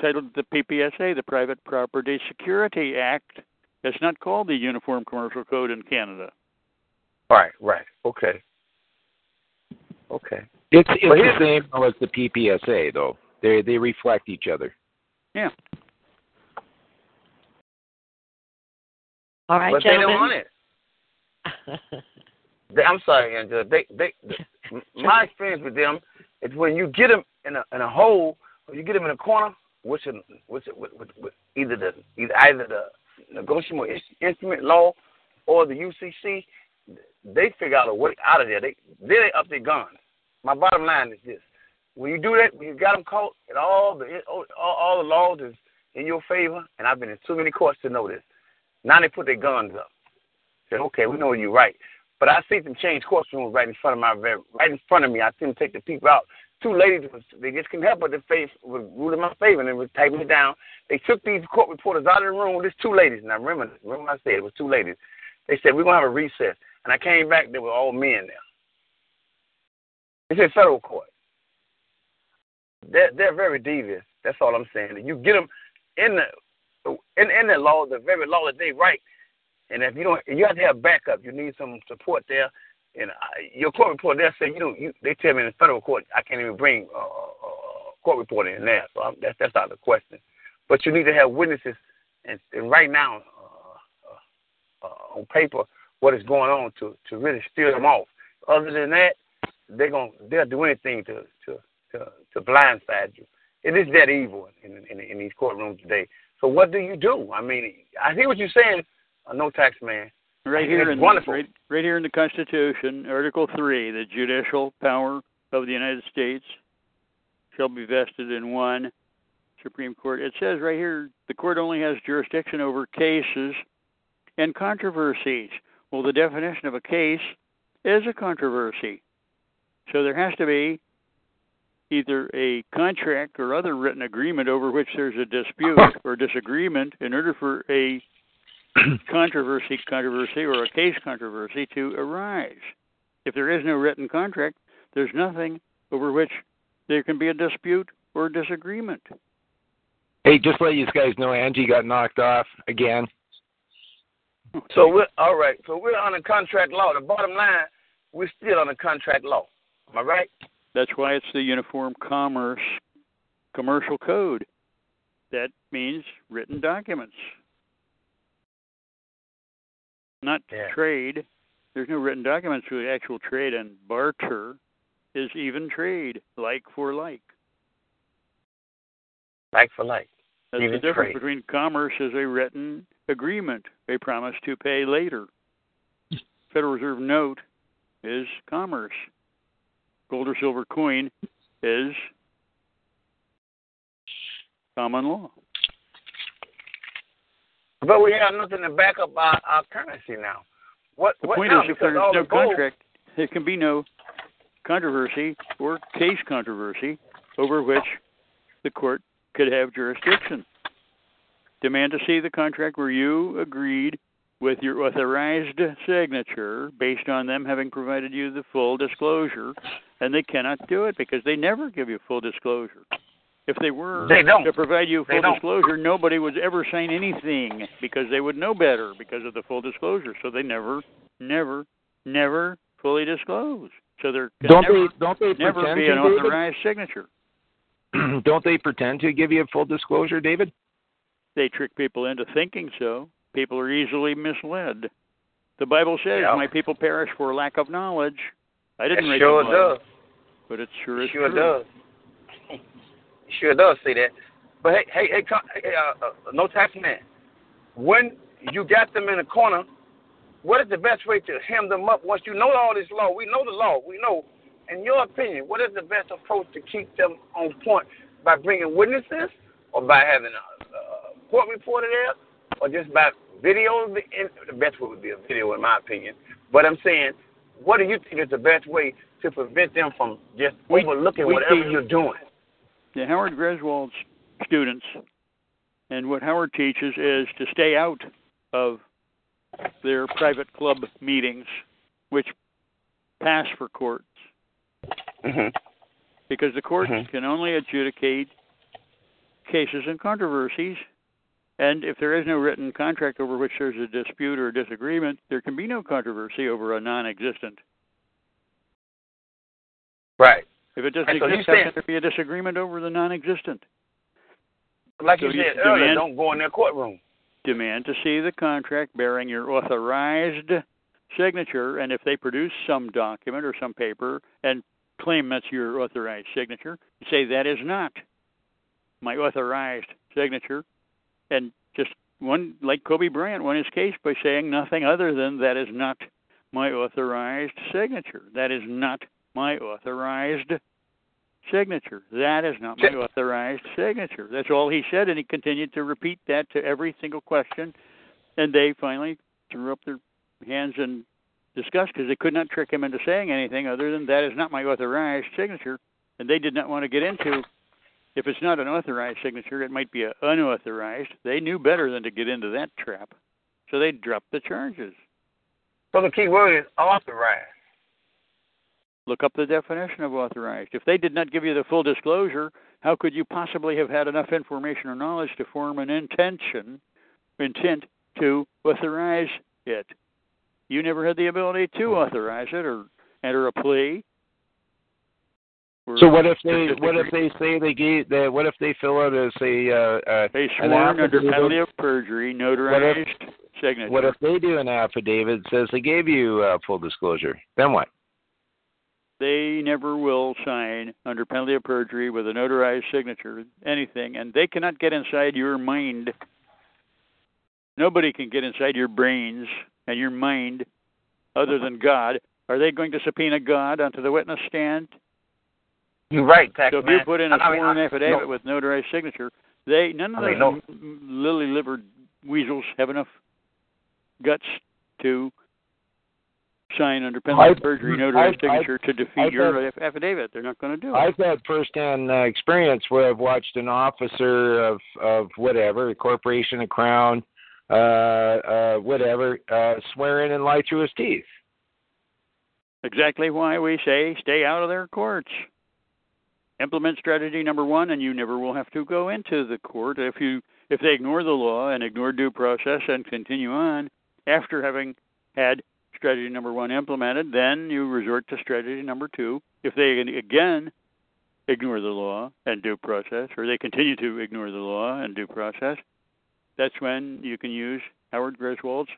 titled the PPSA, the Private Property Security Act. It's not called the Uniform Commercial Code in Canada. Right, right. Okay. Okay. It's it's But the here's- same as the PPSA though. They they reflect each other. Yeah. All right, but they don't want it. [LAUGHS] I'm sorry, Angela. They, they, they, my experience with them is when you get them in a in a hole, or you get them in a corner, which is which with, with, with either the either either the negotiable instrument law or the UCC, they figure out a way out of there. They then they up their guns. My bottom line is this: when you do that, when you got them caught, and all the all, all the laws is in your favor, and I've been in too many courts to know this. Now they put their guns up. Say, okay, we know you're right. But I see them change courtrooms right in front of my right in front of me. I see them take the people out. Two ladies, was, they just couldn't help but their face was ruled in my favor and it was typing it down. They took these court reporters out of the room. There's two ladies, and I remember, remember I said it was two ladies. They said we're gonna have a recess, and I came back. There were all men there. It's a federal court. They're they're very devious. That's all I'm saying. You get them in the in in the law, the very law that they write, And if you don't, you have to have backup. You need some support there. And I, your court report, they say you know, you, they tell me in the federal court I can't even bring uh, uh, court report in there. So I'm, that's that's of the question. But you need to have witnesses, and, and right now, uh, uh, uh, on paper, what is going on to to really steer them off. Other than that, they're going they'll do anything to to to, to blindside you. It is that evil in, in in these courtrooms today. So what do you do? I mean, I hear what you're saying. A no tax man. Right here in wonderful. right, right here in the Constitution, Article Three, the judicial power of the United States shall be vested in one Supreme Court. It says right here the court only has jurisdiction over cases and controversies. Well, the definition of a case is a controversy. So there has to be either a contract or other written agreement over which there's a dispute [COUGHS] or disagreement in order for a [CLEARS THROAT] controversy controversy or a case controversy to arise. If there is no written contract, there's nothing over which there can be a dispute or a disagreement. Hey, just let you guys know, Angie got knocked off again. So we're all right. So we're on a contract law. The bottom line, we're still on a contract law. Am I right? That's why it's the Uniform Commerce Commercial Code. That means written documents, not Yeah. trade. There's no written documents for the actual trade, and barter is even trade, like for like. Like for like. That's Even the difference trade. between commerce is a written agreement, a promise to pay later. Federal Reserve note is commerce. Gold or silver coin is common law. But we have nothing to back up our, our currency now. What The what point now? is, if Because there's no the gold- contract, there can be no controversy or case controversy over which the court could have jurisdiction. Demand to see the contract where you agreed with your authorized signature based on them having provided you the full disclosure, and they cannot do it because they never give you full disclosure. If they were They don't. to provide you full disclosure, nobody would ever sign anything because they would know better because of the full disclosure. So they never, never, never fully disclose. So there Don't never, they? Don't they never be an authorized signature. [CLEARS THROAT] don't they pretend to give you a full disclosure, David? They trick people into thinking so. People are easily misled. The Bible says, Yeah. "My people perish for lack of knowledge." I didn't It write sure Bible, does. but it sure It is sure true. does. Sure does say that. But hey, hey, hey, hey uh, uh, no tax man. When you got them in a corner, what is the best way to hem them up? Once you know all this law, we know the law. We know. In your opinion, what is the best approach to keep them on point? By bringing witnesses, or by having a, a court reporter there, or just by video? The the best way would be a video, in my opinion. But I'm saying, what do you think is the best way to prevent them from just We- overlooking we whatever you're doing? The Howard Griswold's students, and what Howard teaches is to stay out of their private club meetings, which pass for courts, Mm-hmm. because the courts Mhm. can only adjudicate cases and controversies. And if there is no written contract over which there's a dispute or a disagreement, there can be no controversy over a non existent. Right. If it doesn't And so exist, how can there be a disagreement over the non existent? Like So you you said earlier, demand- don't go in their courtroom. demand to see the contract bearing your authorized signature, and if they produce some document or some paper and claim that's your authorized signature, say that is not my authorized signature, and just one like Kobe Bryant won his case by saying nothing other than that is not my authorized signature. That is not my authorized signature. That is not my authorized signature. That's all he said, and he continued to repeat that to every single question. And they finally threw up their hands in disgust because they could not trick him into saying anything other than that is not my authorized signature. And they did not want to get into if it's not an authorized signature, it might be an unauthorized. They knew better than to get into that trap, so they dropped the charges. So the key word is authorized. Look up the definition of authorized. If they did not give you the full disclosure, how could you possibly have had enough information or knowledge to form an intention, intent to authorize it. You never had the ability to authorize it or enter a plea. So what if they what if they say they gave that what if they fill out as a uh, uh they sworn under penalty of perjury, What notarized if- signature? What if they do an affidavit that says they gave you uh, full disclosure? Then what? They never will sign under penalty of perjury with a notarized signature anything, and they cannot get inside your mind. Nobody can get inside your brains and your mind other than [LAUGHS] God. Are they going to subpoena God onto the witness stand? You're right, So if man. you put in a I mean, sworn I- affidavit no. with notarized signature, they none of I mean, those no. lily-livered weasels have enough guts to sign under penalty of perjury, I've- notarized I've- signature to defeat I've your had- affidavit. They're not going to do it. I've had firsthand uh, experience where I've watched an officer of of whatever, a corporation, a crown, uh, uh, whatever, uh, swear in and lie through his teeth. Exactly why we say stay out of their courts. Implement strategy number one, and you never will have to go into the court if you if they ignore the law and ignore due process and continue on after having had strategy number one implemented. Then you resort to strategy number two. If they again ignore the law and due process, or they continue to ignore the law and due process, that's when you can use Howard Griswold's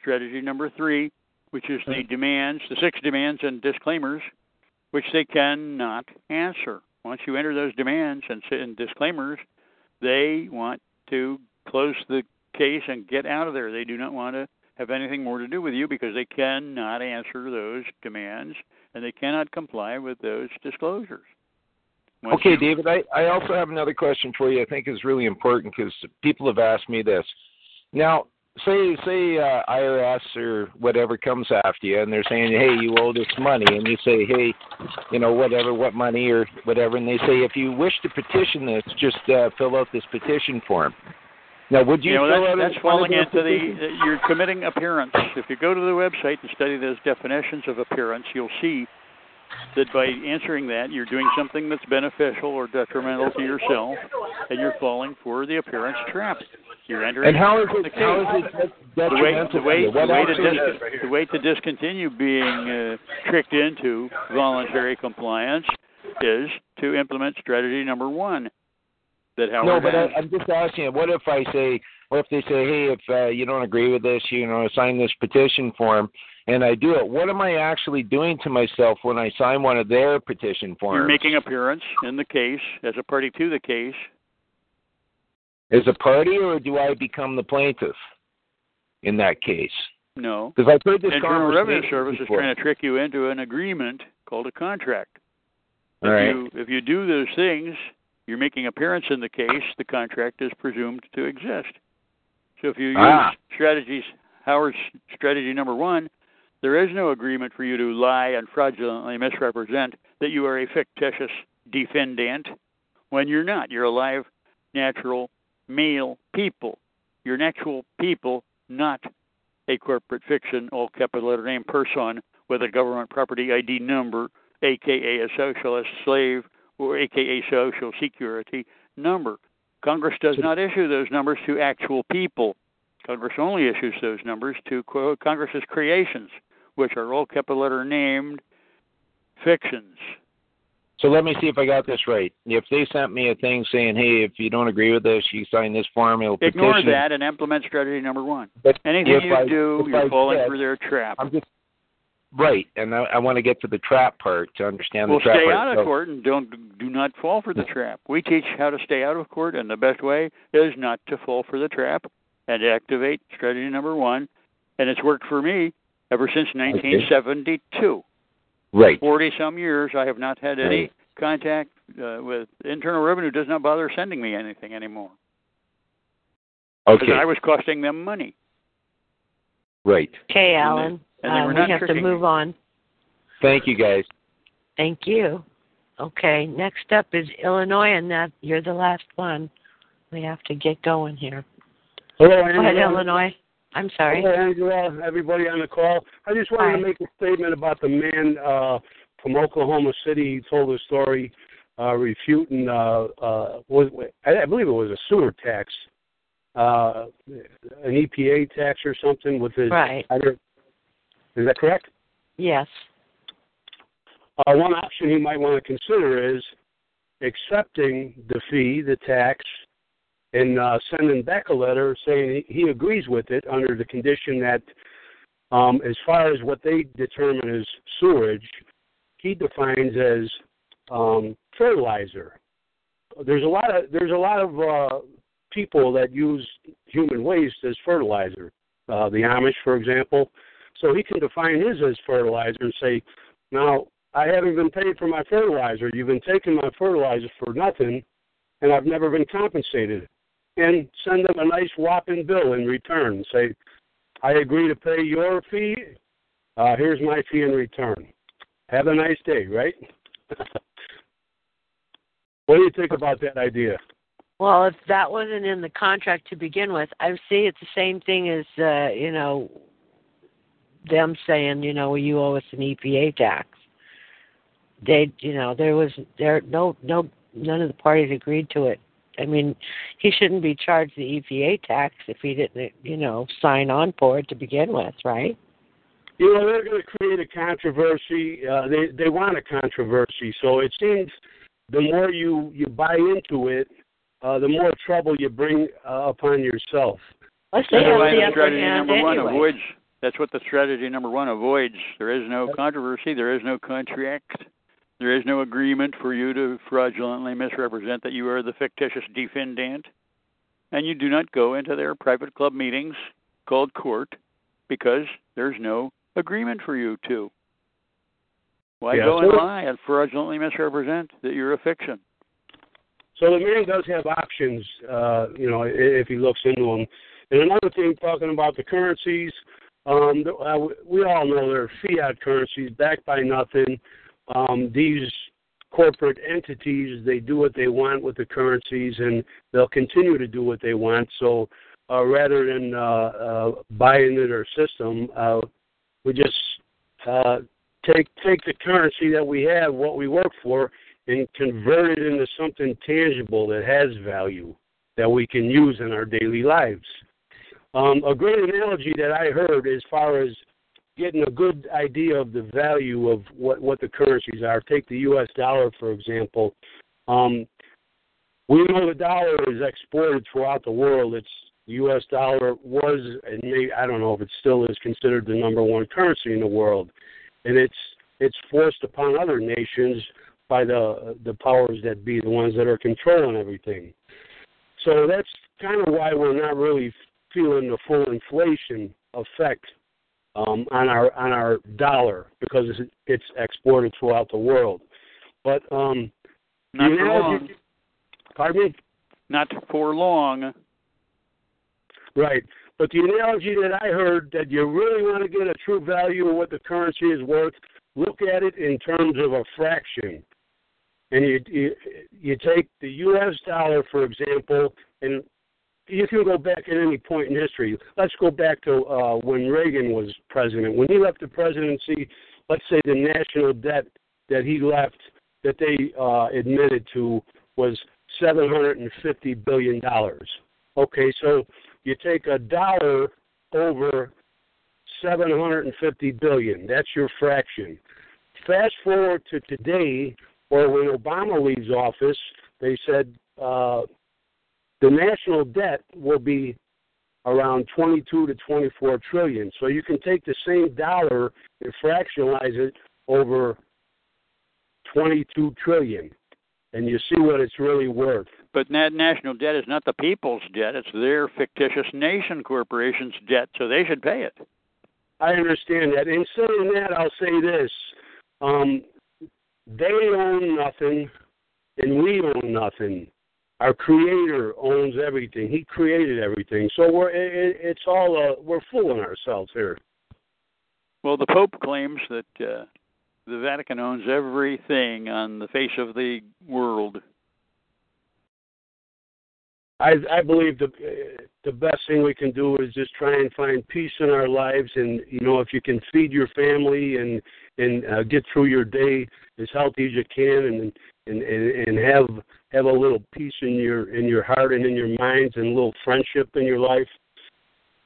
strategy number three, which is the demands, the six demands and disclaimers, which they cannot answer. Once you enter those demands and, and disclaimers, they want to close the case and get out of there. They do not want to have anything more to do with you because they cannot answer those demands and they cannot comply with those disclosures. Once Okay, you- David, I, I also have another question for you I think is really important because people have asked me this. Now, say say uh, IRS or whatever comes after you and they're saying, hey, you owe this money, and you say, hey, you know, whatever, what money or whatever, and they say, if you wish to petition this, just uh, fill out this petition form. Now, would you You know, that's, that's falling into the, petitions? you're committing appearance. If you go to the website and study those definitions of appearance, you'll see that by answering that, you're doing something that's beneficial or detrimental to yourself, and you're falling for the appearance trap. You're entering And how is the it, how is it the way, the to way, the way to dis- the way to discontinue being uh, tricked into voluntary compliance is to implement strategy number one. That Howard No, but has. I, I'm just asking what if I say, what if they say, hey, if uh, you don't agree with this, you know, sign this petition form, and I do it, what am I actually doing to myself when I sign one of their petition forms? You're making appearance in the case as a party to the case. As a party, or do I become the plaintiff in that case? No. Because I've heard this Internal Revenue Service is trying to trick you into an agreement called a contract. All if right. you if you do those things, you're making appearance in the case. The contract is presumed to exist. So if you use Ah. strategies, Howard's strategy number one, there is no agreement for you to lie and fraudulently misrepresent that you are a fictitious defendant when you're not. You're a live, natural, male people. You're an actual people, not a corporate fiction, all capital letter name person with a government property ID number, aka a socialist slave, or aka social security number. Congress does not issue those numbers to actual people. Congress only issues those numbers to quote, Congress's creations, which are all capital letter named fictions. So let me see if I got this right. If they sent me a thing saying, "Hey, if you don't agree with this, you sign this form, it'll Ignore petition." that and implement strategy number one. But Anything you I- do, you're I falling said- for their trap. I'm just right, and I, I want to get to the trap part to understand Well, the trap stay part. out of So- court and don't do not fall for the trap. We teach how to stay out of court, and the best way is not to fall for the trap and activate strategy number one. And it's worked for me ever since 1972. Right. Forty some years, I have not had any Right. contact uh, with Internal Revenue. Does not bother sending me anything anymore Okay. because I was costing them money. Right. Okay, And they- Alan. And they uh, were we not have to move on. Thank you, guys. Thank you. Okay, next up is Illinois, and that you're the last one. We have to get going here. Hello, Go ahead, Illinois. I'm sorry. Hello, Angela. Everybody on the call. I just wanted Hi. to make a statement about the man uh, from Oklahoma City. He told a story uh, refuting, uh, uh, was, I I believe it was a sewer tax uh, an EPA tax or something with his. Right. Either, is that correct? Yes. Uh, one option he might want to consider is accepting the fee, the tax, and uh, sending back a letter saying he, he agrees with it under the condition that, um, as far as what they determine as sewage, he defines as um, fertilizer. There's a lot of there's a lot of uh, people that use human waste as fertilizer. Uh, the Amish, for example. So he can define his as fertilizer and say, now I haven't been paid for my fertilizer. You've been taking my fertilizer for nothing, and I've never been compensated. And send them a nice whopping bill in return. Say, I agree to pay your fee. Uh, here's my fee in return. Have a nice day, right? [LAUGHS] what do you think about that idea? Well, if that wasn't in the contract to begin with, I see it's the same thing as uh, you know them saying, you know, you owe us an EPA tax. They, you know, there was there no no none of the parties agreed to it. I mean, he shouldn't be charged the EPA tax if he didn't, you know, sign on for it to begin with, right? You know, they're going to create a controversy. Uh, they they want a controversy, so it seems the more you you buy into it, uh, the more trouble you bring uh, upon yourself. Let's That's say why the the upper hand number one anyway. avoids. That's what the strategy number one avoids. There is no controversy. There is no contract. There is no agreement for you to fraudulently misrepresent that you are the fictitious defendant, and you do not go into their private club meetings called court because there's no agreement for you to. Why Yeah, go so- and lie and fraudulently misrepresent that you're a fiction? So the man does have options, uh, you know, if he looks into them. And another thing, talking about the currencies, um, uh, we all know they're fiat currencies backed by nothing. Um, these corporate entities, they do what they want with the currencies, and they'll continue to do what they want. So uh, rather than uh, uh, buy into their system, uh, we just uh, take take the currency that we have, what we work for, and convert it into something tangible that has value that we can use in our daily lives. Um, a great analogy that I heard as far as getting a good idea of the value of what, what the currencies are. Take the U.S. dollar, for example. Um, we know the dollar is exported throughout the world. It's the U.S. dollar was, and may, I don't know if it still is, considered the number one currency in the world, and it's it's forced upon other nations by the the powers that be, the ones that are controlling everything. So that's kind of why we're not really feeling the full inflation effect um, on our on our dollar because it's, it's exported throughout the world. But um, Not for long. Pardon me. Not for long. Right. But the analogy that I heard that you really want to get a true value of what the currency is worth, look at it in terms of a fraction. And you you, you take the U.S. dollar, for example, and you can go back at any point in history. Let's go back to uh, when Reagan was president. When he left the presidency, let's say the national debt that he left, that they uh, admitted to, was seven hundred and fifty billion dollars. Okay, so you take a dollar over 750 billion. That's your fraction. Fast forward to today, or when Obama leaves office, they said uh, the national debt will be around 22 to 24 trillion. So you can take the same dollar and fractionalize it over 22 trillion, and you see what it's really worth. But that national debt is not the people's debt; it's their fictitious nation corporation's debt, so they should pay it. I understand that. In saying that, I'll say this: um, they own nothing, and we own nothing. Our Creator owns everything. He created everything. So we're it, it's all uh, we're fooling ourselves here. Well, the Pope claims that uh, the Vatican owns everything on the face of the world. I I believe the the best thing we can do is just try and find peace in our lives, and you know if you can feed your family and and uh, get through your day as healthy as you can, and and, and and have have a little peace in your in your heart and in your minds and a little friendship in your life.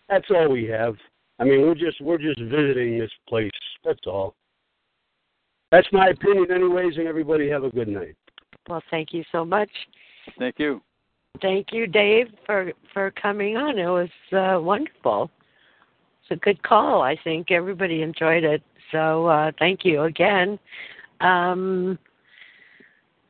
That's all we have. I mean, we're just we're just visiting this place. That's all. That's my opinion, anyways. And everybody have a good night. Well, thank you so much. Thank you. Thank you, Dave, for for coming on. It was uh, wonderful. It's a good call. I think everybody enjoyed it. So uh, thank you again. Um,